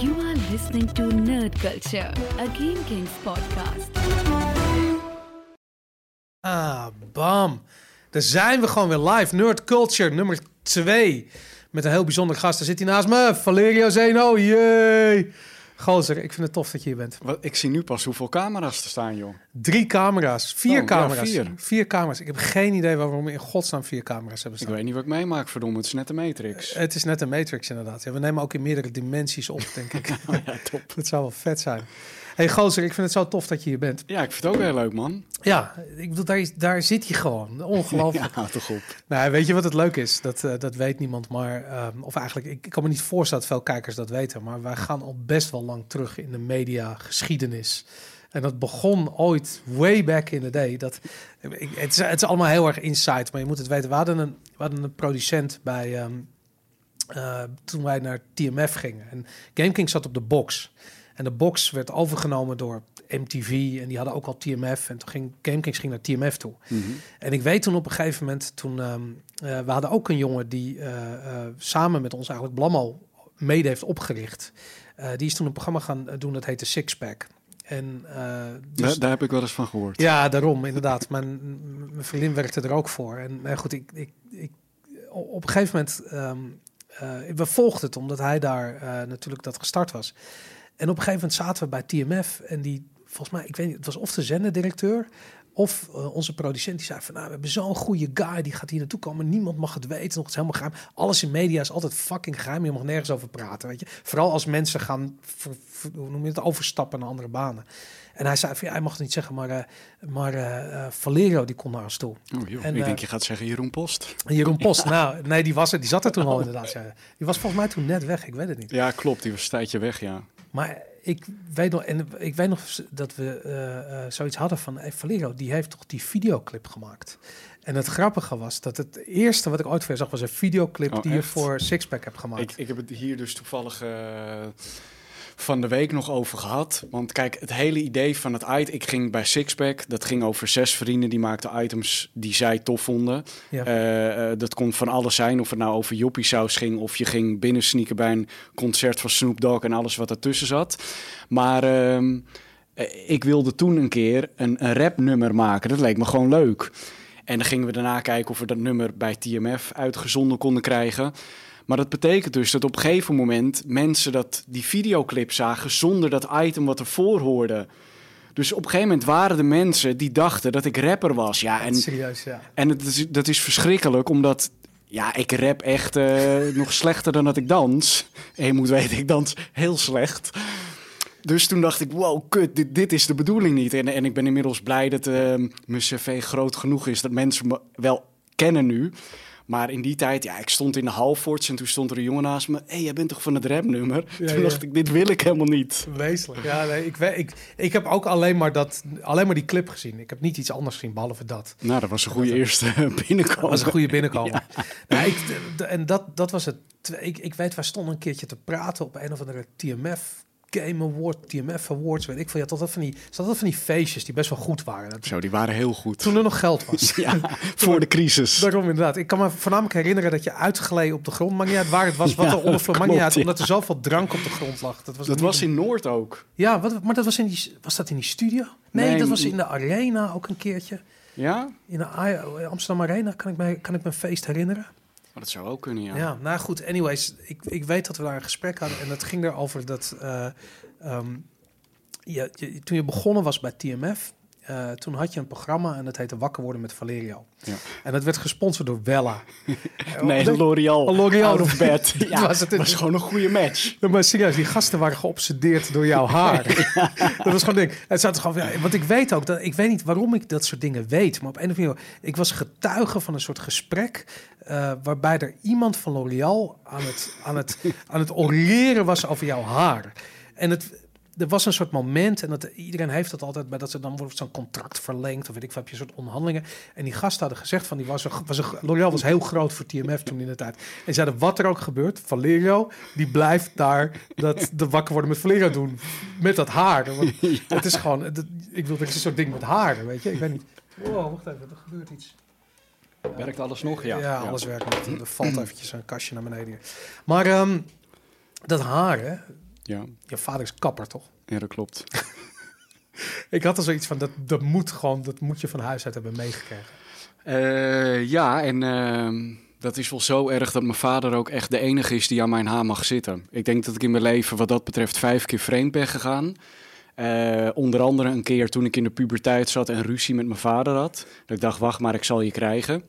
You are listening to Nerd Culture, a Game Kings podcast. Ah, bam. Daar zijn we gewoon weer live. Nerd Culture nummer 2. Met een heel bijzonder gast. Daar zit hij naast me. Valerio Zeno. Jee. Gozer, ik vind het tof dat je hier bent. Wat, ik zie nu pas hoeveel camera's er staan, joh. Drie camera's. Vier Oh, ja, camera's. vier. Vier camera's. Ik heb geen idee waarom we in godsnaam vier camera's hebben Ik staan. weet niet wat ik meemaak, verdomme. Het is net de Matrix. Het is net een Matrix inderdaad. Ja, we nemen ook in meerdere dimensies op, denk ik. ja, top. dat zou wel vet zijn. Hey, gozer, ik vind het zo tof dat je hier bent. Ja, ik vind het ook heel leuk, man. Ja, ik bedoel, daar, daar zit hij gewoon. Ongelooflijk. Ja, toch op. Nou, weet je wat het leuk is? Dat, eh, dat weet niemand, maar... ehm, of eigenlijk, ik, ik kan me niet voorstellen dat veel kijkers dat weten... maar wij gaan al best wel lang terug in de mediageschiedenis. En dat begon ooit, way back in the day. Dat, ik, het, is, het is allemaal heel erg insight, maar je moet het weten. We hadden een, we hadden een producent bij... ehm, eh, toen wij naar TMF gingen. En GameKing zat op de box. En de box werd overgenomen door MTV. En die hadden ook al TMF. En toen ging GameKings ging naar TMF toe. Mhm. En ik weet toen op een gegeven moment, toen ehm, eh, we hadden ook een jongen die eh, eh, samen met ons eigenlijk Blammo mede heeft opgericht. Die is toen een programma gaan doen dat heette Sixpack. En dus, Daar, daar heb ik wel eens van gehoord. ja, daarom inderdaad. Mijn, mijn vriendin werkte er ook voor. En nou goed, ik, ik, ik, op een gegeven moment, ehm, eh, we volgden het omdat hij daar natuurlijk dat gestart was. En op een gegeven moment zaten we bij TMF en die, volgens mij, ik weet niet, het was of de zenderdirecteur of eh, onze producent die zei van, nou, we hebben zo'n goede guy, die gaat hier naartoe komen. Niemand mag het weten, nog het is helemaal geheim. Alles in media is altijd fucking geheim. Je mag nergens over praten, weet je. Vooral als mensen gaan, hoe noem je het, overstappen naar andere banen. En hij zei van, ja, hij mag het niet zeggen, maar, eh, maar eh, Valerio die kon naar ons toe. Oh, joh. En, ik denk, je gaat zeggen Jeroen Post. En Jeroen Post, nou, nee, die was er, die zat er toen al inderdaad. Ja. Die was volgens mij toen net weg, ik weet het niet. Ja, klopt. Die was een tijdje weg, ja. Maar ik weet nog, en ik weet nog dat we eh, eh, zoiets hadden van, hey, Valerio, die heeft toch die videoclip gemaakt. En het grappige was dat het eerste wat ik ooit van je zag was een videoclip Oh, die je voor Sixpack hebt gemaakt. Ik, ik heb het hier dus toevallig eh, van de week nog over gehad. Want kijk, het hele idee van het item... Ik ging bij Sixpack. Dat ging over zes vrienden die maakten items die zij tof vonden. Ja. Eh, eh, dat kon van alles zijn. Of het nou over Joppie saus ging... of je ging binnen sneaken bij een concert van Snoop Dogg... en alles wat ertussen zat. Maar... ehm, eh, ik wilde toen een keer een, een rapnummer maken. Dat leek me gewoon leuk. En dan gingen we daarna kijken of we dat nummer bij TMF uitgezonden konden krijgen. Maar dat betekent dus dat op een gegeven moment mensen dat die videoclip zagen zonder dat item wat ervoor hoorde. Dus op een gegeven moment waren er mensen die dachten dat ik rapper was. Ja, en, Serieus, ja. en het is, dat is verschrikkelijk, omdat ja, ik rap echt eh, nog slechter dan dat ik dans. En je moet weten, ik dans heel slecht. Dus toen dacht ik, wow, kut, dit, dit is de bedoeling niet. En, en ik ben inmiddels blij dat eh, mijn cv groot genoeg is, dat mensen me wel kennen nu. Maar in die tijd, ja, ik stond in de Halfords en toen stond er een jongen naast me. Hé, hey, jij bent toch van het rapnummer? Ja, toen ja. dacht ik, dit wil ik helemaal niet. Wezenlijk. Ja, nee, ik, ik, ik heb ook alleen maar, dat, alleen maar die clip gezien. Ik heb niet iets anders gezien, behalve dat. Nou, dat was een goede eerste Dat binnenkomen. was een goede binnenkomen. Nou, ik, en dat, dat was het. Ik, ik weet, wij stonden een keertje te praten op een of andere TMF Game Award, TMF Awards, weet ik veel. Je had altijd van die, hadden altijd van die feestjes die best wel goed waren. Dat- Zo, die waren heel goed. Toen er nog geld was. Ja, voor de crisis. Daarom inderdaad. Ik kan me voornamelijk herinneren dat je uitgeleden op de grond. Maakt niet uit waar het was, wat er onder ja. omdat er zoveel drank op de grond lag. Dat was, Dat was in Noord ook. Ja, wat, maar dat was in die, was dat in die studio? Nee, Nee, dat was in de arena ook een keertje. Ja? In de Amsterdam Arena kan ik me, kan ik me een feest herinneren. Maar dat zou ook kunnen, ja. Ja, nou goed, anyways, ik, ik weet dat we daar een gesprek hadden en dat ging erover dat eh, ehm, je, je- toen je begonnen was bij TMF, eh, toen had je een programma en dat heette Wakker worden met Valerio. Ja. En dat werd gesponsord door Wella. Nee, Oh, L'Oreal. Oh, L'Oreal. Out of bed. Ja, Was het was gewoon een goede match. Maar serieus, die gasten waren geobsedeerd door jouw haar. Dat was gewoon ding. Het zat gewoon, ja, want ik weet ook dat ik weet niet waarom ik dat soort dingen weet, maar op een of andere manier, ik was getuige van een soort gesprek eh, waarbij er iemand van L'Oreal aan het aan het aan het oreren was over jouw haar. En het er was een soort moment, en dat, iedereen heeft dat altijd, bij dat ze dan wordt zo'n contract verlengd, of weet ik veel, heb je een soort onderhandelingen. En die gasten hadden gezegd van, die was een, was een, L'Oreal was heel groot voor TMF toen in de tijd. En zeiden, wat er ook gebeurt, Valerio, die blijft daar dat de wakker worden met Valerio doen, met dat haar. Want Het is gewoon, het- ik wil, er is een soort ding met haar, weet je, ik weet niet. Wow, wacht even, er gebeurt iets. Werkt alles nog? Ja. Ja, alles werkt niet. Er valt eventjes een kastje naar beneden. hier. Maar ehm, dat haar, hè, Ja, Je vader is kapper, toch? ja dat klopt. Ik had er zoiets van, dat, dat moet gewoon, dat moet je van huis uit hebben meegekregen. Eh, ja, en ehm, dat is wel zo erg dat mijn vader ook echt de enige is die aan mijn haar mag zitten. Ik denk dat ik in mijn leven wat dat betreft vijf keer vreemd ben gegaan. Eh, onder andere een keer toen ik in de puberteit zat en ruzie met mijn vader had. Dat ik dacht, wacht maar, ik zal je krijgen.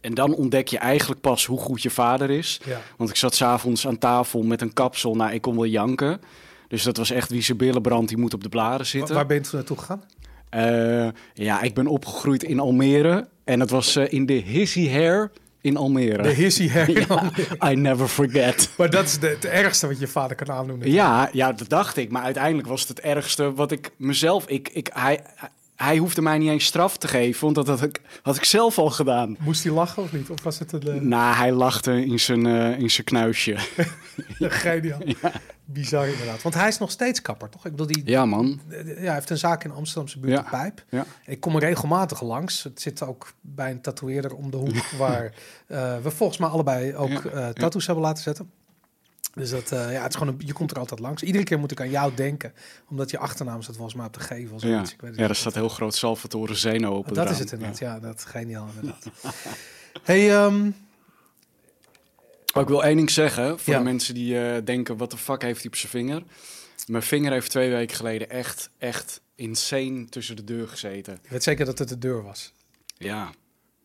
En dan ontdek je eigenlijk pas hoe goed je vader is. Ja. Want ik zat s'avonds aan tafel met een kapsel. Nou, ik kon wel janken. Dus dat was echt wie zijn billen brandt, die moet op de blaren zitten. waar ben je toen naartoe gegaan? Eh, ja, ik ben opgegroeid in Almere. En het was eh, in de Hissy Hair in Almere. De Hissy Hair. Ja, I never forget. Maar dat is de, het ergste wat je vader kan aandoen. Ja, ja, dat dacht ik. Maar uiteindelijk was het het ergste wat ik mezelf... Ik, ik, hij, hij hoefde mij niet eens straf te geven, want dat had ik, had ik zelf al gedaan. Moest hij lachen of niet? Of was het een uh, Nou, hij lachte in zijn, eh, in zijn knuisje. geniaal? Bizar inderdaad. Want hij is nog steeds kapper, toch? Ik bedoel, die, Ja, man. ja, hij heeft een zaak in Amsterdamse buurt, Ja. de Pijp. Ja. Ik kom er regelmatig langs. Het zit ook bij een tatoeëerder om de hoek... waar eh, we volgens mij allebei ook Ja. eh, tattoos hebben laten zetten. Dus dat, eh, ja, het is gewoon een, je komt er altijd langs. Iedere keer moet ik aan jou denken. Omdat je achternaam staat volgens mij op de gevel. Ja, zoiets. Ik weet het ja er staat heel groot Salvatore Zeno op het Dat is het inderdaad, ja. dat is geniaal inderdaad. hey, ehm, Maar ik wil één ding zeggen voor Ja. de mensen die eh, denken: wat de fuck heeft hij op zijn vinger? Mijn vinger heeft twee weken geleden echt, echt insane tussen de deur gezeten. je weet zeker dat het de deur was. Ja.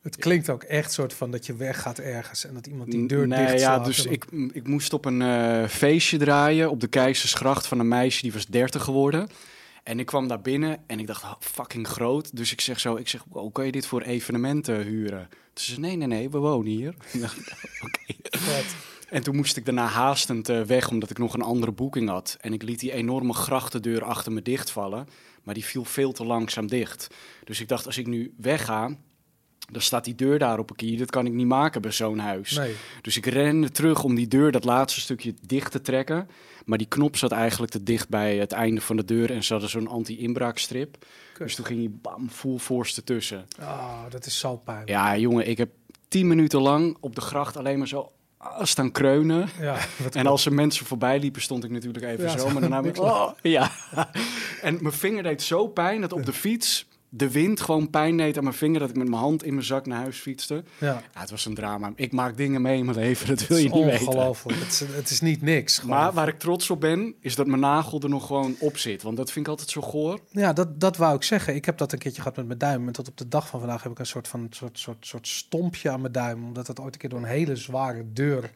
Het klinkt ook echt soort van dat je weggaat ergens en dat iemand die deur nee, dicht ja, dus ik, ik moest op een eh, feestje draaien op de Keizersgracht van een meisje die was 30 geworden. En ik kwam daar binnen en ik dacht, oh, fucking groot. Dus ik zeg zo, ik zeg, wow, kan je dit voor evenementen huren? Toen zei ze, nee, nee, nee, we wonen hier. Vet. En toen moest ik daarna haastend eh, weg, omdat ik nog een andere boeking had. En ik liet die enorme grachtendeur achter me dichtvallen. Maar die viel veel te langzaam dicht. Dus ik dacht, als ik nu wegga, dan staat die deur daar op een kier. Dat kan ik niet maken bij zo'n huis. Nee, Dus ik rende terug om die deur, dat laatste stukje, dicht te trekken. Maar die knop zat eigenlijk te dicht bij het einde van de deur. En ze hadden zo'n anti-inbraakstrip. Dus toen ging hij bam, full force ertussen. Ah, dat is zo pijn. Ja, jongen, ik heb tien minuten lang op de gracht alleen maar zo ah, staan kreunen. Ja, En als er mensen voorbij liepen, stond ik natuurlijk even Ja, zo. Maar daarna ben ik... niks Oh, ja. En mijn vinger deed zo pijn dat op de fiets de wind gewoon pijn deed aan mijn vinger. Dat ik met mijn hand in mijn zak naar huis fietste. ja. Ja, het was een drama. Ik maak dingen mee in mijn leven, dat wil je niet weten. ongelooflijk. Het is, het is niet niks. gewoon. Maar waar ik trots op ben, is dat mijn nagel er nog gewoon op zit. Want dat vind ik altijd zo goor. Ja, dat, dat wou ik zeggen. Ik heb dat een keertje gehad met mijn duim. En tot op de dag van vandaag heb ik een soort van soort, soort, soort stompje aan mijn duim. Omdat het ooit een keer door een hele zware deur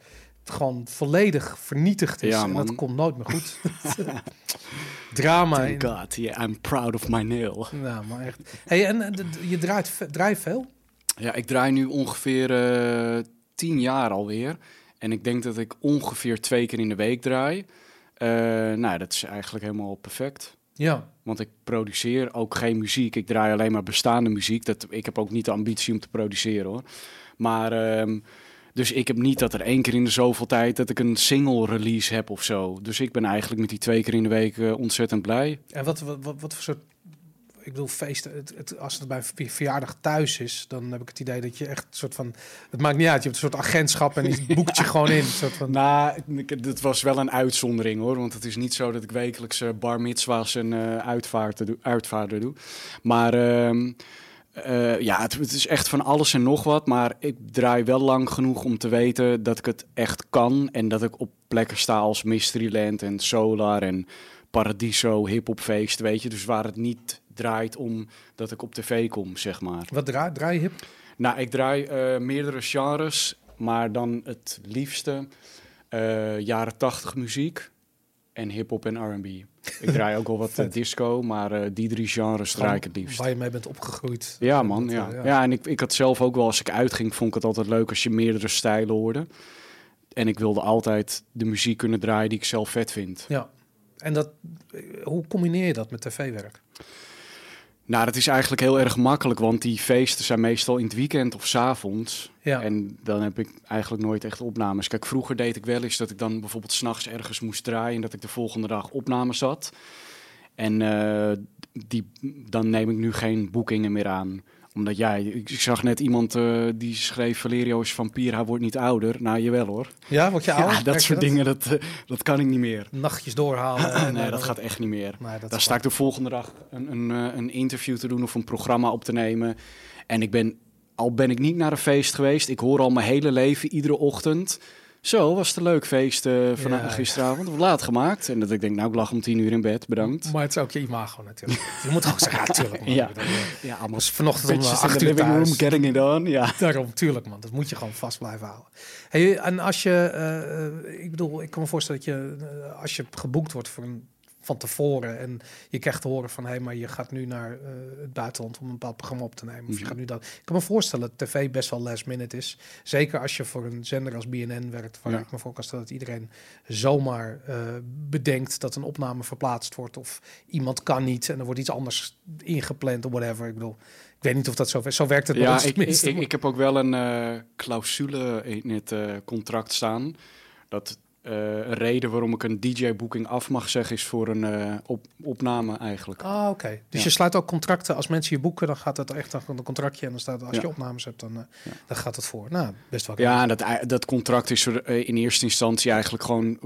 gewoon volledig vernietigd is. Ja, en dat komt nooit meer goed. Drama. Thank in- God, yeah, I'm proud of my nail. Ja, maar echt. Hey, en je draait, draai veel? Ja, ik draai nu ongeveer eh, tien jaar alweer. En ik denk dat ik ongeveer twee keer in de week draai. Eh, nou, dat is eigenlijk helemaal perfect. Ja. Want ik produceer ook geen muziek. Ik draai alleen maar bestaande muziek. Dat, ik heb ook niet de ambitie om te produceren hoor. Maar ehm, dus ik heb niet dat er één keer in de zoveel tijd dat ik een single release heb of zo. Dus ik ben eigenlijk met die twee keer in de week eh, ontzettend blij. En wat, wat, wat, wat voor soort... Ik bedoel, feesten, het, het, als het bij verjaardag thuis is, dan heb ik het idee dat je echt een soort van... Het maakt niet uit, je hebt een soort agentschap en die boekt je gewoon in. Een soort van, Nou, dat was wel een uitzondering hoor. Want het is niet zo dat ik wekelijks eh, bar mitzwa's en eh uitvaarten doe, uitvaarten doe. Maar ehm, eh, ja, het, het is echt van alles en nog wat. Maar ik draai wel lang genoeg om te weten dat ik het echt kan. En dat ik op plekken sta als Mysteryland en Solar en Paradiso, hiphopfeest, weet je. Dus waar het niet draait om dat ik op tv kom, zeg maar. wat draai, draai je hip? Nou, ik draai eh, meerdere genres, maar dan het liefste eh, jaren tachtig muziek en hip-hop en RB. Ik draai ook wel wat eh, disco, maar eh, die drie genres draai ik het liefst. Waar je mee bent opgegroeid. Ja, man. dat, Ja, eh, ja. en ik, ik had zelf ook wel, als ik uitging, vond ik het altijd leuk als je meerdere stijlen hoorde. En ik wilde altijd de muziek kunnen draaien die ik zelf vet vind. Ja. En dat, hoe combineer je dat met tv-werk? Nou, dat is eigenlijk heel erg makkelijk, want die feesten zijn meestal in het weekend of 's avonds. Ja. En dan heb ik eigenlijk nooit echt opnames. Kijk, vroeger deed ik wel eens dat ik dan bijvoorbeeld s'nachts ergens moest draaien... en dat ik de volgende dag opnames had. En eh, die, dan neem ik nu geen boekingen meer aan. Omdat ja, ik zag net iemand eh, die schreef Valerio is vampier, hij wordt niet ouder. Nou, jawel hoor. Ja, word je ouder? Ja, dat je soort dingen, dat, eh, dat kan ik niet meer. Nachtjes doorhalen. en, nee, dat gaat echt niet meer. Nee, Daar sta ik de volgende dag een, een, een interview te doen of een programma op te nemen. En ik ben, al ben ik niet naar een feest geweest, ik hoor al mijn hele leven, iedere ochtend. Zo, was het een leuk feest eh van Ja. gisteravond. Laat gemaakt. En dat ik denk, nou, ik lag om tien uur in bed, bedankt. Maar het is ook je imago natuurlijk. Je moet gewoon zeggen, ja, tuurlijk. Man. Ja. Eh, Ja, allemaal vanochtend om eh, in acht uur living room, getting it on. Ja. Daarom, tuurlijk man. Dat moet je gewoon vast blijven houden. Hey, en als je, ik bedoel, ik kan me voorstellen dat je, als je geboekt wordt voor een van tevoren en je krijgt te horen van, hé, hey, maar je gaat nu naar eh, het buitenland om een bepaald programma op te nemen. Of je Mhm. gaat nu dat. Ik kan me voorstellen dat tv best wel last minute is. Zeker als je voor een zender als BNN werkt, waar Ja. ik me voor kan stellen dat iedereen zomaar eh, bedenkt dat een opname verplaatst wordt of iemand kan niet en er wordt iets anders ingepland of whatever. Ik bedoel, ik weet niet of dat zo, zo werkt het Ja, ik, ik, ik, heb ook wel een eh, clausule in het contract staan. Dat een reden waarom ik een DJ-boeking af mag zeggen is voor een eh, op, opname eigenlijk. Ah, oké. Dus Ja. je sluit ook contracten. Als mensen je boeken, dan gaat het echt een een contractje. En dan staat als Ja. je opnames hebt, dan, eh, dan gaat het voor. Nou, best wel. Ja, dat, dat contract is er eh, in eerste instantie eigenlijk gewoon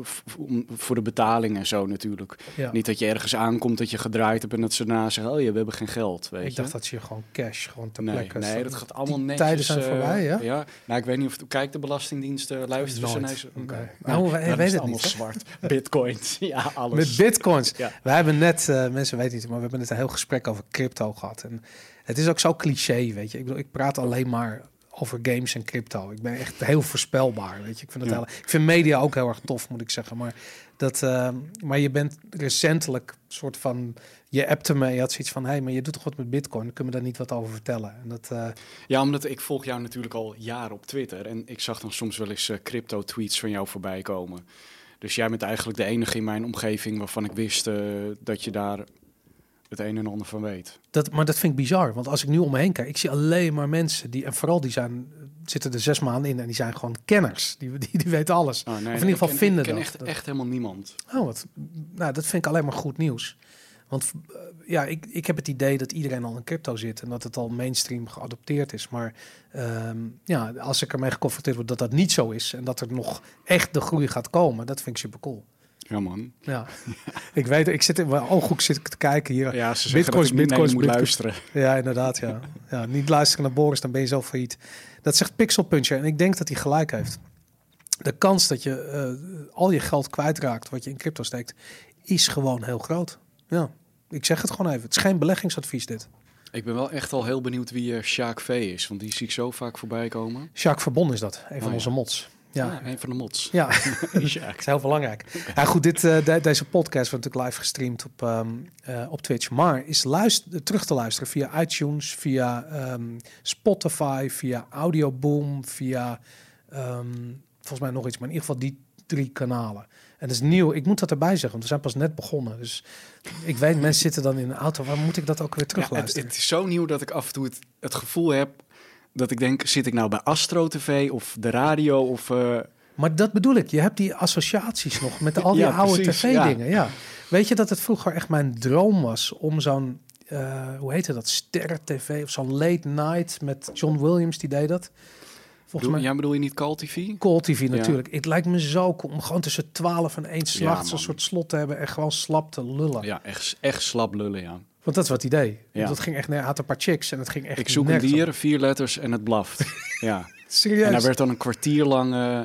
voor de betaling en zo natuurlijk. Ja. Niet dat je ergens aankomt, dat je gedraaid hebt en dat ze daarna zeggen, oh ja, we hebben geen geld, weet Ik je. dacht dat je gewoon cash, gewoon ter Nee, plekke. nee, dat gaat allemaal Die netjes. tijden zijn eh, voorbij, ja? Ja, nou, ik weet niet of... Kijk, de Belastingdienst luisteren ze naar... Oké. Nee. Nou, weet het allemaal niet, zwart. Bitcoins, ja, alles. Met bitcoins. Ja. Wij hebben net, eh, mensen weten niet, maar we hebben net een heel gesprek over crypto gehad. En het is ook zo cliché, weet je. Ik bedoel, ik praat alleen maar over games en crypto. Ik ben echt heel voorspelbaar, weet je. Ik vind, het Ja. heel, ik vind media ook heel erg tof, moet ik zeggen. Maar, dat, eh, maar je bent recentelijk soort van... Je appte me, je had zoiets van... hé, hey, maar je doet toch wat met bitcoin? Kun je me daar niet wat over vertellen? En dat, eh, Ja, omdat ik volg jou natuurlijk al jaren op Twitter. En ik zag dan soms wel eens eh, crypto-tweets van jou voorbij komen. Dus jij bent eigenlijk de enige in mijn omgeving waarvan ik wist eh, dat je daar het een en ander van weet. Dat, maar dat vind ik bizar, want als ik nu om me heen kijk, ik zie alleen maar mensen die, en vooral die zijn, zitten er zes maanden in en die zijn gewoon kenners. Die, die, die weten alles. Oh, nee, in ieder geval ken, vinden ik ken dat. echt, echt helemaal niemand. Oh, wat, nou, dat vind ik alleen maar goed nieuws. Want eh, ja, ik, ik heb het idee dat iedereen al in crypto zit en dat het al mainstream geadopteerd is. Maar ehm, ja, als ik ermee geconfronteerd word dat dat niet zo is en dat er nog echt de groei gaat komen, dat vind ik super cool. Ja, man. Ja, ik weet, ik zit in mijn ooghoek zit ik te kijken hier. Ja, ze zeggen Bitcoins, dat ik bitcoins, moet luisteren. Ja, inderdaad, ja. ja. Niet luisteren naar Boris, dan ben je zo failliet. Dat zegt Pixel Puncher en ik denk dat hij gelijk heeft. De kans dat je eh, al je geld kwijtraakt wat je in crypto steekt, is gewoon heel groot. Ja, ik zeg het gewoon even. Het is geen beleggingsadvies dit. Ik ben wel echt al heel benieuwd wie uh, Sjaak V is, want die zie ik zo vaak voorbij komen. Jacques Verbon is dat, een van Oh, onze mods. Ja, Ja, een van de mods. ja. Sjaak. Het is heel belangrijk. Ja, goed, dit, eh, de- deze podcast wordt natuurlijk live gestreamd op, ehm, eh, op Twitch. Maar is luister, terug te luisteren via iTunes, via ehm, Spotify, via Audioboom, via ehm, volgens mij nog iets, maar in ieder geval die drie kanalen. En dat is nieuw. Ik moet dat erbij zeggen, want we zijn pas net begonnen. Dus ik weet, mensen zitten dan in een auto. Waar moet ik dat ook weer terug Ja, het, is zo nieuw dat ik af en toe het, het gevoel heb dat ik denk, zit ik nou bij Astro TV of de radio of... eh, Maar dat bedoel ik. Je hebt die associaties nog met al die Ja, oude tv-dingen. Ja. Weet je dat het vroeger echt mijn droom was om zo'n, eh, hoe heette dat, Sterren TV of zo'n late night met John Williams, die deed dat. Volgens mij ja, bedoel je niet Call TV? Call TV Ja. natuurlijk. Het lijkt me zo cool om gewoon tussen 12 en 1 s'nachts een man. soort slot te hebben en gewoon slap te lullen. Ja, echt, echt slap lullen, ja. Want dat is wat idee. Ja. Dat ging echt, hij had een paar chicks en het ging echt Ik zoek een op. dier, vier letters en het blaft. ja. Serieus? En daar werd dan een kwartier lang... eh,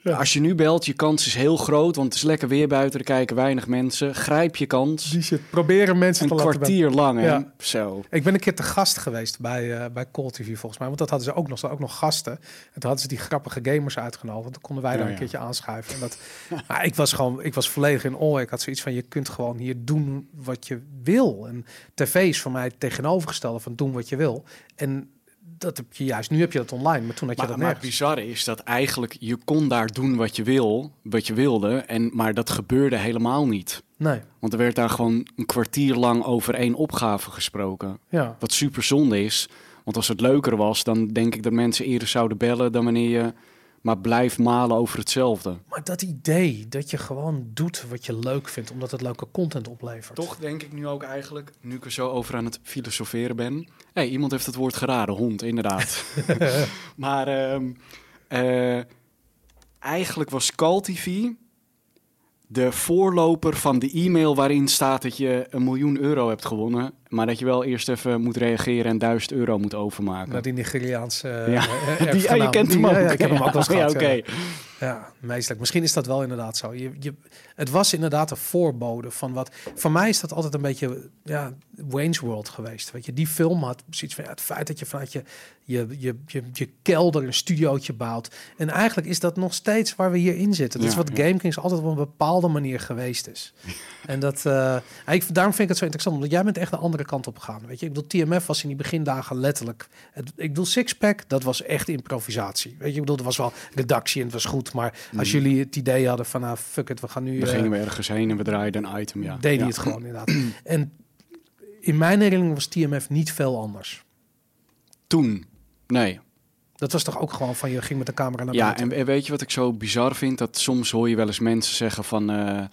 Ja. Als je nu belt, je kans is heel groot, want het is lekker weer buiten, er kijken weinig mensen. Grijp je kans. Die shit. Proberen mensen Een te laten kwartier lang, hè? Zo. Ik ben een keer te gast geweest bij, eh bij Call TV volgens mij. Want dat hadden ze ook nog, ze ook nog gasten. En toen hadden ze die grappige gamers uitgenodigd. Want dan konden wij Ja, daar een keertje aanschuiven. En dat, maar ik was gewoon, ik was volledig in oor. Ik had zoiets van, je kunt gewoon hier doen wat je wil. En tv is voor mij het tegenovergestelde van doen wat je wil. En dat heb je juist, nu heb je dat online. Maar toen had je Maar, dat maar het bizarre is dat eigenlijk je kon daar doen wat je wil, wat je wilde, en, maar dat gebeurde helemaal niet. Nee, Want er werd daar gewoon een kwartier lang over één opgave gesproken. ja. Wat super zonde is. Want als het leuker was, dan denk ik dat mensen eerder zouden bellen dan wanneer je maar blijf malen over hetzelfde. Maar dat idee dat je gewoon doet wat je leuk vindt, omdat het leuke content oplevert. Toch denk ik nu ook eigenlijk, nu ik er zo over aan het filosoferen ben. hey, iemand heeft het woord geraden, hond, inderdaad. maar ehm, eh, eigenlijk was Call TV de voorloper van de e-mail waarin staat dat je een miljoen euro hebt gewonnen. Maar dat je wel eerst even moet reageren en duizend euro moet overmaken. Naar die Nigeriaanse Ja. eh, Die- ja, je kent hem Die- ook. Ja, ja, ik heb hem ook wel eens gehad. oké. ja. Ja, meestelijk. Misschien is dat wel inderdaad zo. Je, je, het was inderdaad een voorbode van wat... Voor mij is dat altijd een beetje ja, Wayne's World geweest. Weet je, die film had precies van ja, het feit dat je vanuit je, je, je, je, je kelder een studiootje bouwt. En eigenlijk is dat nog steeds waar we hier in zitten. Dat is wat ja. GameKings altijd op een bepaalde manier geweest is. En dat, eh, ik, daarom vind ik het zo interessant, omdat jij bent echt de andere kant op gegaan. Weet je, ik bedoel, TMF was in die begindagen letterlijk. Het, ik bedoel, Sixpack, dat was echt improvisatie. Weet je, ik bedoel, er was wel redactie en het was goed, maar als jullie het idee hadden van, nou, fuck it, we gaan nu. Mm. We eh, gingen we ergens heen en we draaiden een item, ja. deed ja. het gewoon inderdaad. En in mijn herinnering was TMF niet veel anders. Toen, nee. Dat was toch ook gewoon van je ging met de camera naar Ja, buiten. en, en weet je wat ik zo bizar vind? Dat soms hoor je wel eens mensen zeggen van... eh,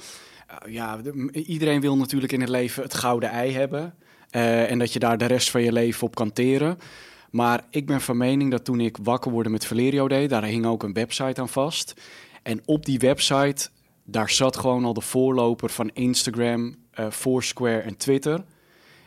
ja, iedereen wil natuurlijk in het leven het gouden ei hebben. eh, en dat je daar de rest van je leven op kan teren. Maar ik ben van mening dat toen ik wakker worden met Valerio deed... daar hing ook een website aan vast. En op die website, daar zat gewoon al de voorloper van Instagram, eh, Foursquare en Twitter...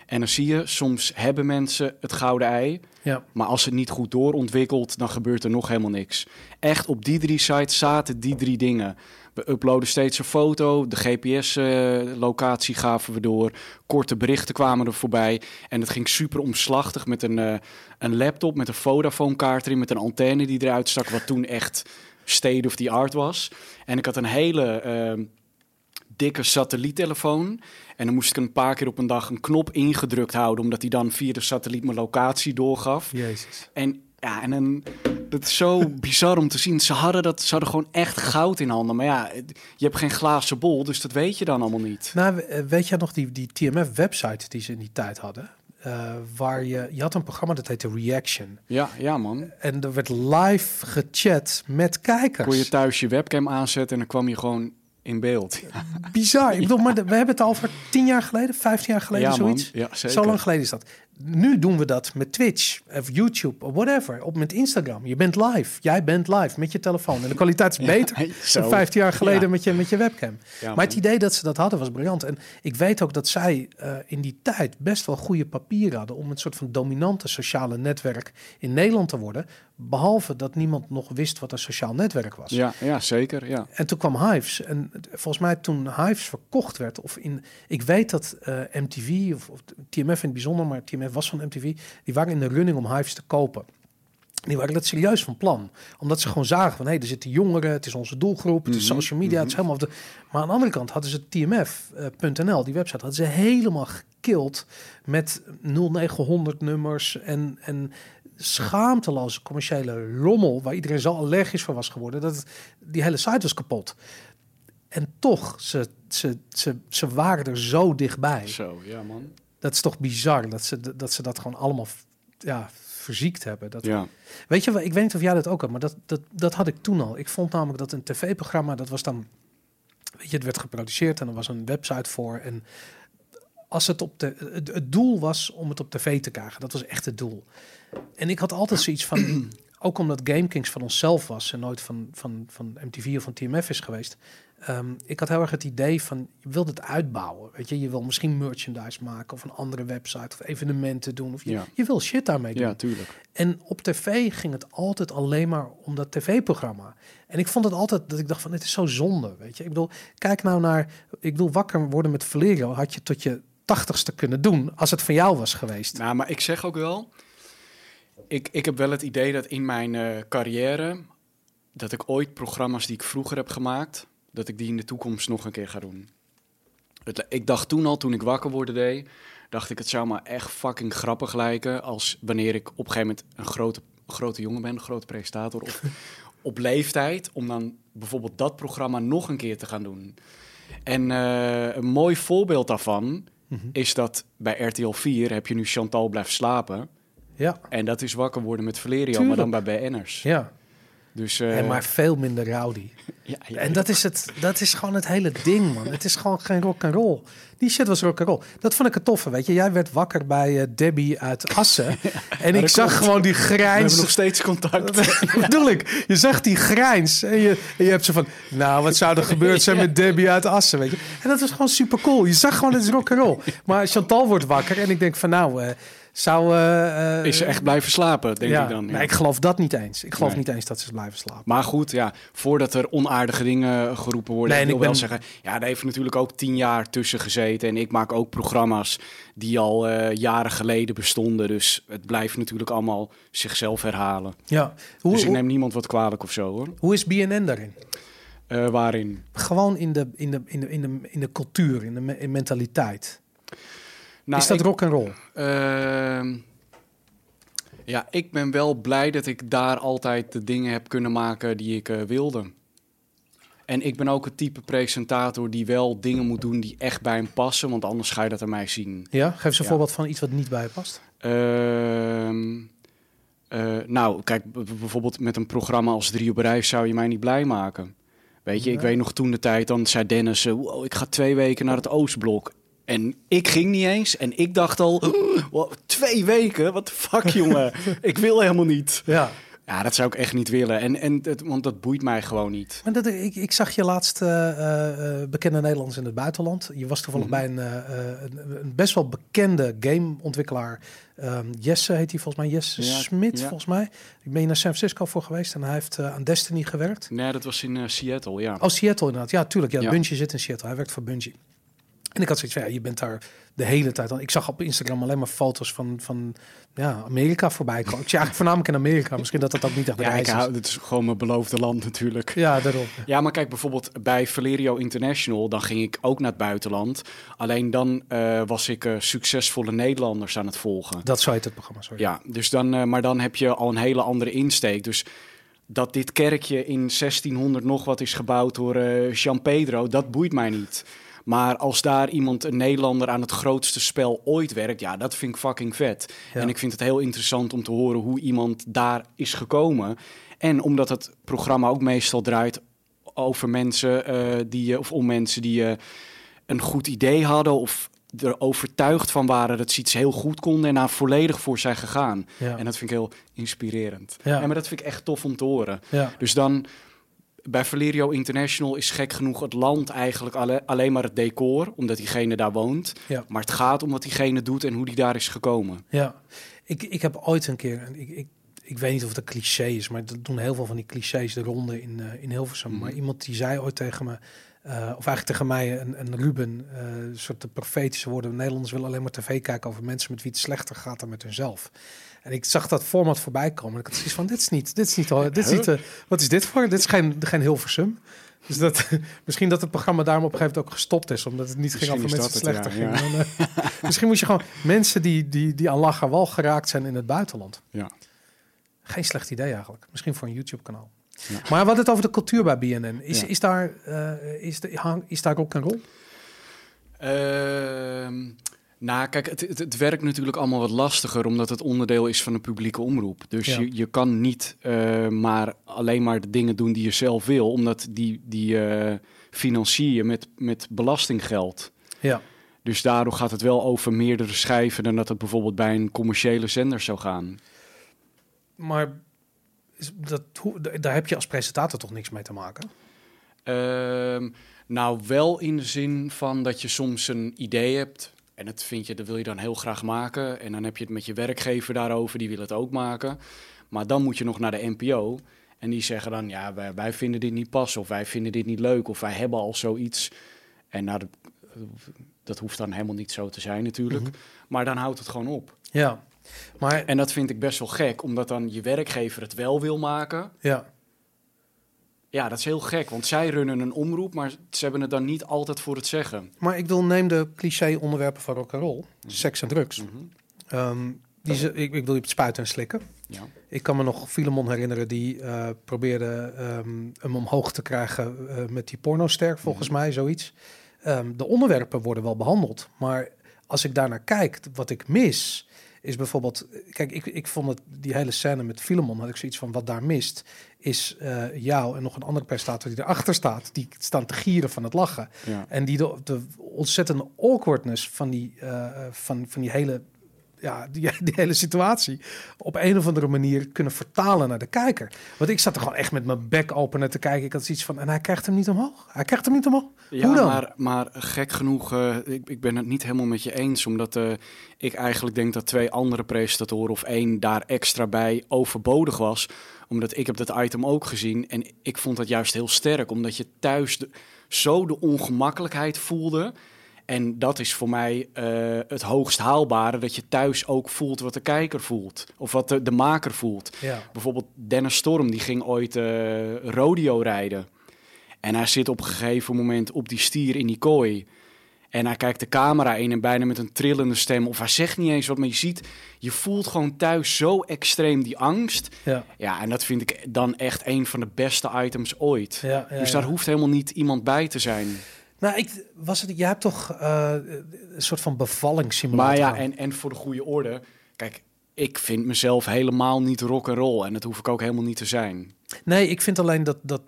En dan zie je, soms hebben mensen het gouden ei. Ja. Maar als het niet goed doorontwikkelt, dan gebeurt er nog helemaal niks. Echt, op die drie sites zaten die drie dingen. We uploaden steeds een foto, de GPS-locatie gaven we door, korte berichten kwamen er voorbij. En het ging super omslachtig met een, eh, een laptop, met een Vodafone-kaart erin, met een antenne die eruit stak, wat toen echt state of the art was. En ik had een hele ehm, dikke satelliettelefoon. En dan moest ik een paar keer op een dag een knop ingedrukt houden, omdat hij dan via de satelliet mijn locatie doorgaf. Jezus. En ja, en dan, dat is zo bizar om te zien. Ze hadden, dat, ze hadden gewoon echt goud in handen. Maar ja, je hebt geen glazen bol, dus dat weet je dan allemaal niet. Nou, eh, weet jij nog die, die TMF-website die ze in die tijd hadden? Eh, waar je, je had een programma dat heette Reaction. Ja, ja man. En er werd live gechat met kijkers. Kon je thuis je webcam aanzetten en dan kwam je gewoon in beeld. Bizar. Ik bedoel, maar we hebben het al over tien jaar geleden, vijftien jaar geleden, ja, zoiets. man. Ja, zeker. Zo lang geleden is dat. Nu doen we dat met Twitch of YouTube of whatever. Op met Instagram. Je bent live. Jij bent live met je telefoon. En de kwaliteit is beter dan 15 jaar geleden Ja. met, je, met je webcam. Maar het idee dat ze dat hadden was briljant. En ik weet ook dat zij eh, in die tijd best wel goede papieren hadden om een soort van dominante sociale netwerk in Nederland te worden. Behalve dat niemand nog wist wat een sociaal netwerk was. Ja, ja, zeker. Ja. En toen kwam Hives. En volgens mij toen Hives verkocht werd, of in, ik weet dat eh, MTV, of, of TMF in het bijzonder, maar TMF was van MTV, die waren in de running om Hives te kopen. Die waren dat serieus van plan. Omdat ze gewoon zagen van, hé, hey, er zitten jongeren, het is onze doelgroep, het is Mhm, social media, het is helemaal... op De... Maar aan de andere kant hadden ze TMF.nl, die website, hadden ze helemaal gekild met 0900 nummers en, en schaamteloze commerciële rommel, waar iedereen zo allergisch voor was geworden, dat het- die hele site was kapot. En toch, ze, ze, ze, ze waren er zo dichtbij. Zo, ja man. Dat is toch bizar dat ze dat, ze dat gewoon allemaal ja, verziekt hebben. Dat, Ja. Weet je, wel, ik weet niet of jij dat ook had, maar dat, dat, dat had ik toen al. Ik vond namelijk dat een tv-programma, dat was dan, weet je, het werd geproduceerd en er was een website voor. En als het op de, het, het doel was om het op tv te krijgen, dat was echt het doel. En ik had altijd zoiets van, ook omdat GameKings van onszelf was en nooit van, van, van MTV of van TMF is geweest. ehm, ik had heel erg het idee van, je wilt het uitbouwen. Weet je, je wil misschien merchandise maken of een andere website of evenementen doen. Of je, Ja. je wil shit daarmee doen. ja, tuurlijk. En op tv ging het altijd alleen maar om dat tv-programma. En ik vond het altijd dat ik dacht van, dit is zo zonde, weet je. Ik bedoel, kijk nou naar, ik bedoel, wakker worden met Valerio had je tot je tachtigste kunnen doen als het van jou was geweest. Nou, maar ik zeg ook wel, ik, ik heb wel het idee dat in mijn eh, carrière, dat ik ooit programma's die ik vroeger heb gemaakt, dat ik die in de toekomst nog een keer ga doen. Het, ik dacht toen al, toen ik wakker worden deed, dacht ik het zou me echt fucking grappig lijken als wanneer ik op een gegeven moment een grote, grote jongen ben, een grote presentator, of op leeftijd, om dan bijvoorbeeld dat programma nog een keer te gaan doen. En eh, een mooi voorbeeld daarvan is dat bij RTL 4 heb je nu Chantal blijft slapen. Ja, En dat is wakker worden met Valerio, maar dan bij BN'ers. ja. Dus, eh, En maar veel minder rowdy. ja, ja, En dat is, het, dat is gewoon het hele ding, man. Het is gewoon geen rock and roll. Die shit was rock and roll. Dat vond ik het toffe, weet je. Jij werd wakker bij eh, Debbie uit Assen. en ik zag gewoon die we hebben grijns. nog steeds contact. Dat bedoel ik. Je zag die grijns. En je, en je hebt zo van, nou, wat zou er gebeurd zijn met Debbie uit Assen, weet je. En dat was gewoon super cool. Je zag gewoon, het is rock and roll. Maar Chantal wordt wakker en ik denk van, nou, eh, zou... eh, eh, is ze echt blijven slapen, denk ja, ik dan. ja. nee, ik geloof dat niet eens. Ik geloof Nee. niet eens dat ze blijven slapen. Maar goed, ja, voordat er onaardige dingen geroepen worden, Nee, ik en wil ik wel zeggen, ja, daar heeft natuurlijk ook tien jaar tussen gezeten. En ik maak ook programma's die al eh, jaren geleden bestonden. Dus het blijft natuurlijk allemaal zichzelf herhalen. Ja. Hoe, dus ik neem niemand wat kwalijk of zo, hoor. hoe is BNN daarin? Waarin? Gewoon in de, in de, in de, in de, in de cultuur, in de me- in mentaliteit. Nou, is dat ik- rock and roll? Ehm, ja, ik ben wel blij dat ik daar altijd de dingen heb kunnen maken die ik eh, wilde. En ik ben ook het type presentator die wel dingen moet doen die echt bij hem passen, want anders ga je dat aan mij zien. Ja, geef eens een Ja. voorbeeld van iets wat niet bij je past. Ehm, eh, nou, kijk, bijvoorbeeld met een programma als Drie op Reis zou je mij niet blij maken. Weet je, ik weet nog toen de tijd, dan zei Dennis, eh, wow, ik ga twee weken naar het Oostblok. En ik ging niet eens en ik dacht al, wow, twee weken? Wat de fuck, jongen? ik wil helemaal niet. Ja. Ja, dat zou ik echt niet willen. En, en het, want dat boeit mij gewoon niet. Maar dat, ik, ik zag je laatst eh, eh, eh, bekende Nederlanders in het buitenland. Je was toevallig Mhm. bij een, een, een best wel bekende gameontwikkelaar. Ehm, Jesse heet hij volgens mij. Jesse Ja, Smit, ja. volgens mij. Ik ben je naar San Francisco voor geweest en hij heeft aan Destiny gewerkt. Nee, dat was in Seattle, ja. Oh, Seattle inderdaad. Ja, tuurlijk. Ja, Ja. Bungie zit in Seattle. Hij werkt voor Bungie. En ik had zoiets van, ja, je bent daar de hele tijd al. Ik zag op Instagram alleen maar foto's van, van ja, Amerika voorbij komen. Ik zie eigenlijk voornamelijk in Amerika. Misschien dat dat ook niet echt de Ja, is. hou, dit is gewoon mijn beloofde land natuurlijk. Ja, daarom. Ja, maar kijk, bijvoorbeeld bij Valerio International, dan ging ik ook naar het buitenland. Alleen dan eh, was ik eh, succesvolle Nederlanders aan het volgen. Dat zou heet het programma, sorry. Ja, dus dan, eh, maar dan heb je al een hele andere insteek. Dus dat dit kerkje in 1600 nog wat is gebouwd door Jean Pedro, dat boeit mij niet. Maar als daar iemand, een Nederlander, aan het grootste spel ooit werkt, ja, dat vind ik fucking vet. Ja. En ik vind het heel interessant om te horen hoe iemand daar is gekomen. En omdat het programma ook meestal draait over mensen eh, die, of om mensen die eh, een goed idee hadden of er overtuigd van waren dat ze iets heel goed konden en daar volledig voor zijn gegaan. Ja. En dat vind ik heel inspirerend. Ja. Ja. maar dat vind ik echt tof om te horen. Ja. Dus dan bij Valerio International is gek genoeg het land eigenlijk alle- alleen maar het decor, omdat diegene daar woont. Ja. Maar het gaat om wat diegene doet en hoe die daar is gekomen. Ja, ik, ik heb ooit een keer, ik, ik, ik weet niet of het een cliché is, maar dat doen heel veel van die clichés de ronde in, eh, in Hilversum. Mhm. Maar iemand die zei ooit tegen me, eh, of eigenlijk tegen mij, een, een Ruben, eh, een soort de profetische woorden. Nederlanders willen alleen maar tv kijken over mensen met wie het slechter gaat dan met hunzelf. En ik zag dat format voorbij komen. En ik had zoiets van, dit is niet, dit is niet, dit is niet, eh, wat is dit voor? Dit is geen, geen Hilversum. Dus dat, misschien dat het programma daarom op een gegeven moment ook gestopt is, omdat het niet ging over mensen het, slechter ja, dan, eh, misschien moet je gewoon mensen die, die, die aan lachen wal geraakt zijn in het buitenland. Ja. Geen slecht idee eigenlijk. Misschien voor een YouTube-kanaal. Ja. Maar hadden het over de cultuur bij BNN. Is, Ja. is, daar, eh, is, de, hang- is daar rock en roll? Ehm, nou, kijk, het, het, het werkt natuurlijk allemaal wat lastiger, omdat het onderdeel is van een publieke omroep. Dus Ja. je, je kan niet eh, maar alleen maar de dingen doen die je zelf wil, omdat die, die eh, financier je met, met belastinggeld. Ja. Dus daardoor gaat het wel over meerdere schijven dan dat het bijvoorbeeld bij een commerciële zender zou gaan. Maar is dat, daar heb je als presentator toch niks mee te maken? Ehm, nou, wel in de zin van dat je soms een idee hebt. En dat vind je, dat wil je dan heel graag maken. En dan heb je het met je werkgever daarover, die wil het ook maken. Maar dan moet je nog naar de NPO. En die zeggen dan, ja, wij, wij vinden dit niet passen. Of wij vinden dit niet leuk. Of wij hebben al zoiets. En nou, dat, dat hoeft dan helemaal niet zo te zijn natuurlijk. Mhm. Maar dan houdt het gewoon op. Ja. Maar En dat vind ik best wel gek, omdat dan je werkgever het wel wil maken. ja. Ja, dat is heel gek, want zij runnen een omroep, maar ze hebben het dan niet altijd voor het zeggen. Maar ik wil neem de cliché onderwerpen van rock and roll, seks en drugs. Mhm. Ehm, die ze, ik, ik wil je op spuiten en slikken. Ja. Ik kan me nog Filemon herinneren die eh, probeerde ehm, hem omhoog te krijgen eh, met die pornoster, volgens mij, zoiets. Ehm, de onderwerpen worden wel behandeld, maar als ik daarnaar kijk, wat ik mis, is bijvoorbeeld... Kijk, ik, ik vond het, die hele scène met Filemon, had ik zoiets van, wat daar mist, is eh, jou en nog een andere presentator die erachter staat. Die staan te gieren van het lachen. Ja. En die de, de ontzettende awkwardness van die, eh, van, van die hele ja, die, die hele situatie op een of andere manier kunnen vertalen naar de kijker. Want ik zat er gewoon echt met mijn bek open naar te kijken. Ik had zoiets van, en hij krijgt hem niet omhoog. Hij krijgt hem niet omhoog. Ja, Hoe dan? Maar, maar gek genoeg, eh, ik, ik ben het niet helemaal met je eens. Omdat eh, ik eigenlijk denk dat twee andere presentatoren of één daar extra bij overbodig was. Omdat ik heb dat item ook gezien en ik vond dat juist heel sterk. Omdat je thuis de- zo de ongemakkelijkheid voelde. En dat is voor mij eh, het hoogst haalbare. Dat je thuis ook voelt wat de kijker voelt. Of wat de, de maker voelt. Ja. Bijvoorbeeld Dennis Storm, die ging ooit eh, rodeo rijden. En hij zit op een gegeven moment op die stier in die kooi. En hij kijkt de camera in en bijna met een trillende stem. Of hij zegt niet eens wat, maar je ziet... Je voelt gewoon thuis zo extreem die angst. Ja. Ja, en dat vind ik dan echt een van de beste items ooit. Ja, ja, dus daar hoeft helemaal niet iemand bij te zijn. Nou, ik, was het, jij hebt toch eh, een soort van bevallingssimulator. Maar ja, en, en voor de goede orde... Kijk, ik vind mezelf helemaal niet rock and roll. En dat hoef ik ook helemaal niet te zijn. Nee, ik vind alleen dat, dat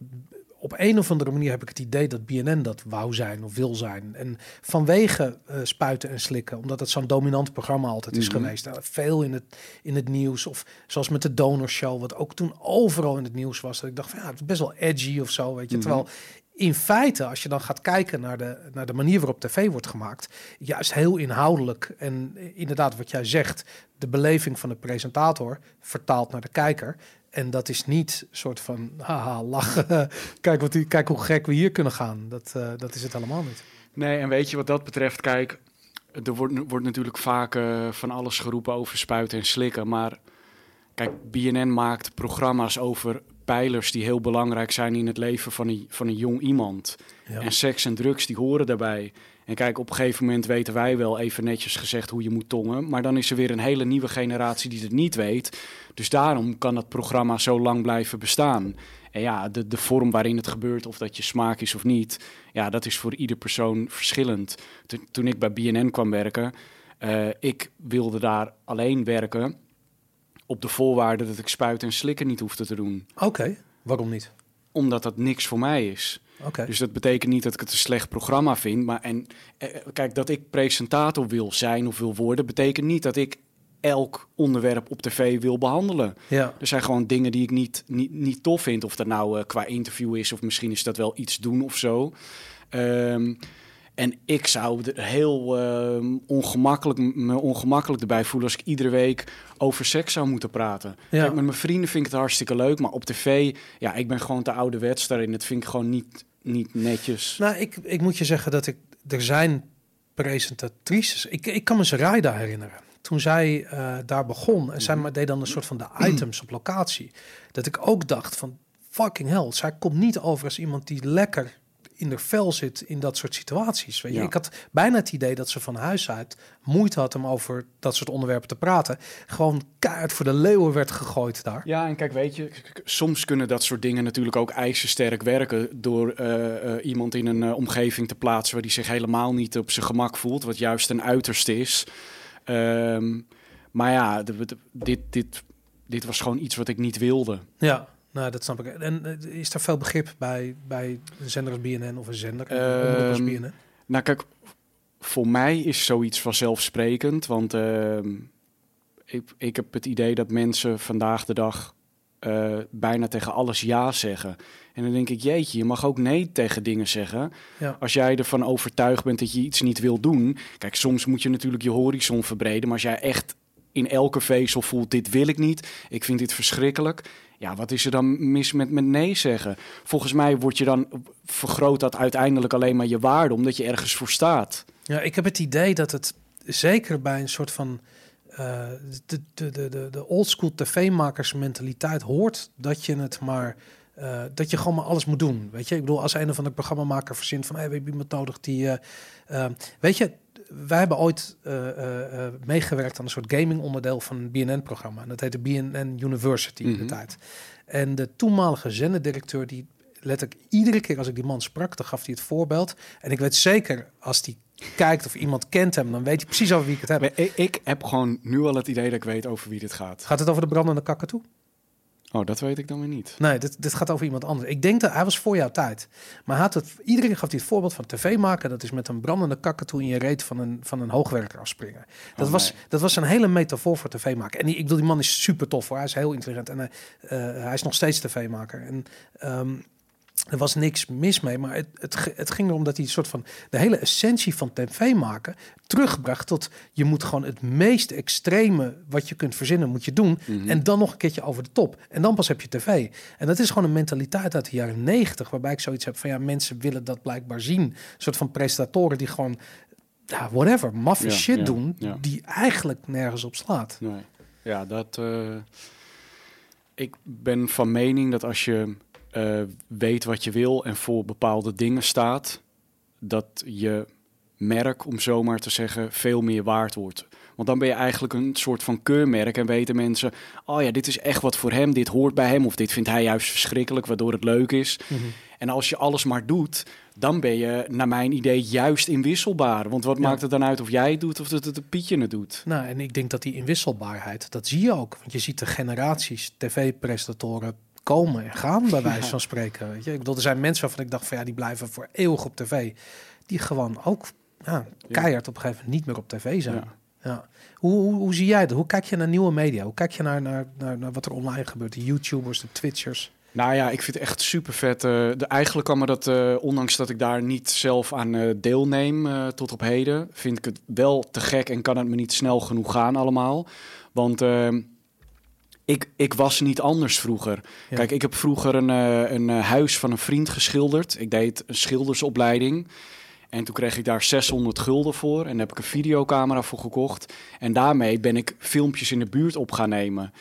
op een of andere manier heb ik het idee dat BNN dat wou zijn of wil zijn. En vanwege eh, spuiten en slikken, omdat het zo'n dominant programma altijd is Mhm. geweest. Nou, veel in het, in het nieuws, of zoals met de donorshow, wat ook toen overal in het nieuws was. Dat ik dacht van ja, het is best wel edgy of zo, weet je. Mhm. Terwijl in feite, als je dan gaat kijken naar de, naar de manier waarop tv wordt gemaakt, juist heel inhoudelijk. En eh, inderdaad, wat jij zegt, de beleving van de presentator vertaald naar de kijker. En dat is niet soort van haha, lachen. kijk, wat kijk hoe gek we hier kunnen gaan. Dat, eh, dat is het helemaal niet. Nee, en weet je wat dat betreft, kijk, er wordt, wordt natuurlijk vaak eh, van alles geroepen over spuiten en slikken. Maar kijk, BNN maakt programma's over pijlers die heel belangrijk zijn in het leven van een, van een jong iemand. Ja. En seks en drugs, die horen daarbij. En kijk, op een gegeven moment weten wij wel even netjes gezegd hoe je moet tongen. Maar dan is er weer een hele nieuwe generatie die het niet weet. Dus daarom kan dat programma zo lang blijven bestaan. En ja, de, de vorm waarin het gebeurt, of dat je smaak is of niet, ja, dat is voor ieder persoon verschillend. To- toen ik bij BNN kwam werken, eh, ik wilde daar alleen werken op de voorwaarde dat ik spuiten en slikken niet hoefde te doen. Oké, waarom niet? Omdat dat niks voor mij is. Oké. Dus dat betekent niet dat ik het een slecht programma vind. Maar en, eh, kijk, dat ik presentator wil zijn of wil worden, betekent niet dat ik elk onderwerp op tv wil behandelen. Ja. Er zijn gewoon dingen die ik niet, niet, niet tof vind. Of dat nou eh, qua interview is, of misschien is dat wel iets doen of zo. Ehm, en ik zou er heel ehm, ongemakkelijk, me ongemakkelijk erbij voelen als ik iedere week over seks zou moeten praten. Ja. Kijk, met mijn vrienden vind ik het hartstikke leuk, maar op tv, ja, ik ben gewoon te ouderwets daarin. Dat vind ik gewoon niet, niet netjes. Nou, ik, ik moet je zeggen dat ik... Er zijn presentatrices... Ik, ik kan me Zaraida herinneren. Toen zij eh, daar begon en zij Mhm. deed dan een soort van de items op locatie. Dat ik ook dacht van fucking hell. Zij komt niet over als iemand die lekker in de vel zit in dat soort situaties. Weet je? Ja. Ik had bijna het idee dat ze van huis uit moeite had om over dat soort onderwerpen te praten. Gewoon kaart voor de leeuwen werd gegooid daar. Ja, en kijk, weet je, soms kunnen dat soort dingen natuurlijk ook ijzersterk werken door eh, eh, iemand in een eh, omgeving te plaatsen waar die zich helemaal niet op zijn gemak voelt, wat juist een uiterste is. Ehm, maar ja, dit, dit, dit was gewoon iets wat ik niet wilde. Ja, nou, dat snap ik. En eh, is er veel begrip bij, bij een zender als BNN of een zender omroep als Ehm, BNN? Nou, kijk, voor mij is zoiets vanzelfsprekend, want ehm, ik, ik heb het idee dat mensen vandaag de dag eh, bijna tegen alles ja zeggen. En dan denk ik, jeetje, je mag ook nee tegen dingen zeggen. Ja. Als jij ervan overtuigd bent dat je iets niet wil doen. Kijk, soms moet je natuurlijk je horizon verbreden. Maar als jij echt in elke vezel voelt, dit wil ik niet. Ik vind dit verschrikkelijk. Ja, wat is er dan mis met, met nee zeggen? Volgens mij wordt je dan, vergroot dat uiteindelijk alleen maar je waarde, omdat je ergens voor staat. Ja, ik heb het idee dat het zeker bij een soort van eh, de, de, de, de, oldschool tv-makers mentaliteit hoort dat je het maar eh, dat je gewoon maar alles moet doen. Weet je, ik bedoel, als een of andere programmamaker verzint van hey, we hebben iemand nodig die. eh, weet je, wij hebben ooit eh, eh, eh, meegewerkt aan een soort gaming onderdeel van een BNN-programma. En dat heette BNN University in de Mhm. tijd. En de toenmalige zenderdirecteur die letterlijk iedere keer als ik die man sprak, dan gaf hij het voorbeeld. En ik weet zeker, als die kijkt of iemand kent hem, dan weet je precies over wie ik het heb. Maar Ik, ik heb gewoon nu al het idee dat ik weet over wie dit gaat. Gaat het over de brandende kakatoe? Oh, dat weet ik dan weer niet. Nee, dit, dit gaat over iemand anders. Ik denk dat hij was voor jouw tijd. Maar had het, iedereen gaf het voorbeeld van tv maken. Dat is met een brandende kakatoe in je reet van een, van een hoogwerker afspringen. Dat, Oh, was, nee. dat was een hele metafoor voor tv maken. En die, ik bedoel, die man is super tof hoor. Hij is heel intelligent en hij, eh, hij is nog steeds tv-maker. En ehm, er was niks mis mee, maar het, het, het ging erom dat hij een soort van de hele essentie van tv maken terugbracht tot je moet gewoon het meest extreme wat je kunt verzinnen moet je doen Mhm. en dan nog een keertje over de top en dan pas heb je tv. En dat is gewoon een mentaliteit uit de jaren negentig waarbij ik zoiets heb van ja mensen willen dat blijkbaar zien, een soort van presentatoren die gewoon ja whatever maffe Ja, shit ja, doen ja. die eigenlijk nergens op slaat. Nee. Ja, dat. eh, ik ben van mening dat als je eh, weet wat je wil en voor bepaalde dingen staat, dat je merk, om zo maar te zeggen, veel meer waard wordt. Want dan ben je eigenlijk een soort van keurmerk en weten mensen, oh ja, dit is echt wat voor hem, dit hoort bij hem of dit vindt hij juist verschrikkelijk, waardoor het leuk is. En als je alles maar doet, dan ben je, naar mijn idee, juist inwisselbaar. Want wat Ja. maakt het dan uit of jij het doet of dat het Pietje het doet? Nou, en ik denk dat die inwisselbaarheid, dat zie je ook. Want je ziet de generaties tv-presentatoren komen en gaan, bij wijze van spreken. Weet je? Ik bedoel, er zijn mensen waarvan ik dacht van ja, die blijven voor eeuwig op tv. Die gewoon ook ja, keihard op een gegeven moment niet meer op tv zijn. Ja. Hoe, hoe, hoe zie jij dat? Hoe kijk je naar nieuwe media? Hoe kijk je naar, naar, naar, naar wat er online gebeurt? De YouTubers, de Twitchers. Nou ja, ik vind het echt super vet. de, eigenlijk kan me dat, eh, ondanks dat ik daar niet zelf aan eh, deelneem eh, tot op heden, vind ik het wel te gek en kan het me niet snel genoeg gaan allemaal. Want ehm, ik, ik was niet anders vroeger. Ja. Kijk, ik heb vroeger een, eh, een eh, huis van een vriend geschilderd. Ik deed een schildersopleiding. En toen kreeg ik daar 600 gulden voor. En daar heb ik een videocamera voor gekocht. En daarmee ben ik filmpjes in de buurt op gaan nemen.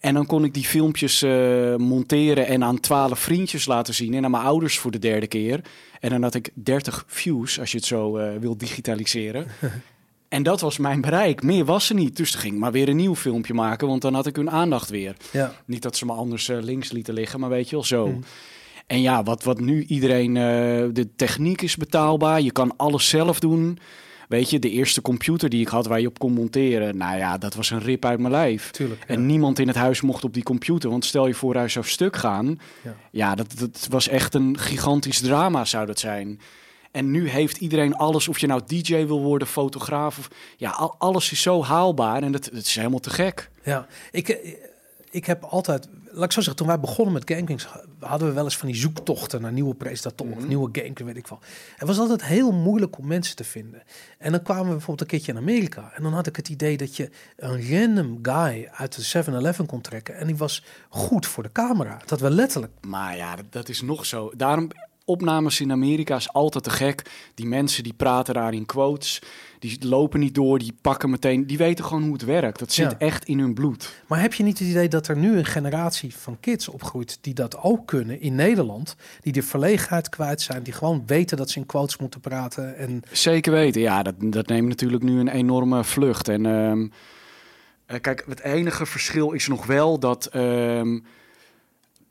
En dan kon ik die filmpjes eh, monteren en aan 12 vriendjes laten zien. En aan mijn ouders voor de derde keer. En dan had ik 30 views, als je het zo eh, wil digitaliseren. en dat was mijn bereik. Meer was er niet. Dus ging ik maar weer een nieuw filmpje maken. Want dan had ik hun aandacht weer. Ja. Niet dat ze me anders eh, links lieten liggen, maar weet je wel zo. Mm. En ja, wat, wat nu iedereen... eh, de techniek is betaalbaar. Je kan alles zelf doen. Weet je, de eerste computer die ik had waar je op kon monteren... Nou ja, dat was een rip uit mijn lijf. Tuurlijk. ja. En niemand in het huis mocht op die computer. Want stel je voor, hij zou stuk gaan. Ja. Ja, dat, dat was echt een gigantisch drama zou dat zijn. En nu heeft iedereen alles, of je nou DJ wil worden, fotograaf. Of, ja, al- alles is zo haalbaar en dat, dat is helemaal te gek. Ja, ik, eh, ik heb altijd, laat ik zo zeggen, toen wij begonnen met GameKings, hadden we wel eens van die zoektochten naar nieuwe presentatoren, Mhm. nieuwe GameKings, weet ik wel. Het was altijd heel moeilijk om mensen te vinden. En dan kwamen we bijvoorbeeld een keertje in Amerika en dan had ik het idee dat je een random guy uit de 7-Eleven kon trekken en die was goed voor de camera. Dat we letterlijk, Maar ja, dat is nog zo. Daarom, opnames in Amerika is altijd te gek. Die mensen die praten daar in quotes. Die lopen niet door, die pakken meteen. Die weten gewoon hoe het werkt. Dat zit Ja. echt in hun bloed. maar heb je niet het idee dat er nu een generatie van kids opgroeit die dat ook kunnen in Nederland, die de verlegenheid kwijt zijn, die gewoon weten dat ze in quotes moeten praten en Zeker weten. Ja, dat, dat neemt natuurlijk nu een enorme vlucht. En ehm, eh, kijk, het enige verschil is nog wel dat. ehm,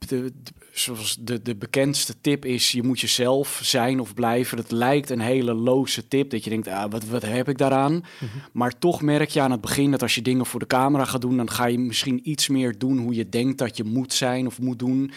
de, de- zoals de, de bekendste tip is, je moet jezelf zijn of blijven. Dat lijkt een hele loze tip, dat je denkt, ah, wat, wat heb ik daaraan? Maar toch merk je aan het begin dat als je dingen voor de camera gaat doen, dan ga je misschien iets meer doen hoe je denkt dat je moet zijn of moet doen.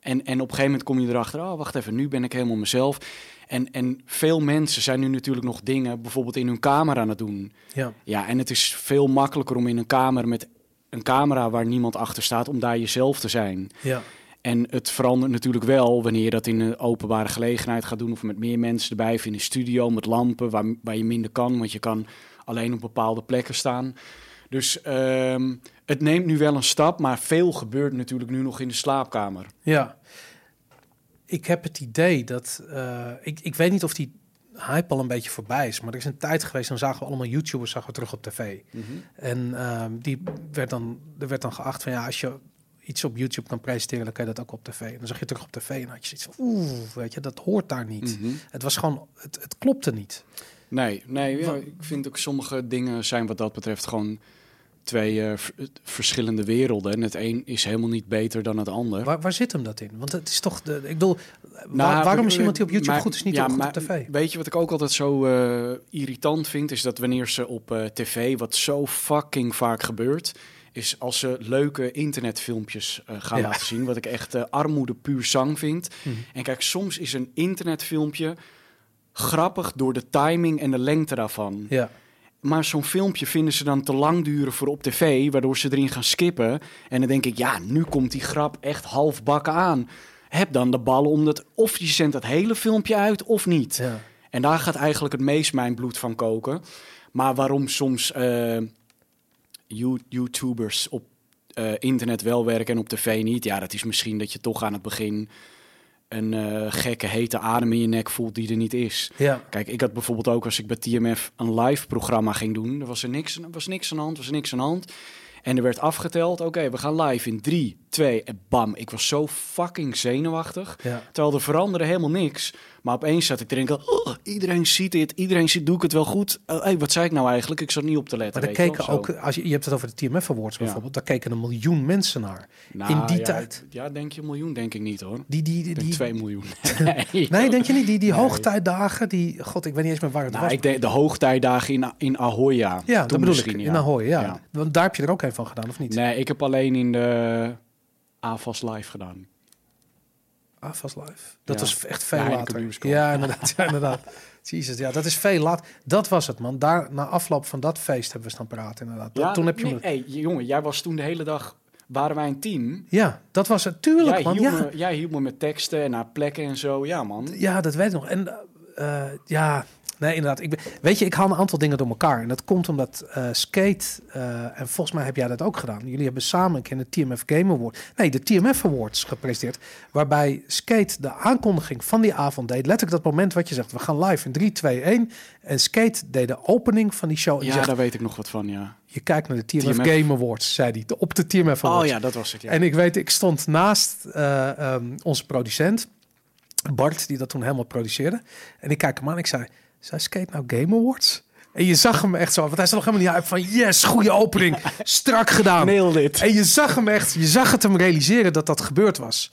En, en op een gegeven moment kom je erachter, oh wacht even, nu ben ik helemaal mezelf. En, en veel mensen zijn nu natuurlijk nog dingen bijvoorbeeld in hun kamer aan het doen. ja. Ja, en het is veel makkelijker om in een kamer met een camera waar niemand achter staat, om daar jezelf te zijn. Ja. En het verandert natuurlijk wel wanneer je dat in een openbare gelegenheid gaat doen of met meer mensen erbij of in een studio met lampen waar, waar je minder kan, want je kan alleen op bepaalde plekken staan. Dus ehm, het neemt nu wel een stap, maar veel gebeurt natuurlijk nu nog in de slaapkamer. Ja. Ik heb het idee dat... eh, ik, ik weet niet of die hype al een beetje voorbij is. Maar er is een tijd geweest, dan zagen we allemaal YouTubers zagen we terug op tv. En ehm, die werd dan, er werd dan geacht van ja, als je iets op YouTube kan presenteren, dan kan je dat ook op tv. En dan zag je terug op tv en had je zoiets van oeh, weet je, dat hoort daar niet. Mhm. Het was gewoon, het, het klopte niet. Nee, nee ja, ik vind ook sommige dingen zijn wat dat betreft gewoon twee eh, verschillende werelden. En het een is helemaal niet beter dan het ander. Waar, waar zit hem dat in? Want het is toch... De, ik bedoel, waar- Nou, waarom is eh, iemand die op YouTube maar- goed is, niet ja, goed maar op tv? Weet je wat ik ook altijd zo eh, irritant vind? Is dat wanneer ze op eh, tv, wat zo fucking vaak gebeurt... is als ze leuke internetfilmpjes eh, gaan Ja. laten zien... wat ik echt eh, armoede puur zang vind. Mhm. En kijk, soms is een internetfilmpje grappig door de timing en de lengte daarvan. Ja, Maar zo'n filmpje vinden ze dan te lang duren voor op tv, waardoor ze erin gaan skippen. En dan denk ik, ja, nu komt die grap echt half bakken aan. Heb dan de ballen om dat, of je zendt dat hele filmpje uit of niet. ja. En daar gaat eigenlijk het meest mijn bloed van koken. Maar waarom soms eh, YouTubers op eh, internet wel werken en op tv niet? Ja, dat is misschien dat je toch aan het begin een eh, gekke hete adem in je nek voelt die er niet is. ja. Kijk, ik had bijvoorbeeld ook als ik bij TMF een live programma ging doen, er was er niks, was niks aan de hand, was niks aan de hand. En er werd afgeteld, oké, we gaan live in 3, 2 en bam. Ik was zo fucking zenuwachtig. ja. Terwijl er veranderde helemaal niks. Maar opeens zat ik te denken, oh, iedereen ziet dit, iedereen ziet, doe ik het wel goed? Hey, wat zei ik nou eigenlijk? Ik zat niet op te letten. Maar daar keken ook, als je, je hebt het over de TMF Awards Ja. bijvoorbeeld, daar keken een miljoen mensen naar. Nou, in die ja, tijd. Ja, denk je een miljoen? Denk ik niet hoor. Die, die, die, 2 miljoen. nee, denk je niet? Die, die Nee. hoogtijdagen, die, god, ik weet niet eens meer waar het Nou, was. ik denk de hoogtijdagen in, in Ahoy, ja. dat bedoel ik, in. Ahoy, ja. Ja. Want daar heb je er ook een van gedaan, of niet? Nee, ik heb alleen in de AFAS Live gedaan. AFAS Live. Dat Ja. was echt veel later. Ja, inderdaad. Ja, inderdaad. Jezus, ja, dat is veel laat. Dat was het, man. Daar, na afloop van dat feest hebben we staan praten, inderdaad. Dat- toen heb je nee, me... hey, jongen, jij was toen de hele dag... Waren wij een team? Ja, dat was het. Tuurlijk, Jij man. hielp, Ja. me, jij hielp me met teksten en naar plekken en zo. Ja, man. ja, dat weet ik nog. En eh, ja, nee, inderdaad. Ik ben, weet je, ik haal een aantal dingen door elkaar. En dat komt omdat eh, Skate, eh, en volgens mij heb jij dat ook gedaan. Jullie hebben samen een keer de TMF Game Award, nee, de TMF Awards gepresenteerd. Waarbij Skate de aankondiging van die avond deed. Letterlijk dat moment wat je zegt, we gaan live in 3, 2, 1. En Skate deed de opening van die show. En Ja, zegt, daar weet ik nog wat van, ja. je kijkt naar de TMF, TMF. Game Awards, zei hij. Op de TMF Awards. Oh ja, dat was het, ja. En ik weet, ik stond naast eh, ehm, onze producent, Bart, die dat toen helemaal produceerde. En ik kijk hem aan ik zei, zij skate nou Game Awards? En je zag hem echt zo, want hij zag nog helemaal niet uit van, yes, goede opening, strak gedaan. Nailed it. En je zag hem echt, je zag het hem realiseren dat dat gebeurd was.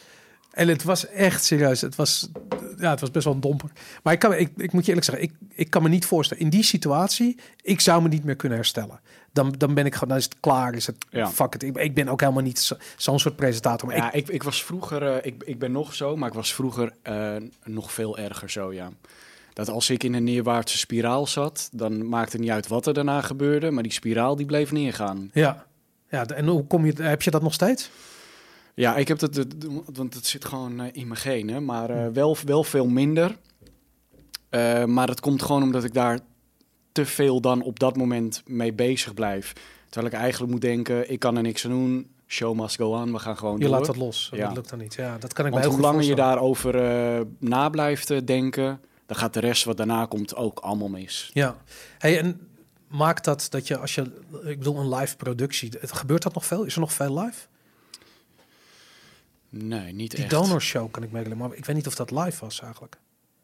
En het was echt serieus. Het was, ja, het was best wel een domper. Maar ik, kan, ik, ik moet je eerlijk zeggen, ik, ik kan me niet voorstellen. In die situatie, ik zou me niet meer kunnen herstellen. Dan, dan ben ik gewoon, dan is het klaar. Is het, Ja. fuck it. Ik, ik ben ook helemaal niet zo- zo'n soort presentator. Maar Ja, ik, ik was vroeger, eh, ik, ik ben nog zo, maar ik was vroeger eh, nog veel erger zo, ja. Dat als ik in een neerwaartse spiraal zat, dan maakte het niet uit wat er daarna gebeurde, maar die spiraal die bleef neergaan. ja. ja, en hoe kom je, heb je dat nog steeds? Ja, ik heb dat, dat- want het zit gewoon eh, in mijn genen, maar eh, wel, wel veel minder. Eh, maar het komt gewoon omdat ik daar te veel dan op dat moment mee bezig blijf. Terwijl ik eigenlijk moet denken, ik kan er niks aan doen, show must go on, we gaan gewoon Je door. laat dat los. Ja. Dat lukt dan niet. Ja, dat kan ik Want hoe langer je daarover eh na blijft denken, dan gaat de rest wat daarna komt ook allemaal mis. Ja. Hey, en maakt dat dat je als je, ik bedoel een live productie, het, gebeurt dat nog veel? Is er nog veel live? Nee, niet Die echt. donorshow kan ik meegelen, maar ik weet niet of dat live was eigenlijk.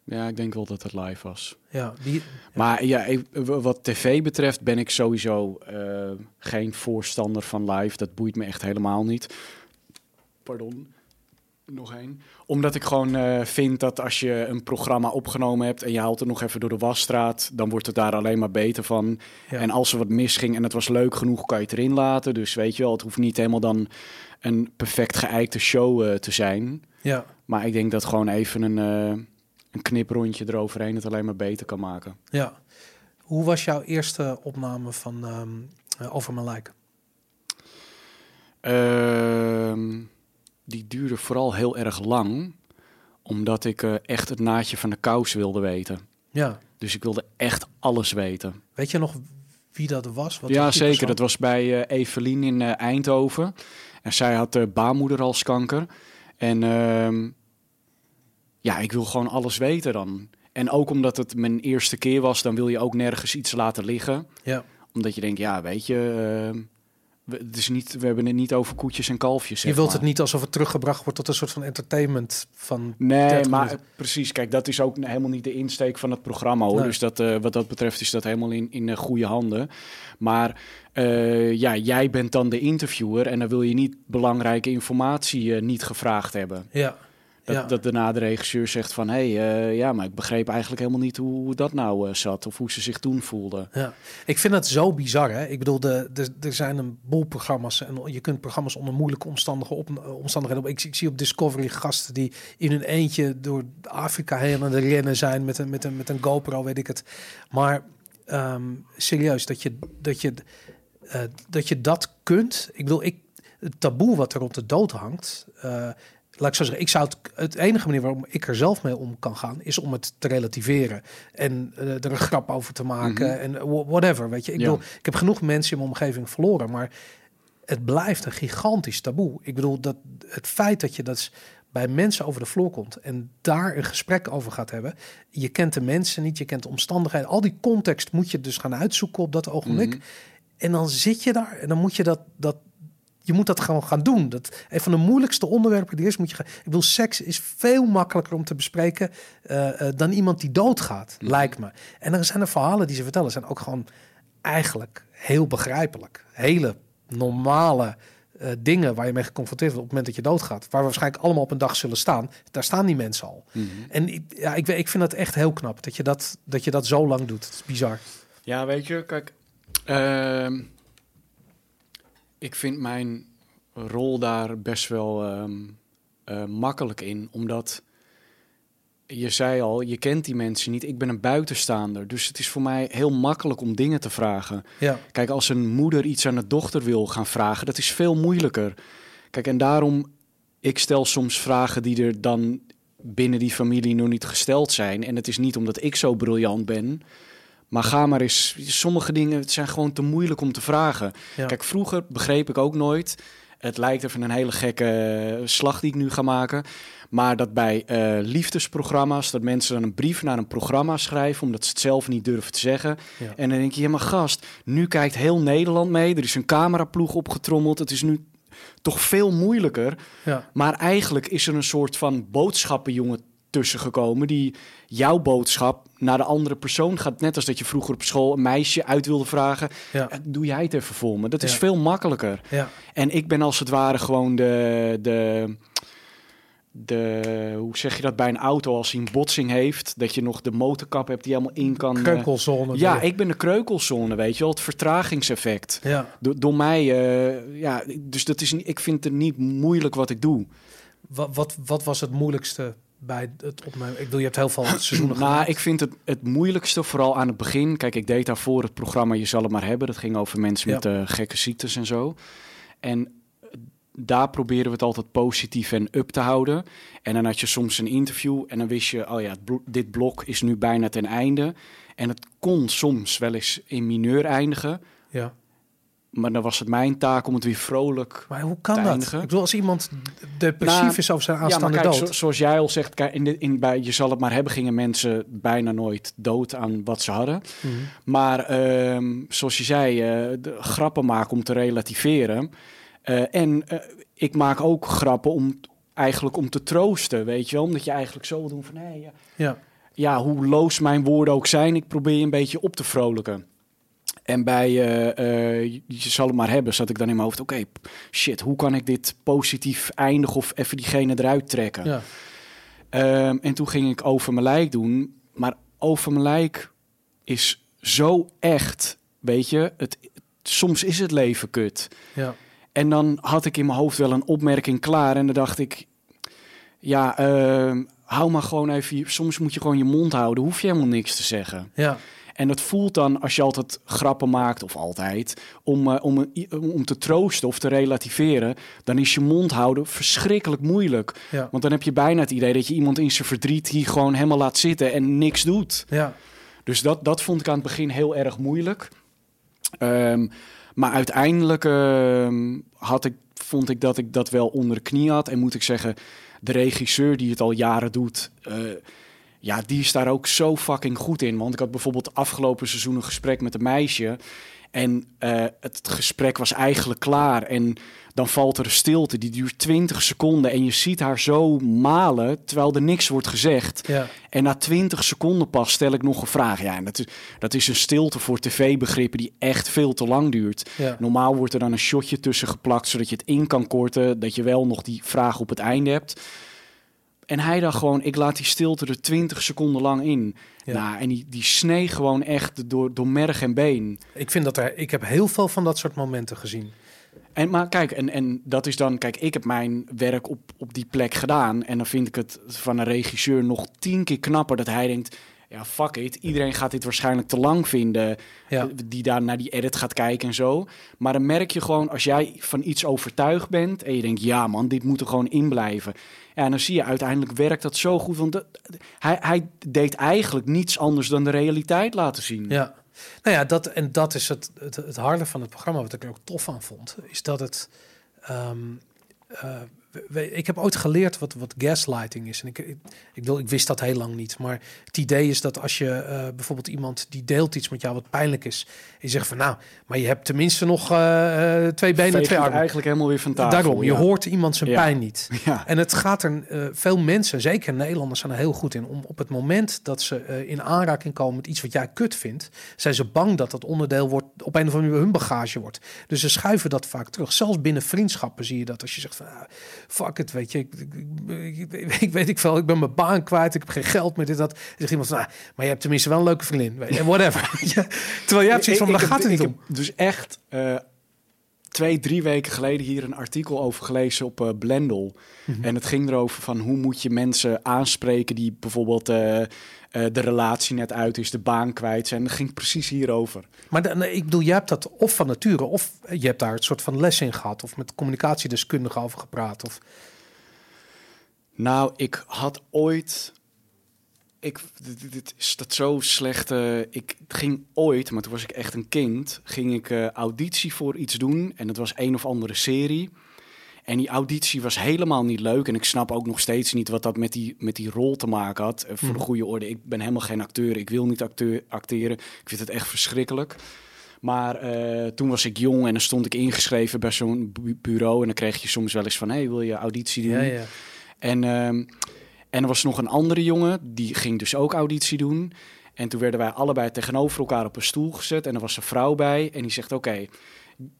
Ja, ik denk wel dat het live was. Ja, die, Maar ja, wat tv betreft ben ik sowieso eh, geen voorstander van live. Dat boeit me echt helemaal niet. Pardon. Nog één. Omdat ik gewoon eh, vind dat als je een programma opgenomen hebt en je haalt het nog even door de wasstraat, dan wordt het daar alleen maar beter van. Ja. En als er wat misging en het was leuk genoeg, kan je het erin laten. Dus weet je wel, het hoeft niet helemaal dan een perfect geëikte show eh, te zijn. ja, Maar ik denk dat gewoon even een, eh, een kniprondje eroverheen het alleen maar beter kan maken. ja. Hoe was jouw eerste opname van eh, Over mijn lijk? Ehm, die duurde vooral heel erg lang, omdat ik eh, echt het naadje van de kous wilde weten. Ja. Dus ik wilde echt alles weten. Weet je nog wie dat was? Wat ja, zeker. persoon? Dat was bij eh Evelien in eh, Eindhoven. En zij had uh, baarmoederhalskanker. En ehm, ja, ik wil gewoon alles weten dan. En ook omdat het mijn eerste keer was, dan wil je ook nergens iets laten liggen. Ja, Omdat je denkt, ja, weet je, ehm, we, het is niet, we hebben het niet over koetjes en kalfjes. Je wilt maar. het niet alsof het teruggebracht wordt tot een soort van entertainment van... Nee, 30 maar minuten. precies. Kijk, dat is ook helemaal niet de insteek van het programma hoor. Nee. Dus dat, eh, wat dat betreft is dat helemaal in, in eh, goede handen. Maar eh, ja, jij bent dan de interviewer en dan wil je niet belangrijke informatie niet gevraagd hebben. Ja. Dat, ja. dat daarna de regisseur zegt van, hé, hey, eh, ja, maar ik begreep eigenlijk helemaal niet hoe, dat nou eh, zat of hoe ze zich toen voelde. Ja, ik vind het zo bizar. Hè? Ik bedoel, de, de, er zijn een boel programma's en je kunt programma's onder moeilijke omstandige op, omstandigheden. op- Ik, ik zie op Discovery gasten die in hun eentje door Afrika heen aan het rennen zijn met een, met een, met een GoPro, weet ik het. Maar ehm, serieus, dat je dat, je, eh, dat je dat kunt. Ik bedoel, ik, het taboe wat er rond de dood hangt. Laat ik zo zeggen, ik zou het, het enige manier waarom ik er zelf mee om kan gaan, is om het te relativeren en eh, er een grap over te maken Mhm. en wha- whatever. Weet je, ik Ja. bedoel, ik heb genoeg mensen in mijn omgeving verloren, maar het blijft een gigantisch taboe. Ik bedoel, dat het feit dat je dat bij mensen over de vloer komt en daar een gesprek over gaat hebben. Je kent de mensen niet, je kent de omstandigheden. Al die context moet je dus gaan uitzoeken op dat ogenblik. Mhm. En dan zit je daar en dan moet je dat, dat je moet dat gewoon gaan doen. Dat een van de moeilijkste onderwerpen die is, moet je gaan. Ik bedoel, seks is veel makkelijker om te bespreken eh, eh, dan iemand die doodgaat, Mhm. lijkt me. En dan zijn de verhalen die ze vertellen, zijn ook gewoon eigenlijk heel begrijpelijk. Hele normale eh, dingen waar je mee geconfronteerd wordt op het moment dat je doodgaat. Waar we waarschijnlijk allemaal op een dag zullen staan. Daar staan die mensen al. Mhm. En ik- ja, ik, weet- ik vind dat echt heel knap dat je dat, dat je dat zo lang doet. Het is bizar. Ja, weet je, kijk, ehm, ik vind mijn rol daar best wel ehm, eh, makkelijk in, omdat je zei al, je kent die mensen niet. Ik ben een buitenstaander, dus het is voor mij heel makkelijk om dingen te vragen. Ja, Kijk, als een moeder iets aan de dochter wil gaan vragen, dat is veel moeilijker. Kijk, en daarom, ik stel soms vragen die er dan binnen die familie nog niet gesteld zijn. En het is niet omdat ik zo briljant ben. Maar ga maar eens, sommige dingen zijn gewoon te moeilijk om te vragen. ja. Kijk, vroeger begreep ik ook nooit. Het lijkt even een hele gekke eh, slag die ik nu ga maken. Maar dat bij eh, liefdesprogramma's, dat mensen dan een brief naar een programma schrijven, omdat ze het zelf niet durven te zeggen. Ja. En dan denk je, ja maar gast, nu kijkt heel Nederland mee. Er is een cameraploeg opgetrommeld. Het is nu toch veel moeilijker. ja. Maar eigenlijk is er een soort van boodschappenjongen tussen gekomen die jouw boodschap naar de andere persoon gaat. Net als dat je vroeger op school een meisje uit wilde vragen. Ja. Eh, Doe jij het even voor me. Dat is Ja. veel makkelijker. ja. En ik ben als het ware gewoon de, de, de, hoe zeg je dat bij een auto als hij een botsing heeft, dat je nog de motorkap hebt die helemaal in kan. eh, Kreukelzone. ja, ik ben de kreukelzone, weet je wel, het vertragingseffect. Ja. Door, door mij, eh, ja, dus dat is, ik vind het niet moeilijk wat ik doe. Wat, wat, wat was het moeilijkste bij het opnemen? Ik bedoel, je hebt heel veel seizoenen Nou, gemaakt. ik vind het het moeilijkste, vooral aan het begin. Kijk, ik deed daarvoor het programma Je zal het maar hebben. Dat ging over mensen Ja. met eh, gekke ziektes en zo. En eh, daar proberen we het altijd positief en up te houden. En dan had je soms een interview en dan wist je, oh ja, dit blok is nu bijna ten einde. En het kon soms wel eens in mineur eindigen. Ja. Maar dan was het mijn taak om het weer vrolijk Maar hoe kan dat? Ik bedoel, als iemand depressief Nou, is over zijn Ja, aanstaande kijk, dood. zo- zoals jij al zegt, kijk, in de, in, bij Je zal het maar hebben gingen mensen bijna nooit dood aan wat ze hadden. Mhm. Maar ehm, zoals je zei, eh, de grappen maken om te relativeren. Eh, en eh, ik maak ook grappen om eigenlijk om te troosten, weet je wel. Omdat je eigenlijk zo wil doen van, hé, ja, Ja. ja, hoe loos mijn woorden ook zijn, ik probeer je een beetje op te vrolijken. En bij eh, eh, Je zal het maar hebben, zat ik dan in mijn hoofd, oké, shit, hoe kan ik dit positief eindigen of even diegene eruit trekken? ja. Ehm, en toen ging ik over mijn lijk doen. Maar over mijn lijk is zo echt, weet je. Het, soms is het leven kut. Ja. En dan had ik in mijn hoofd wel een opmerking klaar. En dan dacht ik, ja, ehm, hou maar gewoon even... Soms moet je gewoon je mond houden. Hoef je helemaal niks te zeggen. Ja. En dat voelt dan, als je altijd grappen maakt, of altijd, om, eh, om, een- om te troosten of te relativeren, dan is je mond houden verschrikkelijk moeilijk. Ja. Want dan heb je bijna het idee dat je iemand in zijn verdriet hier gewoon helemaal laat zitten en niks doet. Ja. Dus dat, dat vond ik aan het begin heel erg moeilijk. Ehm, maar uiteindelijk ehm, had ik, vond ik dat ik dat wel onder de knie had. En moet ik zeggen, de regisseur die het al jaren doet, eh, ja, die is daar ook zo fucking goed in. Want ik had bijvoorbeeld afgelopen seizoen een gesprek met een meisje. En eh, het gesprek was eigenlijk klaar. En dan valt er een stilte, die duurt 20 seconden. En je ziet haar zo malen, terwijl er niks wordt gezegd. Ja. En na 20 seconden pas stel ik nog een vraag. Ja, en dat is, dat is een stilte voor tv-begrippen die echt veel te lang duurt. Ja. Normaal wordt er dan een shotje tussen geplakt, zodat je het in kan korten. Dat je wel nog die vraag op het einde hebt. En hij dacht gewoon, ik laat die stilte er 20 seconden lang in. Ja. Nou, en die, die snee gewoon echt door, door merg en been. Ik vind dat er, ik heb heel veel van dat soort momenten gezien. En, maar kijk, en, en dat is dan, kijk, ik heb mijn werk op, op die plek gedaan. En dan vind ik het van een regisseur nog tien keer knapper dat hij denkt. Ja, fuck it. Iedereen gaat dit waarschijnlijk te lang vinden. Ja. eh, Die daar naar die edit gaat kijken en zo. Maar dan merk je gewoon, als jij van iets overtuigd bent. en je denkt, ja man, dit moet er gewoon in blijven. En dan zie je uiteindelijk werkt dat zo goed. Want dat- hij, hij deed eigenlijk niets anders dan de realiteit laten zien. Ja. Nou ja, dat, en dat is het, het, het harde van het programma, wat ik er ook tof aan vond, is dat het. ehm, eh, ik heb ooit geleerd wat, wat gaslighting is. En ik, ik, ik, wist dat heel lang niet. Maar het idee is dat als je eh, bijvoorbeeld iemand die deelt iets met jou wat pijnlijk is. En je zegt van nou, maar je hebt tenminste nog eh, eh, twee benen en twee armen. eigenlijk helemaal weer van tafel. Daarom, je ja. hoort iemand zijn Ja. pijn niet. Ja. En het gaat er, veel mensen, zeker Nederlanders, zijn er heel goed in. Om op het moment dat ze in aanraking komen met iets wat jij kut vindt, zijn ze bang dat dat onderdeel wordt, op een of andere manier hun bagage wordt. Dus ze schuiven dat vaak terug. Zelfs binnen vriendschappen zie je dat als je zegt van, ah, fuck it, weet je, ik, ik, ik, ik weet ik veel, ik ben mijn baan kwijt, ik heb geen geld meer, dit, dat. Zegt iemand van, ah, maar je hebt tenminste wel een leuke vriendin, weet je, whatever. Terwijl jij hebt zoiets van, daar gaat het niet om. dus echt eh, twee, drie weken geleden hier een artikel over gelezen op eh Blendel. Mhm. En het ging erover van hoe moet je mensen aanspreken die bijvoorbeeld eh, eh, de relatie net uit is, de baan kwijt zijn. Dat ging precies hierover. Maar dan, ik bedoel, jij hebt dat of van nature, of je hebt daar het soort van les in gehad, of met communicatiedeskundigen over gepraat. Of, Nou, ik had ooit. Ik, dit, dit is dat zo slecht. eh, ik ging ooit, maar toen was ik echt een kind, ging ik eh, auditie voor iets doen. En dat was een of andere serie. En die auditie was helemaal niet leuk. En ik snap ook nog steeds niet wat dat met die, met die rol te maken had. Eh, voor de Mhm. goede orde, ik ben helemaal geen acteur. Ik wil niet acteur, acteren. Ik vind het echt verschrikkelijk. Maar toen was ik jong en dan stond ik ingeschreven bij zo'n bu- bureau. En dan kreeg je soms wel eens van, hey, wil je auditie doen? ja, ja. En, ehm, en er was nog een andere jongen, die ging dus ook auditie doen. En toen werden wij allebei tegenover elkaar op een stoel gezet. En er was een vrouw bij en die zegt, oké,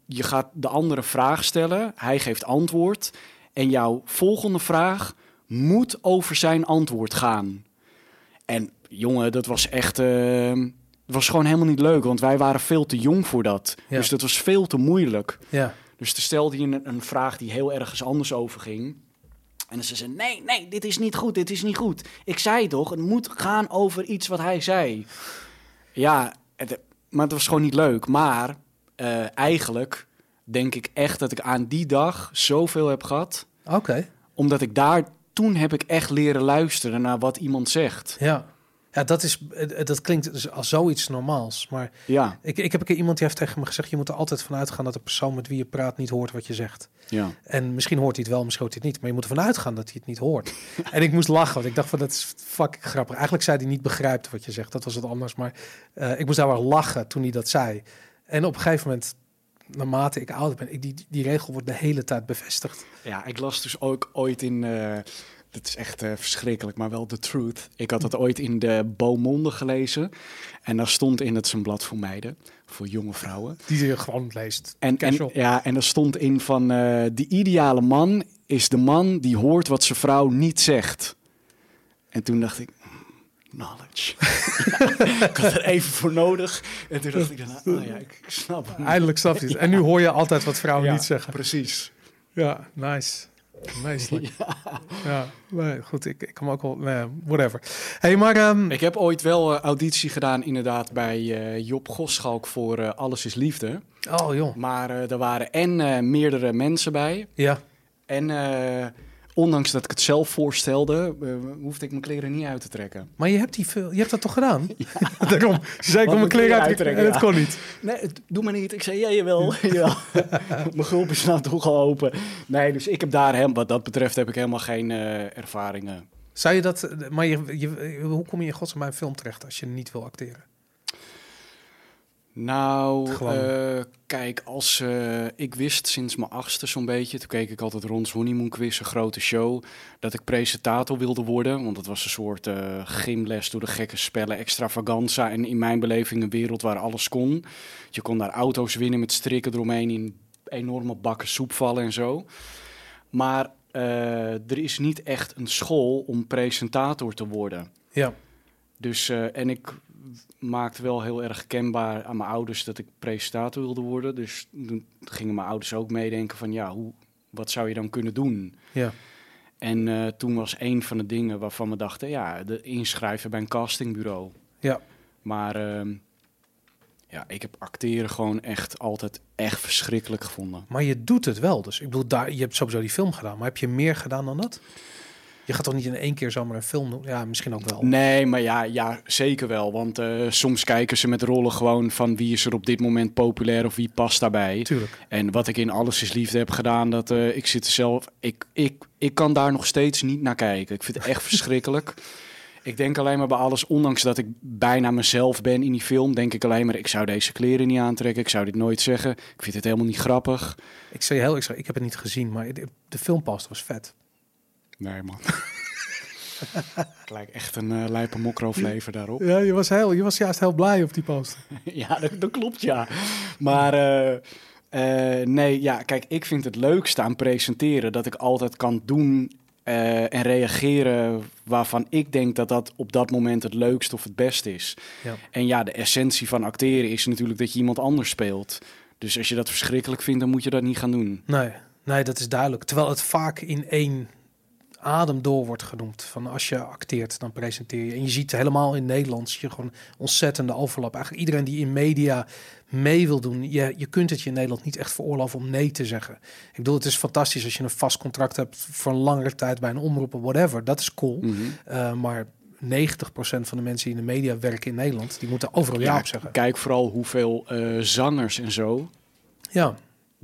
je gaat de andere vraag stellen. Hij geeft antwoord. En jouw volgende vraag moet over zijn antwoord gaan. En jongen, dat was echt... ehm, was gewoon helemaal niet leuk, want wij waren veel te jong voor dat. Ja. Dus dat was veel te moeilijk. ja. Dus toen stelde je een, een vraag die heel ergens anders over ging. En dan ze zei, nee, nee, dit is niet goed, dit is niet goed. Ik zei toch, het moet gaan over iets wat hij zei. Ja, het, maar het was gewoon niet leuk. Maar eh, eigenlijk denk ik echt dat ik aan die dag zoveel heb gehad. Oké, Omdat ik daar, toen heb ik echt leren luisteren naar wat iemand zegt. ja. Ja, dat, is, eh, dat klinkt dus als zoiets normaals. Maar Ja, ik, ik heb een keer iemand die heeft tegen me gezegd... je moet er altijd vanuit gaan dat de persoon met wie je praat niet hoort wat je zegt. ja. En misschien hoort hij het wel, misschien hoort hij het niet. Maar je moet ervan uitgaan dat hij het niet hoort. en ik moest lachen, want ik dacht van dat is fucking grappig. Eigenlijk zei hij niet begrijpt wat je zegt. Dat was het anders. Maar eh, ik moest daar wel lachen toen hij dat zei. En op een gegeven moment, naarmate ik ouder ben... Ik, die, die regel wordt de hele tijd bevestigd. Ja, ik las dus ook ooit in. eh dat is echt eh, verschrikkelijk, maar wel de truth. Ik had dat ooit in de Beaumonde gelezen. En daar stond in het is een blad voor meiden, voor jonge vrouwen. Die je gewoon leest. En, ja, en daar stond in van eh de ideale man is de man die hoort wat zijn vrouw niet zegt. En toen dacht ik, hmm, knowledge. ik had er even voor nodig. En toen dacht ik daarna, oh ja, ik snap hem. Eindelijk snap je het. En nu hoor je altijd wat vrouwen Ja, niet zeggen. Precies. Ja, nice. Nice. ja. nee, goed. Ik, ik kan ook wel... Nee, whatever. hey, maar... ehm, Ik heb ooit wel eh, auditie gedaan, inderdaad, bij eh, Job Goschalk voor eh, Alles is Liefde. oh, joh. Maar er waren en meerdere mensen bij. Ja. En ondanks dat ik het zelf voorstelde, eh, hoefde ik mijn kleren niet uit te trekken. Maar je hebt, die veel, je hebt dat toch gedaan? Daarom. Ze zei ik om mijn kleren uit te uittrekken, en ja. kon niet. Nee, het- doe maar niet. Ik zei, ja, jawel. jawel. mijn gulp is nou toch al open. Nee, dus ik heb daar, hem, wat dat betreft, heb ik helemaal geen eh, ervaringen. Zou je dat... Maar je, je, hoe kom je in godsnaam bij een film terecht als je niet wil acteren? Nou, eh, kijk, als eh, ik wist sinds mijn achtste zo'n beetje, toen keek ik altijd Rons Honeymoon Quiz, een grote show, dat ik presentator wilde worden. Want het was een soort eh, gymles door de gekke spellen, extravaganza en in mijn beleving een wereld waar alles kon. Je kon daar auto's winnen met strikken eromheen in enorme bakken soep vallen en zo. Maar er is niet echt een school om presentator te worden. Ja. Dus, en ik maakte wel heel erg kenbaar aan mijn ouders dat ik presentator wilde worden. Dus toen gingen mijn ouders ook meedenken van, ja, hoe, wat zou je dan kunnen doen? Ja. En eh, toen was een van de dingen waarvan we dachten, ja, de inschrijven bij een castingbureau. Ja. Maar ehm, ja, ik heb acteren gewoon echt altijd echt verschrikkelijk gevonden. Maar je doet het wel. Dus ik bedoel, daar, je hebt sowieso die film gedaan. Maar heb je meer gedaan dan dat? Je gaat toch niet in één keer zomaar een film doen? Ja, misschien ook wel. Nee, maar ja, ja zeker wel. Want eh, soms kijken ze met rollen gewoon van wie is er op dit moment populair of wie past daarbij. Tuurlijk. En wat ik in Alles is Liefde heb gedaan, dat eh, ik zit zelf... Ik, ik, ik kan daar nog steeds niet naar kijken. Ik vind het echt verschrikkelijk. Ik denk alleen maar bij alles, ondanks dat ik bijna mezelf ben in die film, denk ik alleen maar, ik zou deze kleren niet aantrekken, ik zou dit nooit zeggen. Ik vind het helemaal niet grappig. Ik zei heel, ik, zei, ik heb het niet gezien, maar de, de filmpast was vet. Nee, man. ik lijk echt een uh, lijpe mokro-flavor daarop. Ja, je was, heel, je was juist heel blij op die post. ja, dat, dat, klopt, ja. Maar uh, uh, nee, ja, kijk, ik vind het leukste aan presenteren dat ik altijd kan doen uh, en reageren waarvan ik denk dat dat op dat moment het leukste of het beste is. Ja. En ja, de essentie van acteren is natuurlijk dat je iemand anders speelt. Dus als je dat verschrikkelijk vindt, dan moet je dat niet gaan doen. Nee, nee dat is duidelijk. Terwijl het vaak in één adem door wordt genoemd. Van als je acteert, dan presenteer je. En je ziet helemaal in Nederland zie je gewoon ontzettende overlap. Eigenlijk iedereen die in media mee wil doen, je, je kunt het je in Nederland niet echt veroorloven om nee te zeggen. Ik bedoel, het is fantastisch als je een vast contract hebt voor een langere tijd bij een omroep of whatever. Dat is cool. Mm -hmm. uh, maar 90% van de mensen die in de media werken in Nederland, die moeten overal ja, ja op zeggen. Kijk vooral hoeveel uh, zangers en zo ja.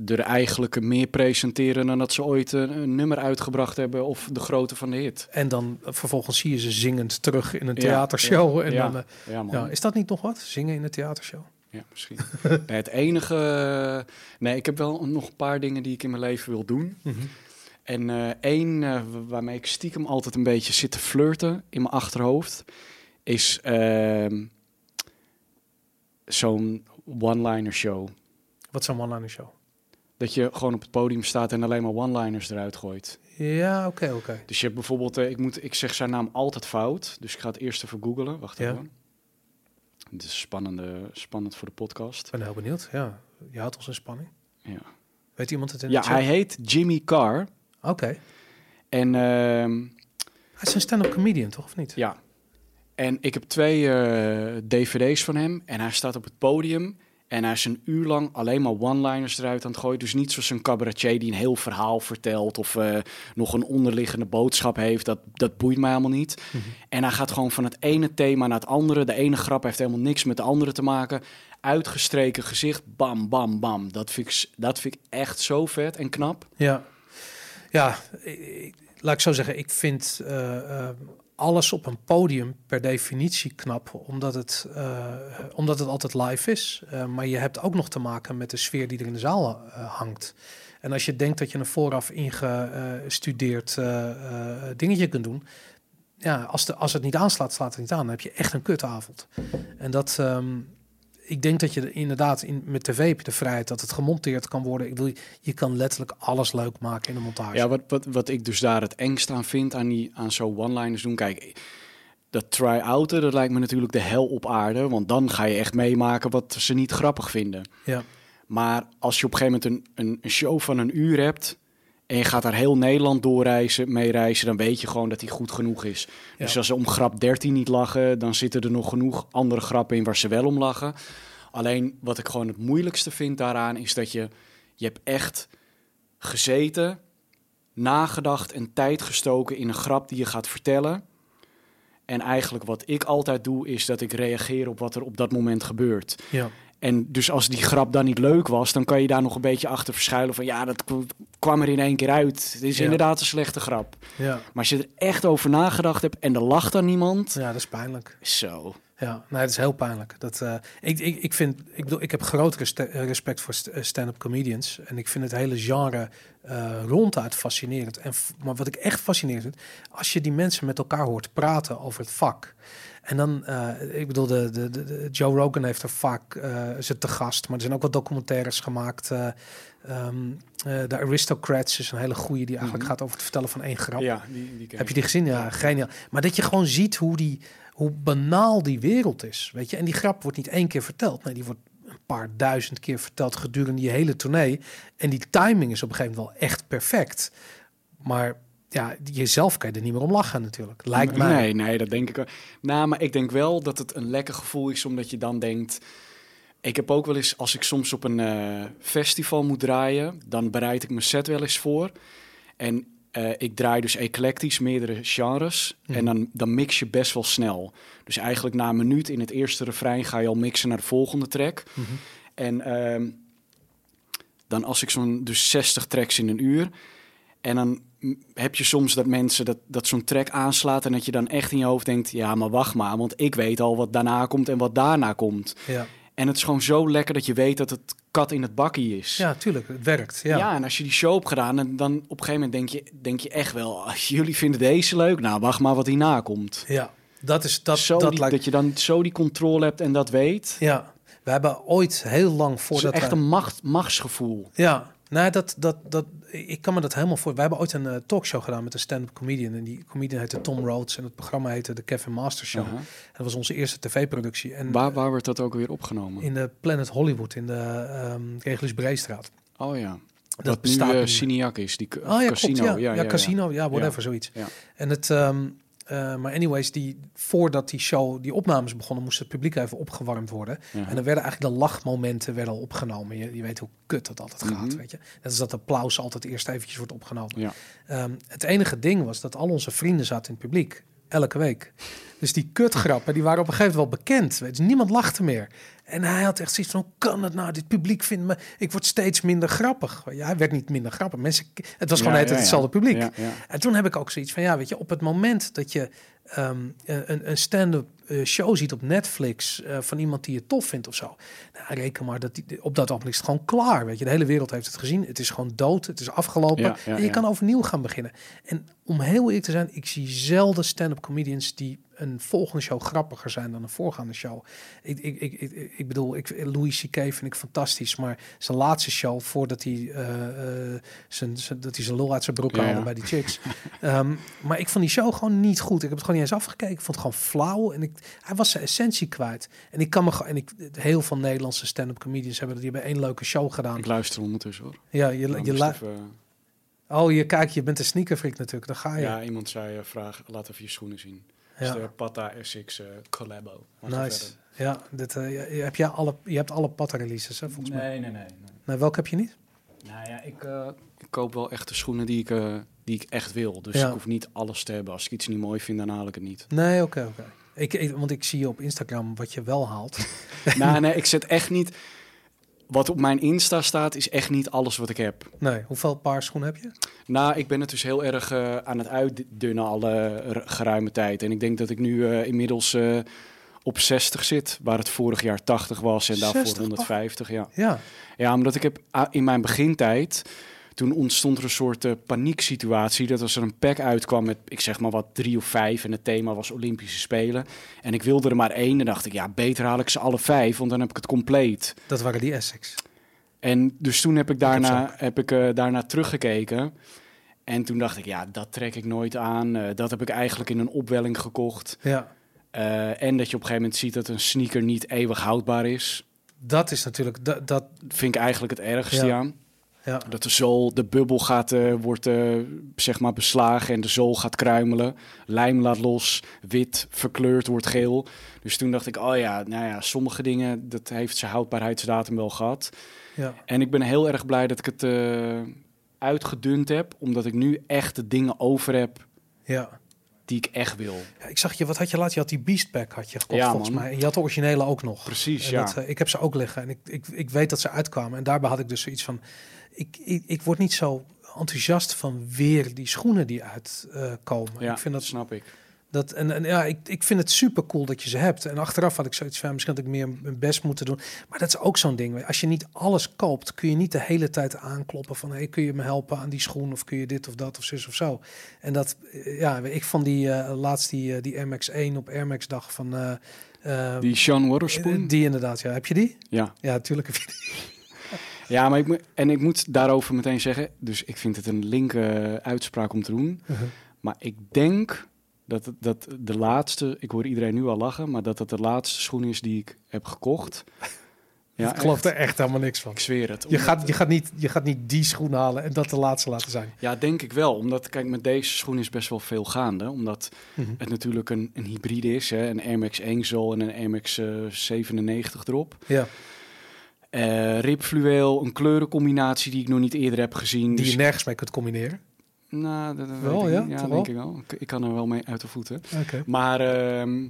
Er eigenlijk meer presenteren dan dat ze ooit een, een, nummer uitgebracht hebben of de grootte van de hit. En dan vervolgens zie je ze zingend terug in een theatershow. Ja, en ja, dan, uh, ja, is dat niet nog wat? Zingen in een theatershow? Ja, misschien. nee, het enige... Nee, ik heb wel nog een paar dingen die ik in mijn leven wil doen. Mhm. En uh, één uh, waarmee ik stiekem altijd een beetje zit te flirten in mijn achterhoofd... is uh, zo'n one-liner show. Wat is een one-liner show? Dat je gewoon op het podium staat en alleen maar one-liners eruit gooit. Ja, oké, okay, oké. Okay. Dus je hebt bijvoorbeeld... Uh, ik, moet, ik zeg zijn naam altijd fout, dus ik ga het eerst even googlen. Wacht ja. even. Het is spannende, spannend voor de podcast. Ik ben heel benieuwd. Ja, je houdt ons in spanning. Ja. Weet iemand het in Ja, hij heet Jimmy Carr. Oké. Okay. En uh, hij is een stand-up comedian, toch of niet? Ja. En ik heb twee uh, dvd's van hem. En hij staat op het podium. En hij is een uur lang alleen maar one-liners eruit aan het gooien. Dus niet zoals een cabaretier die een heel verhaal vertelt... of uh, nog een onderliggende boodschap heeft. Dat, dat boeit mij helemaal niet. Mhm. Mm -hmm. En hij gaat gewoon van het ene thema naar het andere. De ene grap heeft helemaal niks met de andere te maken. Uitgestreken gezicht, bam, bam, bam. Dat vind ik, dat vind ik echt zo vet en knap. Ja, ja ik, laat ik zo zeggen. Ik vind uh, uh, alles op een podium per definitie knap, omdat het, uh, omdat het altijd live is. Uh, maar je hebt ook nog te maken met de sfeer die er in de zaal uh, hangt. En als je denkt dat je een vooraf ingestudeerd dingetje kunt doen, ja, als, de, als het niet aanslaat, slaat het niet aan. Dan heb je echt een kutavond. En dat, um, ik denk dat je inderdaad in, met tv heb je de vrijheid dat het gemonteerd kan worden. Ik bedoel, je kan letterlijk alles leuk maken in de montage. Ja, wat, wat, wat ik dus daar het engst aan vind aan, die, aan zo one-liners doen. Kijk, dat try-outen, dat lijkt me natuurlijk de hel op aarde. Want dan ga je echt meemaken wat ze niet grappig vinden. Ja. Maar als je op een gegeven moment een, een, een show van een uur hebt... en je gaat daar heel Nederland doorreizen, mee reizen... dan weet je gewoon dat die goed genoeg is. Ja. Dus als ze om grap 13 niet lachen... dan zitten er nog genoeg andere grappen in waar ze wel om lachen. Alleen wat ik gewoon het moeilijkste vind daaraan... is dat je, je hebt echt gezeten, nagedacht en tijd gestoken... in een grap die je gaat vertellen... En eigenlijk wat ik altijd doe, is dat ik reageer op wat er op dat moment gebeurt. Ja. En dus als die grap dan niet leuk was, dan kan je daar nog een beetje achter verschuilen van ja, dat kwam er in één keer uit. Het is Ja. inderdaad een slechte grap. Ja. Maar als je er echt over nagedacht hebt en er lacht dan niemand, ja, dat is pijnlijk. zo. Ja, nee, dat is heel pijnlijk. Dat, eh, ik, ik, ik vind, ik bedoel, ik heb groot respect voor eh, stand-up comedians. En ik vind het hele genre eh, ronduit fascinerend. En, maar wat ik echt fascinerend vind, als je die mensen met elkaar hoort praten over het vak. En dan, eh, ik bedoel, de, de, de, Joe Rogan heeft er vaak, eh zit te gast. Maar er zijn ook wat documentaires gemaakt. ehm, eh, de Aristocrats is een hele goede die eigenlijk Mhm. gaat over het vertellen van één grap. Ja, die, die ken Heb je die gezien? Ja, geniaal. Maar dat je gewoon ziet hoe, die, hoe banaal die wereld is. Weet je? En die grap wordt niet één keer verteld. Nee, die wordt een paar duizend keer verteld gedurende die hele tournee. En die timing is op een gegeven moment wel echt perfect. Maar ja, jezelf kan je er niet meer om lachen natuurlijk. Lijkt mij. Nee, nee, dat denk ik wel. Nou, maar ik denk wel dat het een lekker gevoel is, omdat je dan denkt... Ik heb ook wel eens, als ik soms op een eh, festival moet draaien, dan bereid ik mijn set wel eens voor. En eh, ik draai dus eclectisch meerdere genres. Mhm. En dan, dan mix je best wel snel. Dus eigenlijk na een minuut in het eerste refrein ga je al mixen naar de volgende track. Mhm. En ehm, dan als ik zo'n dus 60 tracks in een uur. En dan heb je soms dat mensen dat, dat zo'n track aanslaat. En dat je dan echt in je hoofd denkt: ja, maar wacht maar. Want ik weet al wat daarna komt en wat daarna komt. Ja. En het is gewoon zo lekker dat je weet dat het kat in het bakkie is. ja, tuurlijk. Het werkt. Ja. Ja. en als je die show hebt gedaan, en dan op een gegeven moment denk je, denk je echt wel, jullie vinden deze leuk, nou wacht maar wat hierna komt. ja. Dat is dat. zo dat die- lijkt. dat je dan zo die controle hebt en dat weet. Ja. We hebben ooit heel lang Het is voordat echt wij- een macht, machtsgevoel. Ja, nou, dat, dat, dat, ik kan me dat helemaal voor. Wij hebben ooit een eh, talkshow gedaan met een stand-up comedian. En die comedian heette Tom Rhodes. En het programma heette de Kevin Master Show. Aha. Dat was onze eerste tv-productie. En Waar, waar werd dat ook weer opgenomen? in de Planet Hollywood in de ehm Regulus Breestraat. Oh ja. Dat Wat nu bestaat uh, meer. Cineac is, die Oh ja, casino. Klopt, ja. Ja, casino, ja, whatever, Ja. zoiets. Ja. En het, ehm, eh, maar anyways, die, voordat die show, die opnames begonnen, moest het publiek even opgewarmd worden. Ja. En dan werden eigenlijk de lachmomenten werden al opgenomen. Je, je weet hoe kut dat altijd gaat, Mhm. weet je. Net als dat applaus altijd eerst eventjes wordt opgenomen. Ja. Ehm, het enige ding was dat al onze vrienden zaten in het publiek. Elke week. Dus die kutgrappen, die waren op een gegeven moment wel bekend. Weet je, niemand lachte meer. En hij had echt zoiets van, hoe kan het nou? Dit publiek vindt me... Ik word steeds minder grappig. Ja, hij werd niet minder grappig. Mensen, het was gewoon Ja, net ja, hetzelfde publiek. En toen heb ik ook zoiets van, ja, weet je, op het moment dat je ehm, een, een stand-up eh, show ziet op Netflix eh, van iemand die je tof vindt of zo. Nou, reken maar dat die, op dat ogenblik is het gewoon klaar. Weet je, de hele wereld heeft het gezien. Het is gewoon dood. Het is afgelopen. En je kan overnieuw gaan beginnen. En om heel eerlijk te zijn, ik zie zelden stand-up comedians die een volgende show grappiger zijn dan een voorgaande show. Ik, ik, ik, ik, ik bedoel, ik, Louis C.K. vind ik fantastisch, maar zijn laatste show, voordat hij, eh, eh, zijn, zijn, dat hij zijn lul uit zijn broek haalde ja. bij die chicks. Ehm, maar ik vond die show gewoon niet goed. Ik heb het gewoon niet eens afgekeken. Ik vond het gewoon flauw en ik, hij was zijn essentie kwijt. En ik kan me gewoon, en ik, heel veel Nederlandse stand-up comedians hebben dat die hebben één leuke show gedaan. Ik luister ondertussen hoor. Ja, je, je, moest lu- even- oh, je kijk, je bent een sneakerfreak natuurlijk. Dan ga je. ja, iemand zei, eh, vraag, laat even je schoenen zien. Ja. is de Pata Essex eh, Collabo. Nice. Ja, dit, eh, je, je- heb jij alle, je hebt alle patta releases, hè, volgens mij. Nee, nee, nee. nee. Nee, welke heb je niet? Nou ja, ik, eh, ik koop wel echt de schoenen die ik, eh, die ik echt wil. Dus Ja. ik hoef niet alles te hebben. Als ik iets niet mooi vind, dan haal ik het niet. Nee, oké, oké. Ik, ik, want ik zie je op Instagram wat je wel haalt. nou, nee, ik zet echt niet... Wat op mijn Insta staat, is echt niet alles wat ik heb. Nee, hoeveel paar schoenen heb je? Nou, ik ben het dus heel erg eh, aan het uitdunnen al r- geruime tijd. En ik denk dat ik nu eh, inmiddels eh, op 60 zit, waar het vorig jaar 80 was en daarvoor 60? 150. Ja. Ja, ja, omdat ik heb ah, in mijn begintijd, toen ontstond er een soort eh, panieksituatie. Dat als er een pack uitkwam met, ik zeg maar wat, drie of vijf en het thema was Olympische Spelen. En ik wilde er maar één, dan dacht ik, ja, beter haal ik ze alle vijf, want dan heb ik het compleet. dat waren die Essex. En dus toen heb ik daarna, heb ik, eh, daarna teruggekeken. En toen dacht ik, ja, dat trek ik nooit aan. Eh, dat heb ik eigenlijk in een opwelling gekocht. Ja, en dat je op een gegeven moment ziet dat een sneaker niet eeuwig houdbaar is. dat is natuurlijk... Dat, dat, Vind ik eigenlijk het ergste Ja. aan. Ja. Dat de zool, de bubbel gaat, eh, wordt eh, zeg maar beslagen en de zool gaat kruimelen. Lijm laat los, wit, verkleurd wordt geel. Dus toen dacht ik, oh ja, nou ja, sommige dingen, dat heeft zijn houdbaarheidsdatum wel gehad. ja. En ik ben heel erg blij dat ik het eh, uitgedund heb, omdat ik nu echt de dingen over heb ja. die ik echt wil. Ja, ik zag je, wat had je laat? Je had die Beastpack had je gekocht Ja, volgens man. mij. En je had de originele ook nog. Precies, En ja. dat, ik heb ze ook liggen en ik, ik, ik weet dat ze uitkwamen. En daarbij had ik dus zoiets van, ik, ik, ik word niet zo enthousiast van weer die schoenen die uitkomen. Ja, ik vind dat snap ik. Dat, en, en ja, ik, ik vind het super cool dat je ze hebt. En achteraf had ik zoiets van, misschien had ik meer mijn best moeten doen. Maar dat is ook zo'n ding. Als je niet alles koopt, kun je niet de hele tijd aankloppen van... hey, kun je me helpen aan die schoen? Of kun je dit of dat of zus of zo? En dat, eh, ja, ik van die uh, laatst die, uh, die Air Max 1 op Air Max dag van... Uh, die Sean Waterspoon? Die inderdaad, ja. Heb je die? Ja. Ja, natuurlijk heb je die. Ja, maar ik, en ik moet daarover meteen zeggen... dus ik vind het een linker uitspraak om te doen. -huh. Maar ik denk dat, dat de laatste, ik hoor iedereen nu al lachen, maar dat dat de laatste schoen is die ik heb gekocht. Ja, ik geloof er echt helemaal niks van. Ik zweer het. Je gaat, je, gaat niet, je gaat niet die schoen halen en dat de laatste laten zijn. Ja, denk ik wel. Omdat, kijk, met deze schoen is best wel veel gaande. Omdat mm -hmm. het natuurlijk een, een hybride is. Hè? Een Air Max 1 zool en een Air Max uh, 97 erop. Ja. Uh, ribfluweel, een kleurencombinatie die ik nog niet eerder heb gezien. Die je nergens mee kunt combineren. Nou, dat, dat wel, ja, denk wel? ik wel. Ik, ik, kan er wel mee uit de voeten. Okay. Maar uh,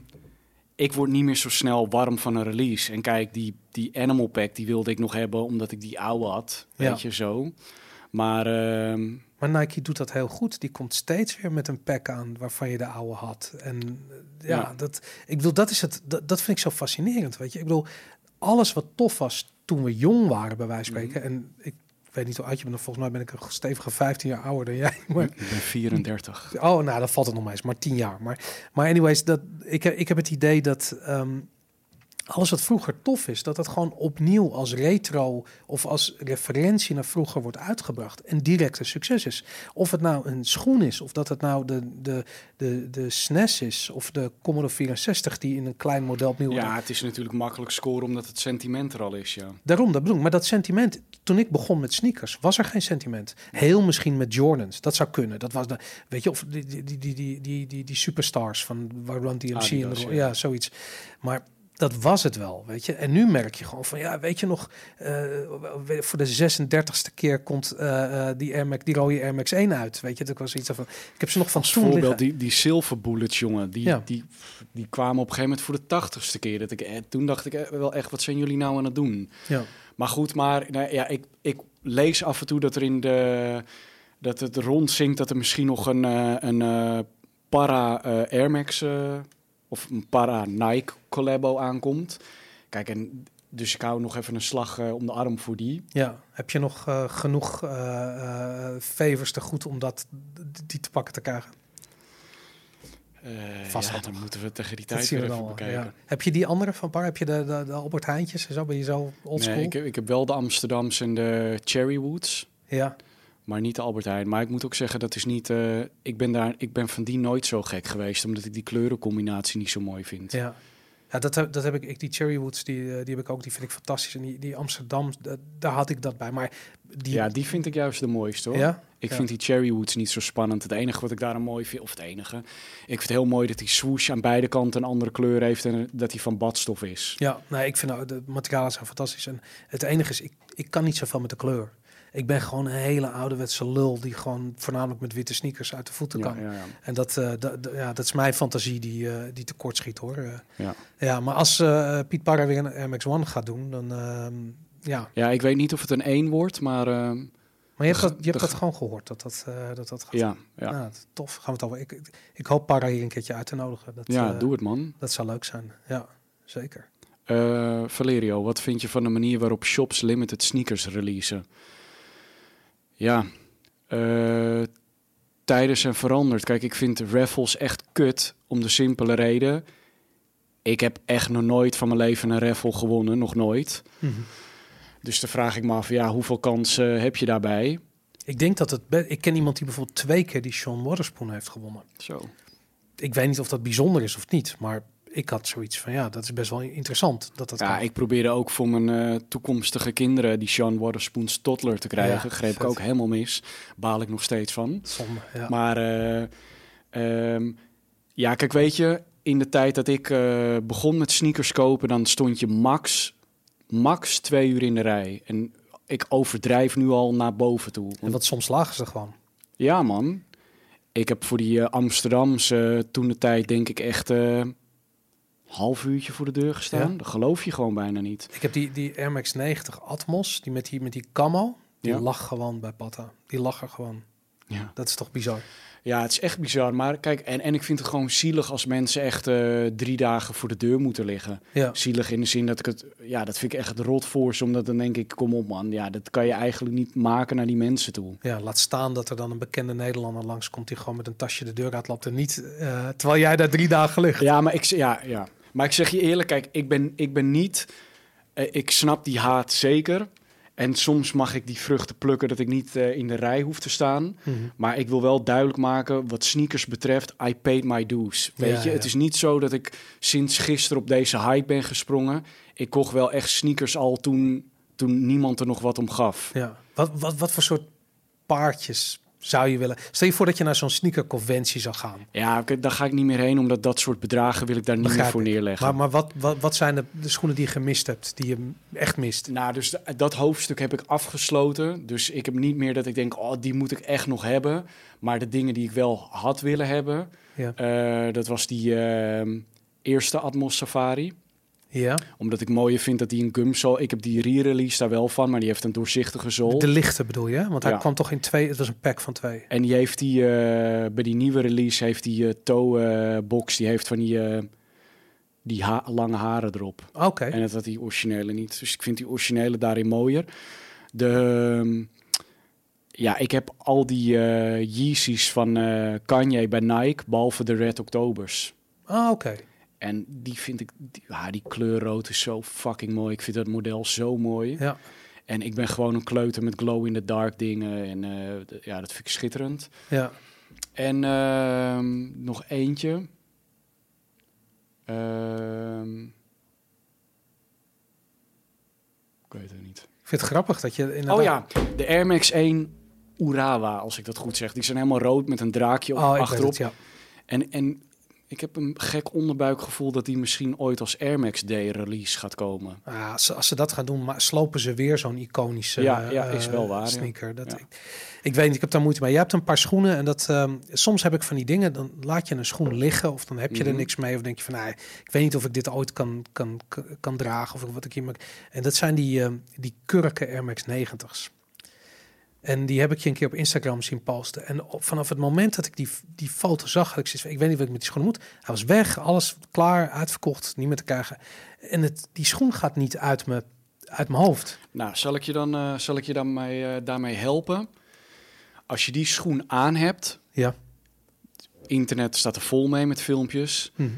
ik word niet meer zo snel warm van een release. En kijk, die, die Animal Pack die wilde ik nog hebben omdat ik die oude had. Ja. Weet je zo. Maar, uh, maar Nike doet dat heel goed. Die komt steeds weer met een pack aan waarvan je de oude had. En ja, Ja. dat, ik bedoel, dat is het. Dat, dat vind ik zo fascinerend. Weet je, ik bedoel, alles wat tof was toen we jong waren, bij wijze van spreken. En ik weet niet hoe oud je bent. Volgens mij ben ik een stevige 15 jaar ouder dan jij. Maar, ik ben 34. Oh, nou, dat valt het nog maar eens. Maar 10 jaar. Maar, maar anyways, dat, ik, heb- ik heb het idee dat ehm, alles wat vroeger tof is, dat dat gewoon opnieuw als retro of als referentie naar vroeger wordt uitgebracht en direct een succes is. Of het nou een schoen is, of dat het nou de, de, de, de SNES is, of de Commodore 64 die in een klein model opnieuw Ja, het is natuurlijk makkelijk scoren omdat het sentiment er al is, ja. Daarom, dat bedoel ik. Maar dat sentiment, toen ik begon met sneakers, was er geen sentiment. Heel misschien met Jordans, dat zou kunnen. Dat was de, weet je, of die, die, die, die, die, die, die, superstars van waar Run DMC en ja, zoiets. Maar dat was het wel, weet je. En nu merk je gewoon van, ja, weet je nog, eh, voor de 36e keer komt eh, eh, die, Air Max, die rode Air Max 1 uit, weet je. Dat was iets van, ik heb ze nog van toen voorbeeld, liggen. die, die silver bullets, jongen, die, Ja. die, die kwamen op een gegeven moment voor de tachtigste keer. Dat ik, eh, toen dacht ik eh, wel echt, wat zijn jullie nou aan het doen? Ja. Maar goed, maar nou, ja, ik, ik lees af en toe dat er in de dat het rondzinkt dat er misschien nog een, een para Air Max eh, of een para Nike collabo aankomt. Kijk, en dus ik hou nog even een slag eh, om de arm voor die. Ja, heb je nog eh, genoeg eh favors te goed om dat, die te pakken te krijgen? Vast ja, dan moeten we tegen die tijd weer we even bekijken. ja. Heb je die andere van Par? Heb je de, de, de Albert Heijntjes en zo? Ben je zo oldschool? Nee, ik, heb, ik heb wel de Amsterdamse en de Cherrywoods. Ja, Maar niet de Albert Heijn. Maar ik moet ook zeggen, dat is niet. eh, ik, ben daar, ik ben van die nooit zo gek geweest. Omdat ik die kleurencombinatie niet zo mooi vind. ja. Ja, dat, heb- dat heb ik, ik die Cherrywoods, die, eh, die heb ik ook, die vind ik fantastisch. En die, die Amsterdam, da- daar had ik dat bij. Maar die, Ja, die vind ik juist de mooiste hoor. ja? Ik Ja. vind die Cherrywoods niet zo spannend. Het enige wat ik daar mooi vind, of het enige. Ik vind het heel mooi dat die swoosh aan beide kanten een andere kleur heeft. En dat die van badstof is. Ja, nee, ik vind nou, de materialen zijn fantastisch. En het enige is, ik, ik kan niet zoveel met de kleur. Ik ben gewoon een hele ouderwetse lul die gewoon voornamelijk met witte sneakers uit de voeten kan. ja, ja. En dat, eh, ja, dat is mijn fantasie die, eh, die tekort schiet hoor. Eh, Ja. ja, maar als Piet Parra weer een Air Max One gaat doen, dan ehm, ja. ja, ik weet niet of het een 1 wordt, maar ehm, Maar je hebt, dat, je hebt dat gewoon gehoord, dat dat, dat, dat gaat. ja, ja. Nou, tof. Gaan we het over. Ik, ik, hoop Parra hier een keertje uit te nodigen. Dat, ja, doe het man. Dat zou leuk zijn. Ja, zeker. Valerio, wat vind je van de manier waarop shops limited sneakers releasen? Ja, eh, tijden zijn veranderd. Kijk, ik vind raffles echt kut om de simpele reden. Ik heb echt nog nooit van mijn leven een raffle gewonnen, nog nooit. Dus dan vraag ik me af, ja, hoeveel kansen heb je daarbij? Ik denk dat het. Ik ken iemand die bijvoorbeeld twee keer die Sean Waterspoon heeft gewonnen. Zo. Ik weet niet of dat bijzonder is of niet, maar ik had zoiets van ja, dat is best wel interessant dat dat Ja, kan. ik probeerde ook voor mijn eh, toekomstige kinderen die Sean Waterspoon's toddler te krijgen. Ja, Greep ik ook helemaal mis. Baal ik nog steeds van. Zonde. Ja. Maar eh, ehm, ja, kijk, weet je, in de tijd dat ik eh, begon met sneakers kopen, dan stond je max, max twee uur in de rij. En ik overdrijf nu al naar boven toe. en wat soms lagen ze gewoon. Ja, man. Ik heb voor die Amsterdamse toen de tijd denk ik echt half uurtje voor de deur gestaan. Ja. Dat geloof je gewoon bijna niet. Ik heb die, die Air Max 90 Atmos, die met die, met die camo. Die Ja. lag gewoon bij Patta. Die lag er gewoon. Ja. Dat is toch bizar? Ja, het is echt bizar. Maar kijk, en, en ik vind het gewoon zielig als mensen echt eh, drie dagen voor de deur moeten liggen. Ja. Zielig in de zin dat ik het, ja, dat vind ik echt rot voor ze. Omdat dan denk ik, kom op man, ja, dat kan je eigenlijk niet maken naar die mensen toe. Ja, laat staan dat er dan een bekende Nederlander langskomt die gewoon met een tasje de deur uitlapt en niet eh, terwijl jij daar drie dagen ligt. Ja, maar ik, ja, ja. Maar ik zeg je eerlijk, kijk, ik ben, ik ben niet, eh, ik snap die haat zeker. En soms mag ik die vruchten plukken dat ik niet eh, in de rij hoef te staan. Mhm. Maar ik wil wel duidelijk maken, wat sneakers betreft, I paid my dues. Weet Ja, je, ja. het is niet zo dat ik sinds gisteren op deze hype ben gesprongen. Ik kocht wel echt sneakers al toen, toen niemand er nog wat om gaf. Ja. Wat, wat, wat voor soort paardjes zou je willen? Stel je voor dat je naar zo'n sneakerconventie zou gaan. Ja, daar ga ik niet meer heen, omdat dat soort bedragen wil ik daar niet meer voor neerleggen. Maar, maar wat, wat, wat zijn de, de schoenen die je gemist hebt, die je echt mist? Nou, dus dat hoofdstuk heb ik afgesloten. Dus ik heb niet meer dat ik denk, oh, die moet ik echt nog hebben. Maar de dingen die ik wel had willen hebben, Ja. eh, dat was die ehm, eerste Atmos Safari. Ja. Omdat ik mooier vind dat die een gumsol... Ik heb die re-release daar wel van, maar die heeft een doorzichtige zool. De lichte bedoel je? Want hij Ja. kwam toch in twee, het was een pack van twee. En die heeft die, eh, bij die nieuwe release heeft die eh, toe box, die heeft van die, eh, die ha- lange haren erop. Oké. En dat had die originele niet. Dus ik vind die originele daarin mooier. De, ehm, ja, ik heb al die eh Yeezys van eh, Kanye bij Nike, behalve de Red Octobers. Ah, oké. En die vind ik, die, ah, die kleurrood is zo fucking mooi. Ik vind dat model zo mooi. Ja. En ik ben gewoon een kleuter met glow-in-the-dark dingen. En eh, ja, dat vind ik schitterend. Ja. En ehm, nog eentje. Ehm, ik weet het niet. Ik vind het grappig dat je inderdaad... Oh ja, de Air Max 1 Urawa, als ik dat goed zeg. Die zijn helemaal rood met een draakje op, Oh, achterop. het, ja. En, en ik heb een gek onderbuikgevoel dat die misschien ooit als Air Max Day release gaat komen. Ah, als, ze- als ze dat gaan doen, maar slopen ze weer zo'n iconische Ja, ja, eh, is wel waar, ja. sneaker. Dat, Ja. ik, ik weet niet, ik heb daar moeite mee. Je hebt een paar schoenen en dat ehm, soms heb ik van die dingen, dan laat je een schoen liggen of dan heb je er Mhm. niks mee of denk je van, nou, ik weet niet of ik dit ooit kan, kan, kan, kan dragen of wat ik hier maak. En dat zijn die, ehm, die kurken Air Max 90's. En die heb ik je een keer op Instagram zien posten. En op, vanaf het moment dat ik die, die foto zag, had ik zoiets ik weet niet wat ik met die schoenen moet. Hij was weg, alles klaar, uitverkocht, niet meer te krijgen. En het, die schoen gaat niet uit, me, uit mijn hoofd. Nou, zal ik je dan, eh, zal ik je dan mee, eh, daarmee helpen? Als je die schoen aan hebt, Ja. internet staat er vol mee met filmpjes. Hm.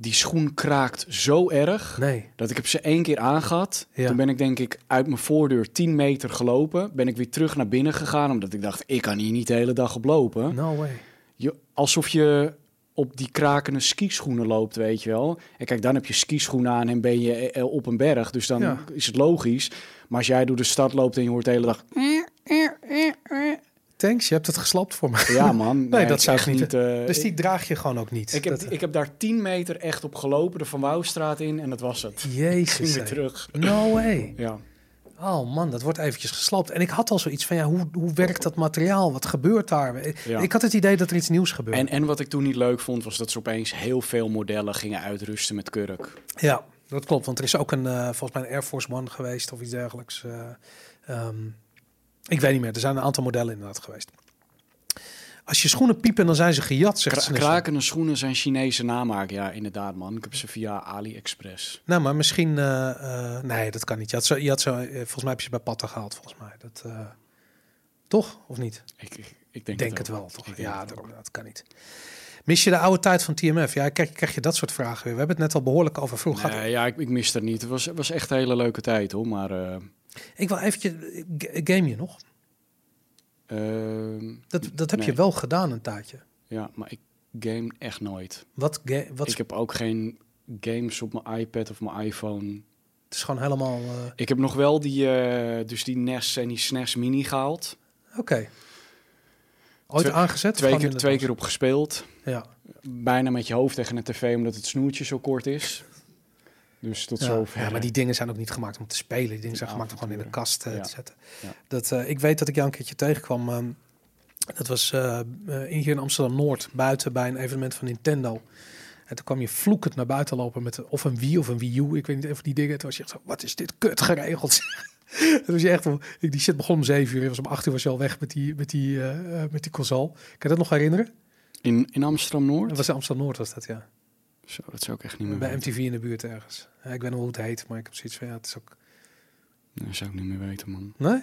Die schoen kraakt zo erg Nee. dat ik heb ze één keer aangehad. Ja. Toen ben ik denk ik uit mijn voordeur 10 meter gelopen. Ben ik weer terug naar binnen gegaan omdat ik dacht, ik kan hier niet de hele dag op lopen. No way. Je, alsof je op die krakende skischoenen loopt, weet je wel. En kijk, dan heb je skischoenen aan en ben je eh, op een berg. Dus dan Ja. is het logisch. Maar als jij door de stad loopt en je hoort de hele dag... Thanks, je hebt het geslapt voor me. Ja man, Nee, dat zou ik niet- eh, Dus die draag je gewoon ook niet. ik, heb, Dat- ik heb daar 10 meter echt op gelopen, de Van Wouwstraat in. En dat was het. Ik Jezus. ging weer terug. No way. Ja. Oh man, dat wordt eventjes geslapt. En ik had al zoiets van, ja, hoe, hoe werkt dat materiaal? Wat gebeurt daar? Ik, Ja. ik had het idee dat er iets nieuws gebeurde. En, en wat ik toen niet leuk vond, was dat ze opeens heel veel modellen gingen uitrusten met kurk. Ja, dat klopt. Want er is ook een, eh, volgens mij een Air Force One geweest of iets dergelijks. Eh, ehm, ik weet niet meer. Er zijn een aantal modellen inderdaad geweest. Als je schoenen piepen, dan zijn ze gejat, zegt Kra krakende schoenen zijn Chinese namaak. Ja, inderdaad man. Ik heb ze via AliExpress. Nou, maar misschien... eh, eh, nee, dat kan niet. Je had zo, je had zo, eh, volgens mij heb je ze bij Patta gehaald, volgens mij. Dat, toch? Of niet? Ik, ik, denk, denk het wel, toch? Ja, dat kan niet. Mis je de oude tijd van TMF? Ja, krijg, krijg je dat soort vragen weer. We hebben het net al behoorlijk over vroeger. gehad. Nee, ja, ik, ik mis er niet. Het was, was echt een hele leuke tijd hoor. Maar Ik wil eventjes... Game je nog? ehm, Dat, dat heb je wel gedaan een tijdje. ja, maar ik game echt nooit. Wat, wat Ik heb ook geen games op mijn iPad of mijn iPhone. Het is gewoon helemaal... eh, Ik heb nog wel die, eh, dus die NES en die SNES Mini gehaald. Oké. Ooit Twee- aangezet? Twee keer, twee keer op gespeeld. Ja. Bijna met je hoofd tegen een tv, omdat het snoertje zo kort is. Dus tot Ja. zover. ja, maar die dingen zijn ook niet gemaakt om te spelen. Die dingen zijn gemaakt om gewoon in de kast eh, Ja. te zetten. Ja. Dat, eh, ik weet dat ik jou een keertje tegenkwam. ehm, dat was in hier in Amsterdam-Noord, buiten bij een evenement van Nintendo. En toen kwam je vloekend naar buiten lopen met of een Wii of een Wii U. Ik weet niet even die dingen. Toen was je echt zo, wat is dit kut geregeld. Dat was je echt, die shit begon om zeven uur. Was om acht uur was je al weg met die, met die, met die console. Kan je dat nog herinneren? In, in Amsterdam-Noord? Dat was in Amsterdam-Noord was dat, ja. Zo, dat zou ik echt niet meer Bij weten. MTV in de buurt ergens. Ja, ik weet nog hoe het heet, maar ik heb zoiets van, ja, het is ook... Dat zou ik niet meer weten, man. Nee?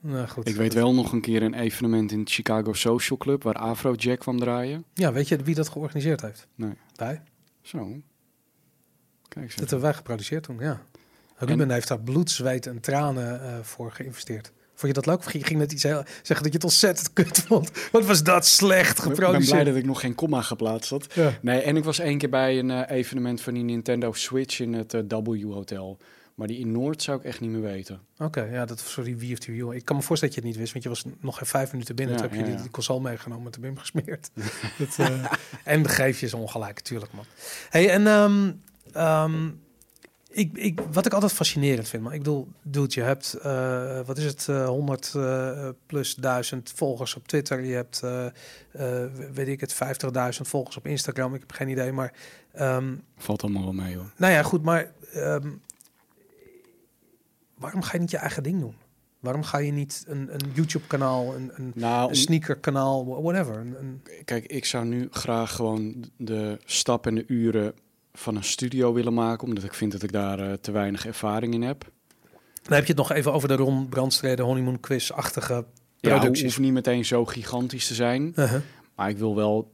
Nou goed. Ik weet wel nog een keer een evenement in het Chicago Social Club... waar Afrojack kwam draaien. Ja, weet je wie dat georganiseerd heeft? Nee. Wij. Zo. Kijk eens Dat hebben wij geproduceerd toen, ja. Ruben heeft daar bloed, zweet en tranen eh, voor geïnvesteerd. Vond je dat leuk? Of ging je ging net iets heel, zeggen dat je het ontzettend kut vond? Wat was dat slecht Ik ben geproduceerd? blij dat ik nog geen komma geplaatst had. Ja. Nee, en ik was één keer bij een eh, evenement van die Nintendo Switch in het eh, W Hotel. Maar die in Noord zou ik echt niet meer weten. Oké, ja, dat was voor die Wii of die Wii. Ik kan me voorstellen dat je het niet wist, want je was nog geen vijf minuten binnen. Ja, toen heb je ja, die, console meegenomen met de bim gesmeerd. dat, eh, en geef je ze ongelijk, natuurlijk, man. Hey, en ehm, ehm, ik, ik, wat ik altijd fascinerend vind, maar ik bedoel, dude, je hebt, eh, wat is het, eh 100 eh, plus duizend volgers op Twitter. Je hebt, weet ik het, 50.000 volgers op Instagram. Ik heb geen idee, maar... ehm, Valt allemaal wel mee hoor. nou ja, goed, maar ehm, waarom ga je niet je eigen ding doen? Waarom ga je niet een, een YouTube-kanaal, een, een, Nou, een sneaker-kanaal, wha- whatever? Een, kijk, ik zou nu graag gewoon de stap en de uren van een studio willen maken. Omdat ik vind dat ik daar eh, te weinig ervaring in heb. dan heb je het nog even over de Ron Brandstrede honeymoon quiz-achtige Ja, producties. hoeft niet meteen zo gigantisch te zijn. Uh-huh. Maar ik wil wel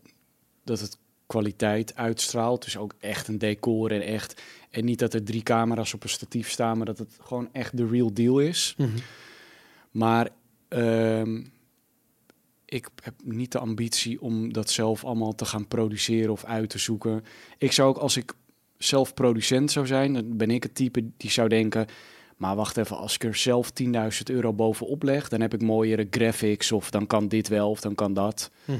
dat het kwaliteit uitstraalt. Dus ook echt een decor en echt. En niet dat er drie camera's op een statief staan, maar dat het gewoon echt de real deal is. Mhm. Maar ehm, ik heb niet de ambitie om dat zelf allemaal te gaan produceren of uit te zoeken. Ik zou ook, als ik zelf producent zou zijn, dan ben ik het type die zou denken... Maar wacht even, als ik er zelf 10.000 euro bovenop leg, dan heb ik mooiere graphics of dan kan dit wel of dan kan dat. Mhm.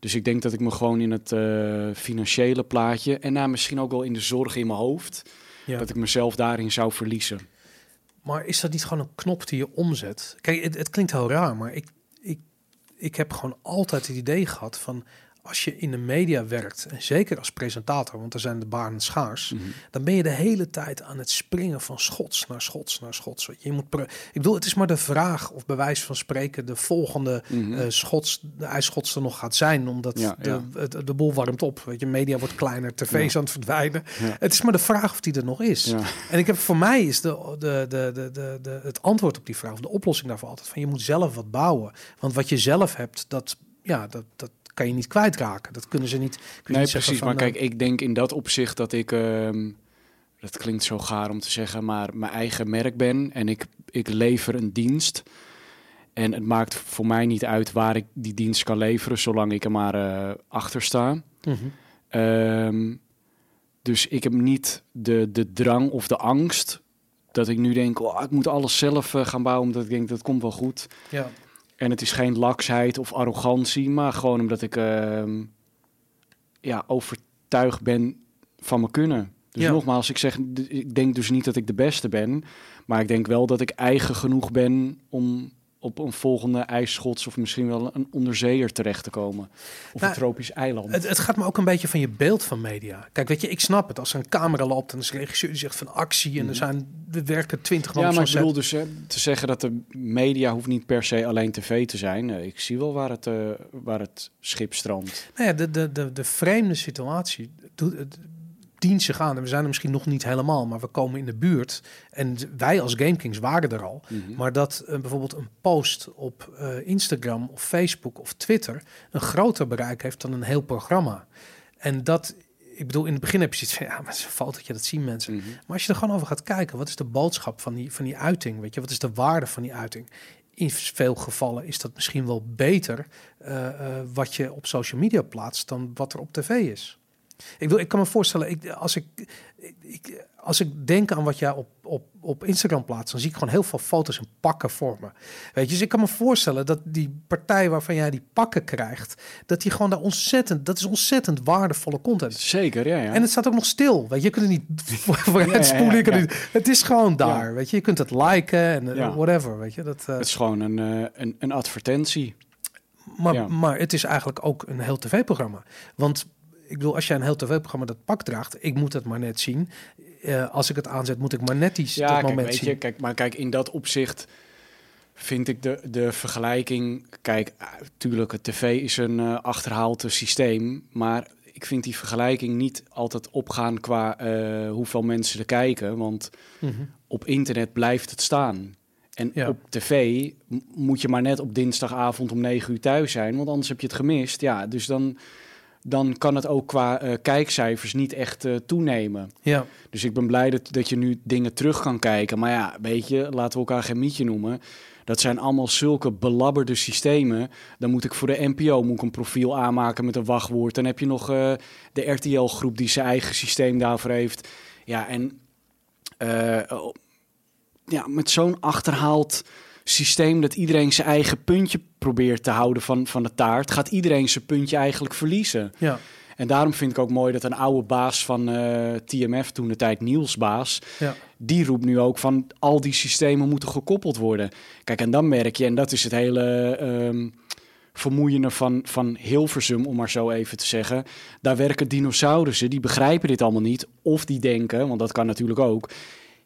Dus ik denk dat ik me gewoon in het eh, financiële plaatje en nou, misschien ook wel in de zorg in mijn hoofd, Ja. dat ik mezelf daarin zou verliezen. Maar is dat niet gewoon een knop die je omzet? Kijk, het, het klinkt heel raar, maar ik, ik, heb gewoon altijd het idee gehad van... als je in de media werkt, en zeker als presentator... want er zijn de banen schaars... Mhm. dan ben je de hele tijd aan het springen van schots naar schots naar schots. Je, moet ik bedoel, het is maar de vraag of bij wijze van spreken... de volgende Mhm. eh, schots, de ijsschots er nog gaat zijn... omdat Ja, de, ja. Het, de boel warmt op. Weet je, media wordt kleiner, tv is Ja. aan het verdwijnen. Het is maar de vraag of die er nog is. En ik heb voor mij is de, de, de, de, de, de, het antwoord op die vraag, of de oplossing daarvoor altijd van je moet zelf wat bouwen. Want wat je zelf hebt, dat, ja, dat, dat kan je niet kwijtraken. Dat kunnen ze niet. kun Nee, niet precies. van, maar eh, kijk, ik denk in dat opzicht dat ik, ehm, dat klinkt zo gaar om te zeggen, maar mijn eigen merk ben en ik, ik lever een dienst. En het maakt voor mij niet uit waar ik die dienst kan leveren, zolang ik er maar eh, achter sta. mhm. Ehm, dus ik heb niet de, de drang of de angst dat ik nu denk, oh, ik moet alles zelf eh, gaan bouwen, omdat ik denk dat komt wel goed. ja. En het is geen laksheid of arrogantie, maar gewoon omdat ik ehm, ja, overtuigd ben van mijn kunnen. Dus Ja. nogmaals, ik zeg, ik denk dus niet dat ik de beste ben, maar ik denk wel dat ik eigen genoeg ben om op een volgende ijsschots of misschien wel een onderzeeër terecht te komen. Of Nou, een tropisch eiland. Het, het gaat me ook een beetje van je beeld van media. Kijk, weet je, ik snap het. Als er een camera loopt en een regisseur die zegt van actie en er zijn er werken twintig man Mhm. ja, maar ik bedoel dus hè, te zeggen dat de media hoeft niet per se alleen tv te zijn. Eh, ik zie wel waar het, eh, waar het schip strandt. Nou ja, de, de, de, de vreemde situatie doet, dient zich aan. En we zijn er misschien nog niet helemaal, maar we komen in de buurt. En wij als GameKings waren er al. Mhm. Maar dat eh, bijvoorbeeld een post op eh, Instagram of Facebook of Twitter een groter bereik heeft dan een heel programma. En dat, ik bedoel, in het begin heb je zoiets van, ja, maar het is een fotootje, dat zien mensen. Mhm. Maar als je er gewoon over gaat kijken, wat is de boodschap van die, van die uiting? Weet je, wat is de waarde van die uiting? In veel gevallen is dat misschien wel beter eh, wat je op social media plaatst dan wat er op tv is. Ik, bedoel, ik kan me voorstellen, ik, als, ik, ik, als ik denk aan wat jij op, op, op Instagram plaatst, dan zie ik gewoon heel veel foto's in pakken voor me. Weet je, dus ik kan me voorstellen dat die partij waarvan jij die pakken krijgt, dat die gewoon daar ontzettend, dat is ontzettend waardevolle content. Zeker, ja. ja. En het staat ook nog stil. Weet je, je kunt het niet voor- vooruit Ja, ja, spoelen. je kunt ja. het, is gewoon daar. Weet je, je kunt het liken en eh, Ja. whatever. Weet je, dat, eh, het is gewoon een, eh, een, een advertentie. maar, ja. maar het is eigenlijk ook een heel tv-programma. Want ik bedoel, als jij een heel tv-programma dat pak draagt, ik moet het maar net zien. eh, als ik het aanzet, moet ik maar net iets Ja, dat kijk, moment weet zien. je, kijk, maar kijk, in dat opzicht vind ik de, de vergelijking... Kijk, natuurlijk, het tv is een eh achterhaald systeem, maar ik vind die vergelijking niet altijd opgaan qua eh, hoeveel mensen er kijken, want Mhm. op internet blijft het staan. En Ja. op tv moet je maar net op dinsdagavond om 9 uur thuis zijn, want anders heb je het gemist. Ja, dus dan, dan kan het ook qua eh, kijkcijfers niet echt eh, toenemen. Ja, Dus ik ben blij dat, dat je nu dingen terug kan kijken. Maar ja, weet je, laten we elkaar geen mietje noemen. Dat zijn allemaal zulke belabberde systemen. Dan moet ik voor de NPO moet ik een profiel aanmaken met een wachtwoord. Dan heb je nog eh, de RTL-groep die zijn eigen systeem daarvoor heeft. Ja, en oh, ja, met zo'n achterhaald systeem dat iedereen zijn eigen puntje probeert te houden van, van de taart, gaat iedereen zijn puntje eigenlijk verliezen. ja, En daarom vind ik ook mooi dat een oude baas van eh, TMF, toen de tijd Niels Baas, ja. die roept nu ook van al die systemen moeten gekoppeld worden. Kijk, en dan merk je, en dat is het hele ehm vermoeiende van, van Hilversum, om maar zo even te zeggen. Daar werken dinosaurussen, die begrijpen dit allemaal niet. Of die denken, want dat kan natuurlijk ook.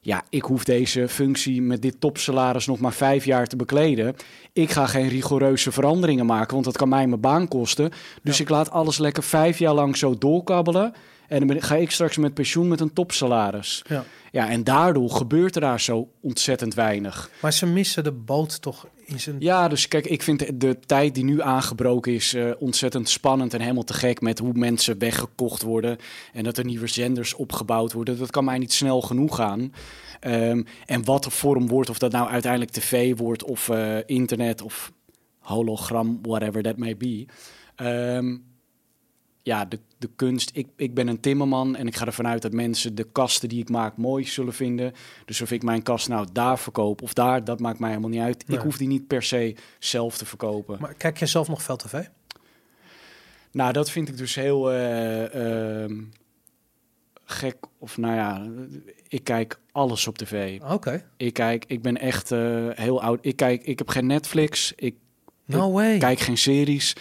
Ja, ik hoef deze functie met dit topsalaris nog maar vijf jaar te bekleden. Ik ga geen rigoureuze veranderingen maken, want dat kan mij mijn baan kosten. Dus Ja. ik laat alles lekker vijf jaar lang zo doorkabbelen. En dan ben- ga ik straks met pensioen met een topsalaris. ja. Ja, en daardoor gebeurt er daar zo ontzettend weinig. Maar ze missen de boot toch in zijn... Ja, dus kijk, ik vind de, de tijd die nu aangebroken is eh, ontzettend spannend en helemaal te gek met hoe mensen weggekocht worden en dat er nieuwe zenders opgebouwd worden. Dat kan mij niet snel genoeg gaan. Ehm, en wat de vorm wordt, of dat nou uiteindelijk tv wordt of eh, internet of hologram, whatever that may be. Ehm, ja, de, de kunst. Ik, ik ben een timmerman en ik ga ervan uit dat mensen de kasten die ik maak mooi zullen vinden. Dus of ik mijn kast nou daar verkoop of daar, dat maakt mij helemaal niet uit. Nee. Ik hoef die niet per se zelf te verkopen. Maar kijk jij zelf nog veel tv? Nou, dat vind ik dus heel eh, ehm, gek. Of nou ja, ik kijk alles op tv. Oké. Ik kijk, ik ben echt eh, heel oud. Ik kijk, ik heb geen Netflix. Ik No way. kijk geen series.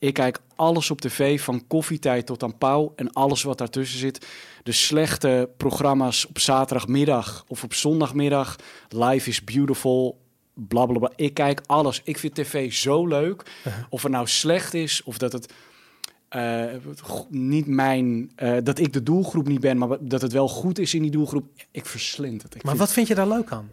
Ik kijk alles op tv, van koffietijd tot aan pauw en alles wat daartussen zit. De slechte programma's op zaterdagmiddag of op zondagmiddag. Life is beautiful, bla bla bla. Ik kijk alles. Ik vind tv zo leuk. Uh-huh. Of het nou slecht is of dat het eh, niet mijn, eh, dat ik de doelgroep niet ben, maar dat het wel goed is in die doelgroep. Ik verslind het. Ik Maar vind- wat vind je daar leuk aan?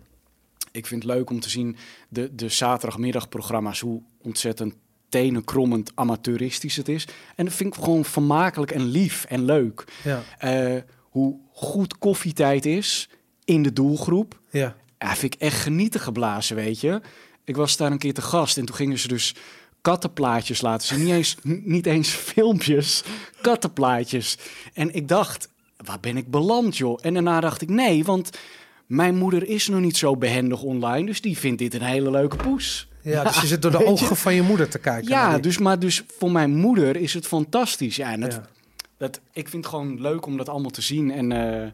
ik vind het leuk om te zien de, de zaterdagmiddagprogramma's, hoe ontzettend tenenkrommend amateuristisch het is. En dat vind ik gewoon vermakelijk en lief en leuk. Ja. Eh, hoe goed koffietijd is in de doelgroep. Ja. Ja, vind ik echt genieten geblazen, weet je. Ik was daar een keer te gast en toen gingen ze dus kattenplaatjes laten zien. Niet eens, niet eens filmpjes, kattenplaatjes. En ik dacht, waar ben ik beland, joh? En daarna dacht ik, nee, want mijn moeder is nog niet zo behendig online. Dus die vindt dit een hele leuke poes. Ja, dus je zit door de ogen van je moeder te kijken. Ja, dus, maar dus voor mijn moeder is het fantastisch. Ja, en dat, Ja. dat, ik vind het gewoon leuk om dat allemaal te zien. En eh,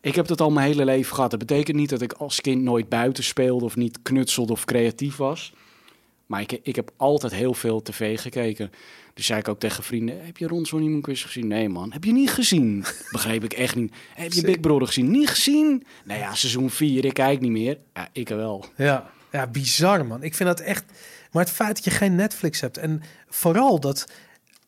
ik heb dat al mijn hele leven gehad. Dat betekent niet dat ik als kind nooit buiten speelde of niet knutselde of creatief was. Maar ik, ik heb altijd heel veel tv gekeken. Dus zei ik ook tegen vrienden, heb je Ron Sonny Quiz gezien? Nee man, heb je niet gezien? Begreep ik echt niet. Heb je Big Brother gezien? Niet gezien? Nou ja, seizoen 4, ik kijk niet meer. Ja, ik wel. Ja, ja, bizar man. Ik vind dat echt. Maar het feit dat je geen Netflix hebt en vooral dat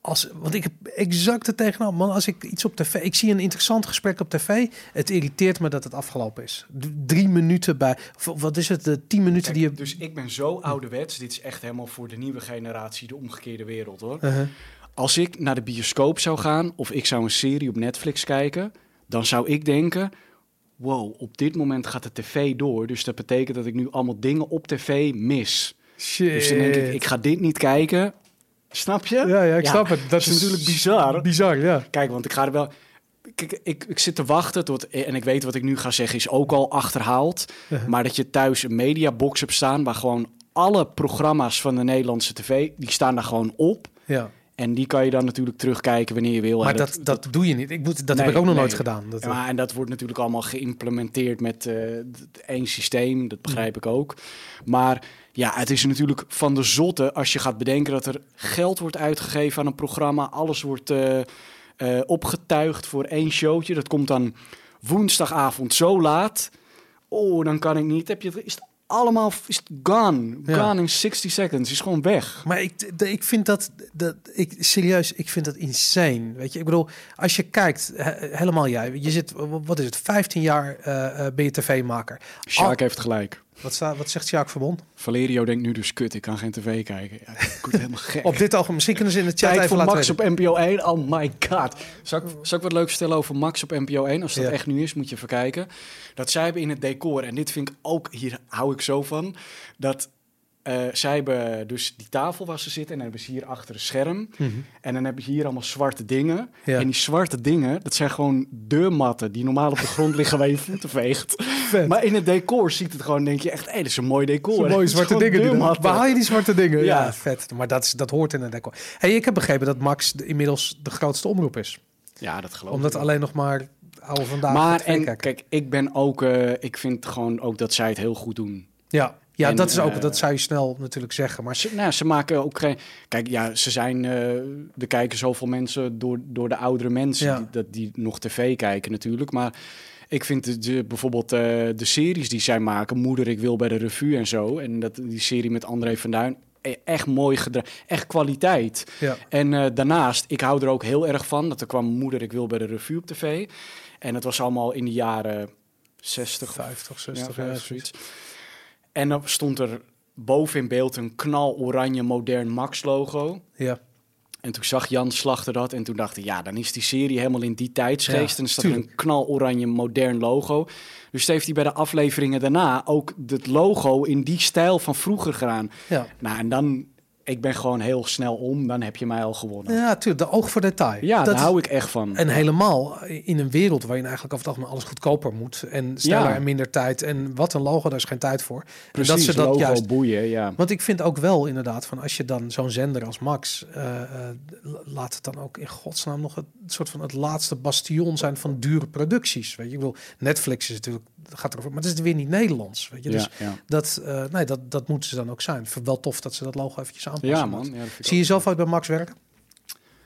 als, want ik heb exact het tegenaan. Man, als ik iets op tv, ik zie een interessant gesprek op tv. Het irriteert me dat het afgelopen is. D- drie minuten bij, wat is het, de tien minuten die je. Dus ik ben zo ouderwets. Dit is echt helemaal voor de nieuwe generatie de omgekeerde wereld hoor. Uh-huh. Als ik naar de bioscoop zou gaan of ik zou een serie op Netflix kijken, dan zou ik denken: wow, op dit moment gaat de tv door. Dus dat betekent dat ik nu allemaal dingen op tv mis. Shit. Dus dan denk ik: ik ga dit niet kijken. Snap je? Ja, ja, ik snap het. Dat is natuurlijk bizar. Bizar, ja. Kijk, want ik ga er wel. Kijk, ik, ik zit te wachten tot. En ik weet wat ik nu ga zeggen, is ook al achterhaald. Maar dat je thuis een mediabox hebt staan. waar gewoon alle programma's van de Nederlandse tv. die staan daar gewoon op. ja. En die kan je dan natuurlijk terugkijken wanneer je wil. Maar dat, dat, doe je niet. Ik moet, dat Nee, heb ik ook nog nee. nooit gedaan. Dat, Ja, en dat wordt natuurlijk allemaal geïmplementeerd met d- één systeem. Dat begrijp ik ook. Maar ja, het is natuurlijk van de zotte als je gaat bedenken dat er geld wordt uitgegeven aan een programma. Alles wordt eh, eh, opgetuigd voor één showtje. Dat komt dan woensdagavond zo laat. Oh, dan kan ik niet. Heb je is het allemaal is gone. Ja. Gone in 60 seconds. Is gewoon weg. Maar ik, ik vind dat, dat ik, serieus, ik vind dat insane. Weet je, ik bedoel, als je kijkt, he- helemaal jij, je zit, wat is het, 15 jaar eh, eh, ben je tv-maker. Sjaak Al- heeft gelijk. Wat, staat, wat zegt Sjaak Verbond? Valerio denkt nu dus kut, ik kan geen tv kijken. Ja, ik word helemaal gek. Op dit ogenblik, misschien kunnen ze in de chat Tijd even voor laten Max weten. op NPO 1. Oh my god. Zal ik, zal ik wat leuks vertellen over Max op NPO 1? Als dat Ja. echt nu is, moet je even kijken. Dat zij hebben in het decor, en dit vind ik ook, hier hou ik zo van, dat eh, zij hebben dus die tafel waar ze zitten en dan hebben ze hier achter een scherm. Mhm. En dan hebben ze hier allemaal zwarte dingen. Ja. En die zwarte dingen, dat zijn gewoon deurmatten die normaal op de grond liggen waar je voeten veegt. Vet. Maar in het decor ziet het gewoon, denk je echt, hé, dat is een mooi decor. Mooie zwarte dingen. deurmatten. Waar haal je die zwarte dingen? Ja, Ja. vet. Maar dat, is, dat hoort in een decor. Hey, ik heb begrepen dat Max de- inmiddels de grootste omroep is. Ja, dat geloof Omdat ik wel. alleen nog maar oude vandaag Maar en kijken. kijk, ik ben ook, eh, ik vind gewoon ook dat zij het heel goed doen. Ja, ja En, dat is ook, eh, dat zou je snel natuurlijk zeggen. Maar Ze, nou, ze maken ook geen. Kijk, ja, ze zijn. eh er kijken zoveel mensen door, door de oudere mensen Ja. die, dat, die nog tv kijken, natuurlijk. Maar ik vind de, de- bijvoorbeeld eh, de series die zij maken, Moeder, ik wil bij de revue en zo. En dat, die serie met André van Duin. e- Echt mooi gedraaid. Echt kwaliteit. ja. En eh, daarnaast, ik hou er ook heel erg van. Dat er kwam Moeder, ik wil bij de revue op tv. En dat was allemaal in de jaren 60, 50, 60 ja, jaar. 50, zoiets. En dan stond er boven in beeld een knaloranje modern Max-logo. Ja, En toen zag Jan Slachter dat en toen dacht ik, ja, dan is die serie helemaal in die tijdsgeest. Ja, en dan staat er tuurlijk. een knaloranje modern logo. Dus heeft hij bij de afleveringen daarna ook het logo in die stijl van vroeger gedaan. ja. Nou, en dan, ik ben gewoon heel snel om, dan heb je mij al gewonnen. Ja, ja tuurlijk. De oog voor detail. dat daar is- hou ik echt van. En helemaal in een wereld waarin eigenlijk over het algemeen alles goedkoper moet. En sneller Ja. en minder tijd. En wat een logo, daar is geen tijd voor. Precies, en dat ze dat logo, juist boeien, ja. Want ik vind ook wel inderdaad van als je dan zo'n zender als Max eh, eh, laat het dan ook in godsnaam nog het soort van het laatste bastion zijn van dure producties. Weet je, ik bedoel, Netflix is natuurlijk gaat erover, maar het is weer niet Nederlands. Weet je, dus ja, ja. dat, eh, nee, dat, dat moeten ze dan ook zijn. Wel tof dat ze dat logo eventjes aanpassen. ja, man. Ja, Zie je ook. zelf uit bij Max werken?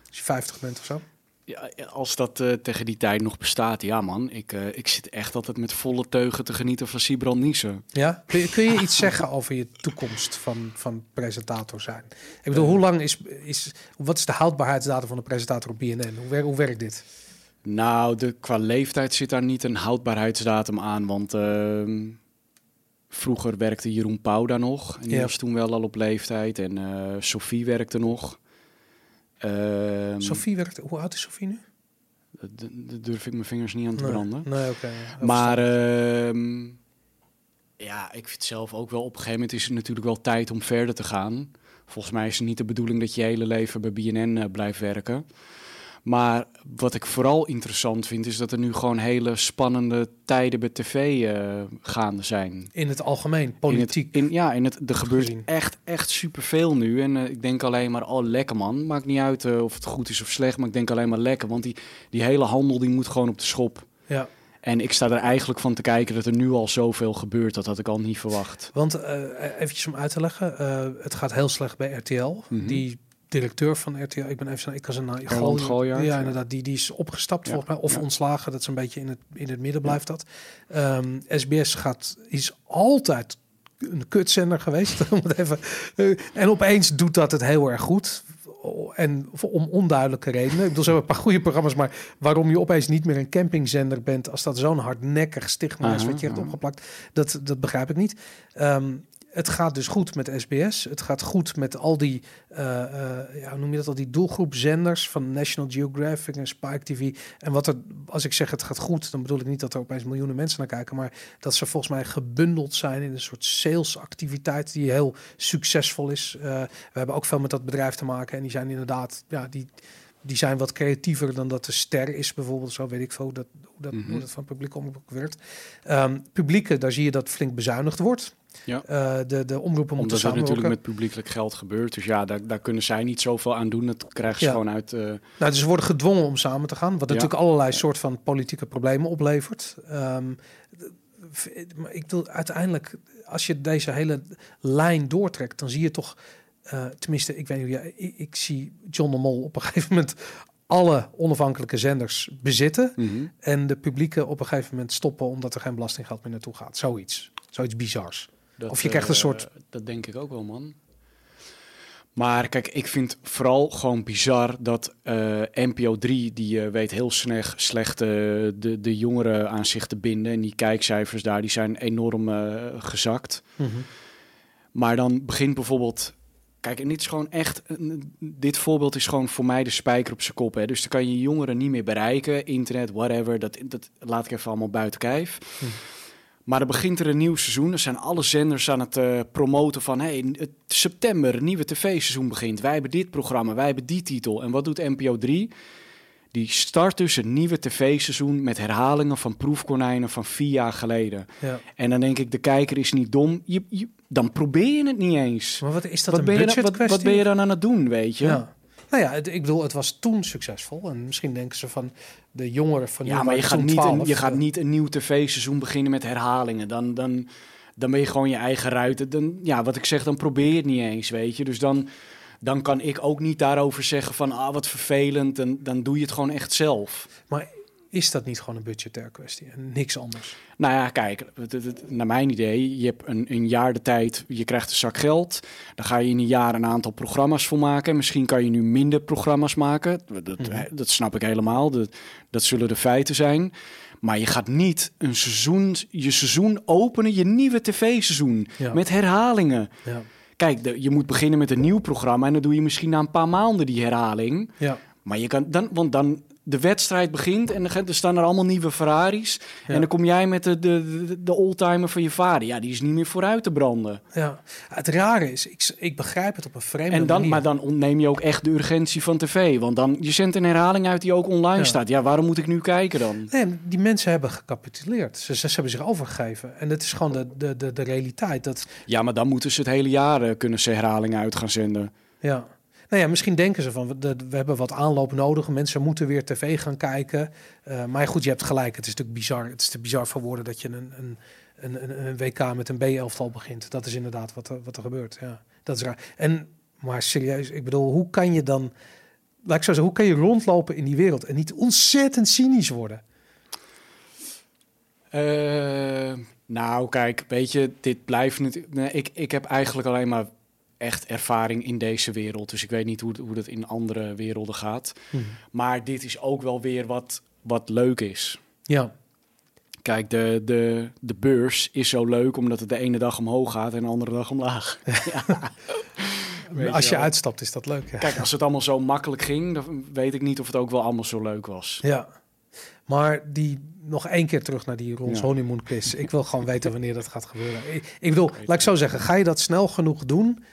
Als je 50 bent of zo? Ja, als dat eh, tegen die tijd nog bestaat, ja man. Ik, eh, ik zit echt altijd met volle teugen te genieten van Sibran Niesen. Ja? Kun je, kun je iets zeggen over je toekomst van, van presentator zijn? Ik bedoel, hoe lang is, is, wat is de houdbaarheidsdatum van de presentator op BNN? Hoe, wer, hoe werkt dit? Nou, de, qua leeftijd zit daar niet een houdbaarheidsdatum aan. Want ehm, vroeger werkte Jeroen Pauw daar nog. En die Ja. was toen wel al op leeftijd. En eh Sophie werkte nog. Ehm, Sophie werkt, hoe oud is Sophie nu? d- d- durf ik mijn vingers niet aan te Nee. branden. Nee, oké. Maar ehm, ja, ik vind zelf ook wel op een gegeven moment is het natuurlijk wel tijd om verder te gaan. Volgens mij is het niet de bedoeling dat je je hele leven bij BNN eh, blijft werken. Maar wat ik vooral interessant vind, is dat er nu gewoon hele spannende tijden bij tv eh, gaande zijn. in het algemeen, In het, politiek. in, ja, in het, er gebeurt gezien. echt, echt superveel nu. En eh, ik denk alleen maar, oh lekker man. Maakt niet uit eh, of het goed is of slecht, maar ik denk alleen maar lekker. Want die, die hele handel die moet gewoon op de schop. Ja, En ik sta er eigenlijk van te kijken dat er nu al zoveel gebeurt. Dat had ik al niet verwacht. want eh eventjes om uit te leggen, het gaat heel slecht bij RTL. Mhm. Die directeur van RTL, ik ben even zijn, ik kan zijn naam, ja inderdaad, die, die is opgestapt Ja, volgens mij, of ja. ontslagen, dat is een beetje in het, in het midden blijft dat. Ehm, SBS gaat, is altijd een kutzender geweest, om het even, eh, en opeens doet dat het heel erg goed. En voor- om onduidelijke redenen. Ik bedoel, ze hebben een paar goede programma's, maar waarom je opeens niet meer een campingzender bent als dat zo'n hardnekkig stigma is wat je hebt opgeplakt, dat, dat begrijp ik niet. Ehm, het gaat dus goed met SBS. Het gaat goed met al die, eh, eh, ja, hoe noem je dat, al die doelgroepzenders van National Geographic en Spike TV. En wat er, als ik zeg het gaat goed, dan bedoel ik niet dat er opeens miljoenen mensen naar kijken, maar dat ze volgens mij gebundeld zijn in een soort salesactiviteit die heel succesvol is. Eh, we hebben ook veel met dat bedrijf te maken en die zijn inderdaad, ja, die, die zijn wat creatiever dan dat de ster is bijvoorbeeld. Zo weet ik veel hoe dat, hoe dat, Mhm. hoe dat van publiek omroep werkt. Ehm, publieke, daar zie je dat flink bezuinigd wordt. Ja. Eh, de, de omroepen moeten Omdat het samenwerken. natuurlijk met publiekelijk geld gebeurt. Dus ja, daar, daar kunnen zij niet zoveel aan doen. Dat krijgen ze Ja. gewoon uit... eh, Nou, dus ze worden gedwongen om samen te gaan, wat Ja. natuurlijk allerlei soort van politieke problemen oplevert. Ehm, maar ik bedoel, uiteindelijk, als je deze hele lijn doortrekt, dan zie je toch, eh, tenminste, ik weet niet hoe jij, ik, ik zie John de Mol op een gegeven moment alle onafhankelijke zenders bezitten Mhm. en de publieke op een gegeven moment stoppen omdat er geen belastinggeld meer naartoe gaat. Zoiets. Zoiets bizars. Dat, Of je krijgt een eh, soort- Dat denk ik ook wel, man. Maar kijk, ik vind vooral gewoon bizar dat eh, NPO 3, die eh, weet heel slecht, slecht de, de jongeren aan zich te binden. En die kijkcijfers daar, die zijn enorm gezakt. Maar dan begint bijvoorbeeld... Kijk, en dit is gewoon echt... Dit voorbeeld is gewoon voor mij de spijker op zijn kop. Hè. Dus dan kan je jongeren niet meer bereiken. Internet, whatever. Dat, dat laat ik even allemaal buiten kijf. Hm. Maar dan begint er een nieuw seizoen. Er zijn alle zenders aan het eh, promoten van... Hey, het september, een nieuwe tv-seizoen begint. Wij hebben dit programma, wij hebben die titel. En wat doet NPO 3? Die start dus een nieuwe tv-seizoen... met herhalingen van proefkonijnen van vier jaar geleden. Ja. En dan denk ik, de kijker is niet dom. Je, je- dan probeer je het niet eens. Maar wat is dat Wat een ben, je dan, wat, wat ben je dan aan het doen, weet je? Ja. Nou ja, het, ik bedoel, het was toen succesvol. En misschien denken ze van de jongeren van nu Ja, maar je gaat, niet een, 12, je gaat eh, niet een nieuw tv-seizoen beginnen met herhalingen. Dan, dan, dan ben je gewoon je eigen ruiten. Dan, ja, wat ik zeg, dan probeer je het niet eens, weet je. Dus dan, dan kan ik ook niet daarover zeggen van, ah, wat vervelend. En dan doe je het gewoon echt zelf. Maar is dat niet gewoon een budgetair kwestie en niks anders? Nou ja, kijk, naar mijn idee, je hebt een, een jaar de tijd, je krijgt een zak geld. Dan ga je in een jaar een aantal programma's voor maken. Misschien kan je nu minder programma's maken. Dat, Mhm. dat snap ik helemaal. Dat, dat zullen de feiten zijn. Maar je gaat niet een seizoen, je seizoen openen, je nieuwe tv-seizoen. Ja. Met herhalingen. Ja. Kijk, de- je moet beginnen met een nieuw programma en dan doe je misschien na een paar maanden die herhaling. Ja. Maar je kan dan, want dan de wedstrijd begint en er staan er allemaal nieuwe Ferraris. Ja. En dan kom jij met de, de, de, de oldtimer van je vader. Ja, die is niet meer vooruit te branden. ja. Het rare is, ik, ik begrijp het op een vreemde En dan, manier. maar dan ontneem je ook echt de urgentie van tv. Want dan, je zendt een herhaling uit die ook online Ja. staat. Ja, waarom moet ik nu kijken dan? Nee, die mensen hebben gecapituleerd. Ze, ze, ze hebben zich overgegeven. En het is gewoon de, de, de, de realiteit. Dat, Ja, maar dan moeten ze het hele jaar eh, kunnen ze herhalingen uit gaan zenden. ja. Nou ja, misschien denken ze van, we, we hebben wat aanloop nodig. Mensen moeten weer tv gaan kijken. Eh, maar goed, je hebt gelijk. Het is natuurlijk bizar. Het is te bizar voor woorden dat je een, een, een, een, WK met een B-elftal begint. Dat is inderdaad wat er, wat er gebeurt. Ja, dat is raar. En, maar serieus, ik bedoel, hoe kan je dan... Laat ik zo zeggen, hoe kan je rondlopen in die wereld en niet ontzettend cynisch worden? Eh, nou, kijk, weet je, dit blijft natuurlijk... Ik, ik heb eigenlijk alleen maar echt ervaring in deze wereld. Dus ik weet niet hoe, hoe dat in andere werelden gaat. Maar dit is ook wel weer wat, wat leuk is. Ja, Kijk, de, de, de beurs is zo leuk omdat het de ene dag omhoog gaat en de andere dag omlaag. ja. Weet als je uitstapt is dat leuk. Ja. Kijk, als het allemaal zo makkelijk ging, dan weet ik niet of het ook wel allemaal zo leuk was. Ja. Maar die nog één keer terug naar die Rons Ja. honeymoon quiz. Ik wil gewoon weten wanneer dat gaat gebeuren. Ik, ik bedoel, laat ik zo zeggen, ga je dat snel genoeg doen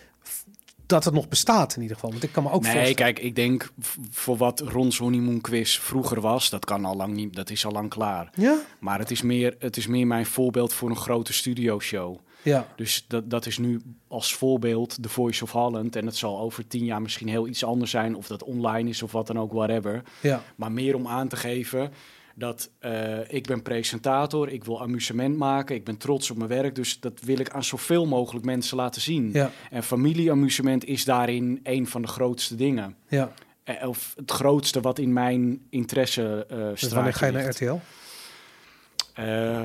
dat het nog bestaat in ieder geval? Want ik kan me ook nee, voorstellen. kijk, ik denk voor wat Rons Honeymoon Quiz vroeger was, dat kan al lang niet, dat is al lang klaar. Ja, Maar het is meer, het is meer mijn voorbeeld voor een grote studioshow. ja, Dus dat, dat is nu als voorbeeld The Voice of Holland. En het zal over tien jaar misschien heel iets anders zijn. Of dat online is of wat dan ook, whatever. ja, Maar meer om aan te geven dat eh, ik ben presentator. Ik wil amusement maken. Ik ben trots op mijn werk. Dus dat wil ik aan zoveel mogelijk mensen laten zien. ja, En familieamusement is daarin een van de grootste dingen. ja. Eh, Of het grootste wat in mijn interesse eh Dus wanneer ga je naar. RTL?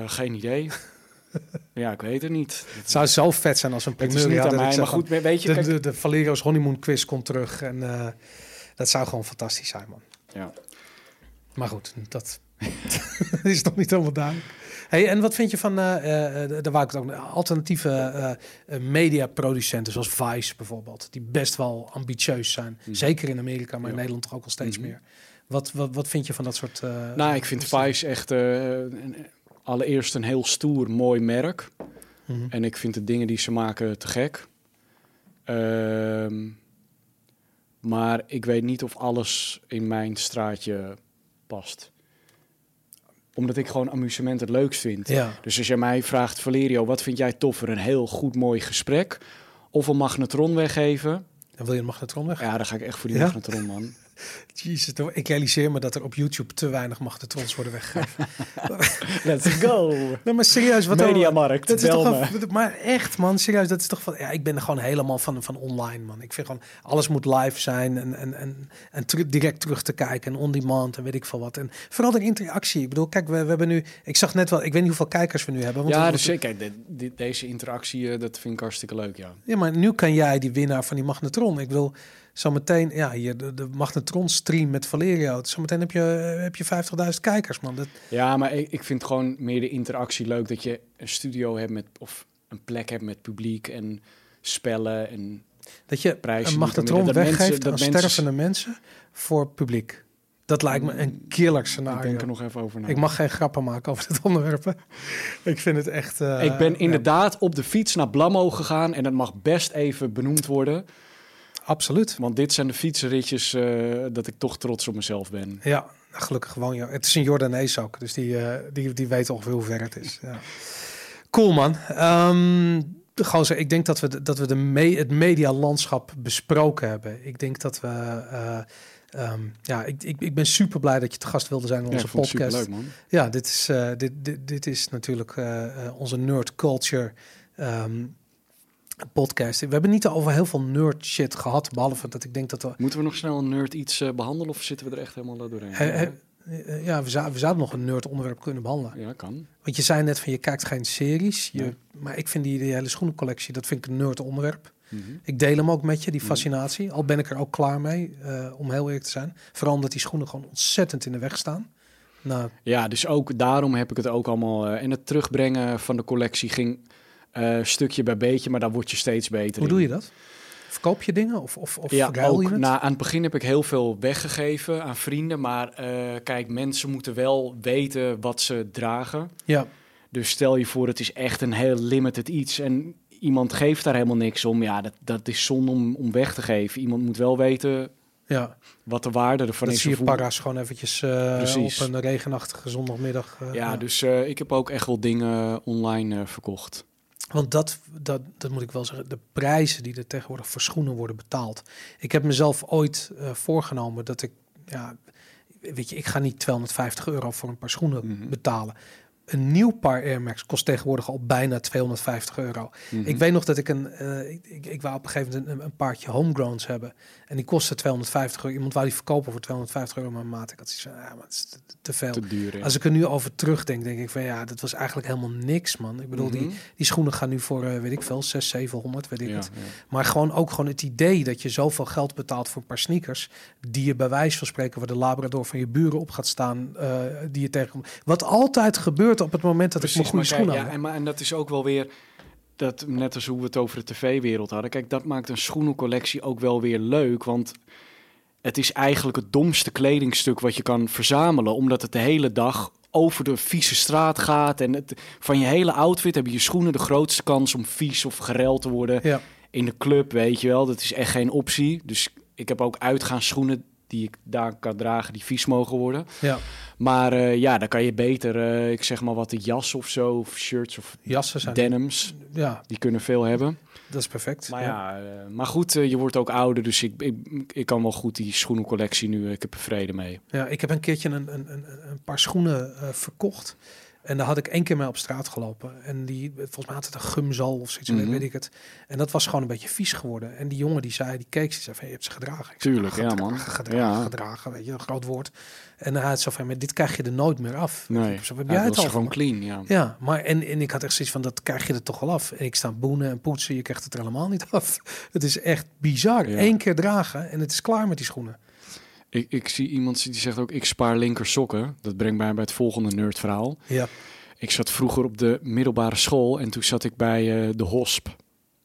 Geen idee. ja, ik weet het niet. Het zou zo vet zijn als een Het is primeur niet aan mij, maar goed, weet je, de, kijk, de, de Valerios honeymoon quiz komt terug. En dat zou gewoon fantastisch zijn, man. ja. Maar goed, dat is nog niet helemaal duidelijk. Hey, en wat vind je van, daar wou ik het ook, alternatieve eh, mediaproducenten zoals Vice bijvoorbeeld, die best wel ambitieus zijn. Mhm. Zeker in Amerika, maar in Ja. Nederland toch ook al steeds Mhm. meer. Wat, wat, wat vind je van dat soort... Nou, ik vind Vice echt een- allereerst een heel stoer, mooi merk. Mhm. En ik vind de dingen die ze maken te gek. Ehm, maar ik weet niet of alles in mijn straatje past. Omdat ik gewoon amusement het leukst vind. Ja, Dus als jij mij vraagt, Valerio, wat vind jij toffer? Een heel goed, mooi gesprek of een magnetron weggeven? dan wil je een magnetron weg. Ja, dan ga ik echt voor die Ja? magnetron, man. Jezus, ik realiseer me dat er op YouTube te weinig magnetrons worden weggegeven. Let's go. nee, maar serieus, wat Mediamarkt, dat is toch maar echt, man, serieus, dat is toch van. Ja, ik ben er gewoon helemaal van, van online, man. Ik vind gewoon alles moet live zijn en, en, en, en direct terug te kijken en on demand en weet ik veel wat. En vooral de interactie. Ik bedoel, kijk, we, we hebben nu. Ik zag net wel, ik weet niet hoeveel kijkers we nu hebben. Want Ja, dus kijk, de- de- deze interactie, eh, dat vind ik hartstikke leuk, ja. Ja, maar nu kan jij die winnaar van die magnetron. Ik wil zo meteen, ja, hier de, de magnetron stream met Valerio. Zometeen heb je, heb je 50.000 kijkers, man. Dat, Ja, maar ik, ik vind gewoon meer de interactie leuk. Dat je een studio hebt met, of een plek hebt met publiek en spellen en... dat je Prijzen een magnetron weggeeft mensen- dat aan mensen- stervende mensen voor publiek. Dat lijkt me een killer scenario. Ik denk er nog even over na. Ik mag geen grappen maken over dit onderwerp. Ik vind het echt... eh, ik ben ja, inderdaad op de fiets naar Blammo gegaan en dat mag best even benoemd worden. Absoluut. Want dit zijn de fietsenritjes eh, dat ik toch trots op mezelf ben. Ja, gelukkig gewoon. Ja. Het is een Jordanees ook, dus die, eh, die, die weet ongeveer hoe ver het is. Ja. Cool, man. De gozer, ik denk dat we, de- dat we de me het medialandschap besproken hebben. Ik denk dat we... eh, ehm, ja, ik, ik, ik ben super blij dat je te gast wilde zijn in onze podcast. man. Ja, dit is, dit, dit, dit is natuurlijk onze nerd culture ehm, podcast. We hebben niet over heel veel nerd shit gehad, behalve dat ik denk dat we... Moeten we nog snel een nerd iets eh, behandelen of zitten we er echt helemaal doorheen? eh, eh, eh, ja, we, zou, we zouden nog een nerd onderwerp kunnen behandelen. ja, kan. Want je zei net van je kijkt geen series. Je, Nee. Maar ik vind die, die hele schoenencollectie, dat vind ik een nerd onderwerp. Mhm. Ik deel hem ook met je, die Mhm. fascinatie. Al ben ik er ook klaar mee, om heel eerlijk te zijn. Vooral omdat die schoenen gewoon ontzettend in de weg staan. Nou, Ja, dus ook daarom heb ik het ook allemaal... en het terugbrengen van de collectie ging eh, stukje bij beetje, maar daar word je steeds beter hoe in. doe je dat? Verkoop je dingen of, of, of Ja, ruil je ook. het? Na, aan het begin heb ik heel veel weggegeven aan vrienden. Maar eh, kijk, mensen moeten wel weten wat ze dragen. Ja, Dus stel je voor, het is echt een heel limited iets. En iemand geeft daar helemaal niks om. Ja, dat, dat is zonde om, om weg te geven. Iemand moet wel weten ja. wat de waarde ervan dat is. zie je para's gewoon eventjes eh, op een regenachtige zondagmiddag. Ja, dus ik heb ook echt wel dingen online verkocht. Want dat, dat, dat moet ik wel zeggen, de prijzen die er tegenwoordig voor schoenen worden betaald. Ik heb mezelf ooit eh, voorgenomen dat ik, ja, weet je, ik ga niet 250 euro voor een paar schoenen Mhm. betalen. Een nieuw paar Air Max kost tegenwoordig al bijna 250 euro. Mhm. Ik weet nog dat ik een, eh, ik, ik, ik wou op een gegeven moment een, een paardje homegrowns hebben. En die kostte 250 euro. Iemand wou die verkopen voor 250 euro, maar maat, ik had zoiets van, ja, maar het is te, te veel. te duur. Als ik er nu over terugdenk, denk ik van ja, dat was eigenlijk helemaal niks, man. Ik bedoel, die, Mhm. die schoenen gaan nu voor, eh, weet ik veel, 6, 700, weet ik ja, het. ja. Maar gewoon ook gewoon het idee dat je zoveel geld betaalt voor een paar sneakers, die je bij wijze van spreken waar de Labrador van je buren op gaat staan, eh, die je tegen. Wat altijd gebeurt op het moment dat ik mijn goede schoenen ja, aan. en, maar, en dat is ook wel weer, dat, net als hoe we het over de tv-wereld hadden. Kijk, dat maakt een schoenencollectie ook wel weer leuk. Want het is eigenlijk het domste kledingstuk wat je kan verzamelen. Omdat het de hele dag over de vieze straat gaat. En het, van je hele outfit heb je je schoenen de grootste kans om vies of gereld te worden. Ja, In de club, weet je wel. Dat is echt geen optie. Dus ik heb ook uitgaansschoenen die ik daar kan dragen die vies mogen worden. ja, Maar eh, ja, dan kan je beter, eh, ik zeg maar wat, de jas of zo, of shirts of jassen zijn. denims. Ja, Die kunnen veel hebben. dat is perfect. Maar ja, eh, maar goed, je wordt ook ouder, dus ik, ik, ik kan wel goed die schoenencollectie nu, ik heb er vrede mee. Ja, ik heb een keertje een, een, een, een paar schoenen verkocht. En daar had ik één keer mee op straat gelopen. En die, volgens mij had het een gumzal of zoiets, Mhm. weet ik het. En dat was gewoon een beetje vies geworden. En die jongen die zei, die keek, die zei van, je hebt ze gedragen. Ik zei, Tuurlijk, ja, man. Gedragen, Ja. gedragen, weet je, een groot woord. En hij had zo van, maar dit krijg je er nooit meer af. Nee, Ik Zo, heb ja, jij het al gewoon clean, ja. Ja, maar en, en ik had echt zoiets van, dat krijg je er toch wel af. En ik sta boenen en poetsen, je krijgt het er helemaal niet af. Het is echt bizar. Ja. Eén keer dragen en het is klaar met die schoenen. Ik, ik zie iemand die zegt ook, ik spaar linker sokken. Dat brengt mij bij het volgende nerdverhaal. Ja. Ik zat vroeger op de middelbare school en toen zat ik bij eh, de HOSP.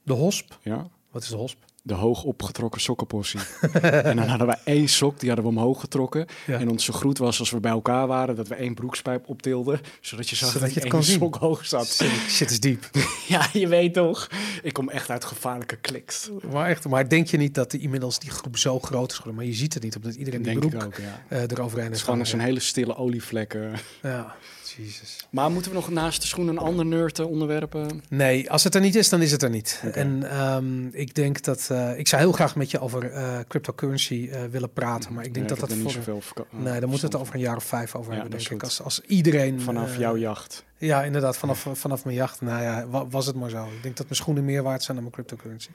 De hosp. Ja, Wat is de hosp? De hoog opgetrokken sokkenpossie. en dan hadden wij één sok, die hadden we omhoog getrokken. Ja. En onze groet was als we bij elkaar waren, dat we één broekspijp optilden. Zodat je zag Zodat dat je het één sok hoog zat. Shit is diep. ja, je weet toch. Ik kom echt uit gevaarlijke kliks. Maar echt, maar denk je niet dat die inmiddels die groep zo groot is geworden? Maar je ziet het niet, omdat iedereen die denk broek ik ook, ja. eh, eroverheen Het is is gewoon zo'n hele stille olievlek. eh. Ja, Jezus. Maar moeten we nog naast de schoen een ander nerd eh, onderwerpen? Nee, als het er niet is, dan is het er niet. En ehm, ik denk dat... eh, ik zou heel graag met je over eh, cryptocurrency eh, willen praten. Maar ik denk dat dat er niet voor... zoveel Nee, daar moeten we het over een jaar of vijf over Ja, hebben, denk ik. Als, als iedereen... van. Vanaf eh, jouw jacht. Ja, inderdaad, vanaf, vanaf mijn jacht. Nou ja, wa- was het maar zo. Ik denk dat mijn schoenen meer waard zijn dan mijn cryptocurrency.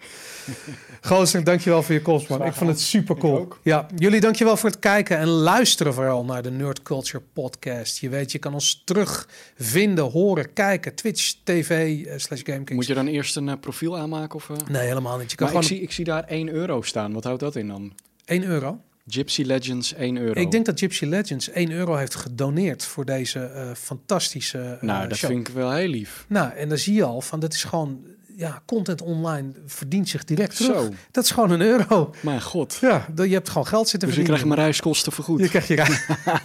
Gozer, dankjewel voor je komst, man. Ik vond het super cool. Ja, jullie dankjewel voor het kijken en luisteren vooral naar de Nerd Culture podcast. Je weet, je kan ons terugvinden, horen, kijken. Twitch, TV, eh, slash GameKings. Moet je dan eerst een eh, profiel aanmaken? Of, eh? Nee, helemaal niet. Je kan Maar ik gewoon zie, ik zie daar 1 euro staan. Wat houdt dat in dan? 1 euro. Gypsy Legends 1 euro. Ik denk dat Gypsy Legends 1 euro heeft gedoneerd voor deze eh, fantastische eh, Nou, dat show. vind ik wel heel lief. Nou, en dan zie je al van, dat is gewoon, ja, content online verdient zich direct terug. Zo, Dat is gewoon een euro. mijn god. Ja, je hebt gewoon geld zitten Dus ik verdienen. krijg mijn reiskosten vergoed. Je krijgt je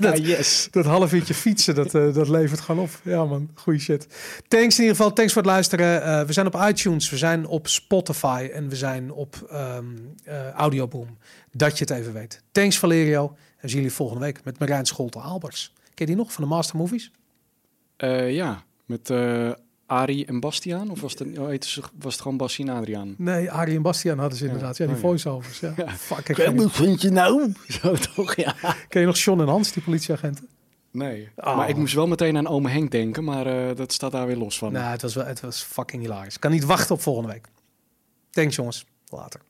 dat, yes. dat half uurtje fietsen, dat, eh, dat levert gewoon op. Ja man, goeie shit. Thanks in ieder geval, thanks voor het luisteren. We zijn op iTunes, we zijn op Spotify en we zijn op eh, Audioboom. Dat je het even weet. Thanks Valerio. En zien jullie volgende week met Marijn Scholte Albers. Ken je die nog van de Master Movies? Eh, ja, met eh Arie en Bastiaan? Of was het, oh, was het gewoon Basti en Adriaan? Nee, Arie en Bastiaan hadden ze inderdaad. Ja, die Oh, ja. voiceovers. Ja. Ja. Fuck, ik je, vind je nou? Zo toch, ja. ken je nog John en Hans, die politieagenten? Nee, Oh. maar ik moest wel meteen aan ome Henk denken, maar eh, dat staat daar weer los van. Nou, het was, wel, het was fucking hilarisch. Ik kan niet wachten op volgende week. Thanks jongens. Later.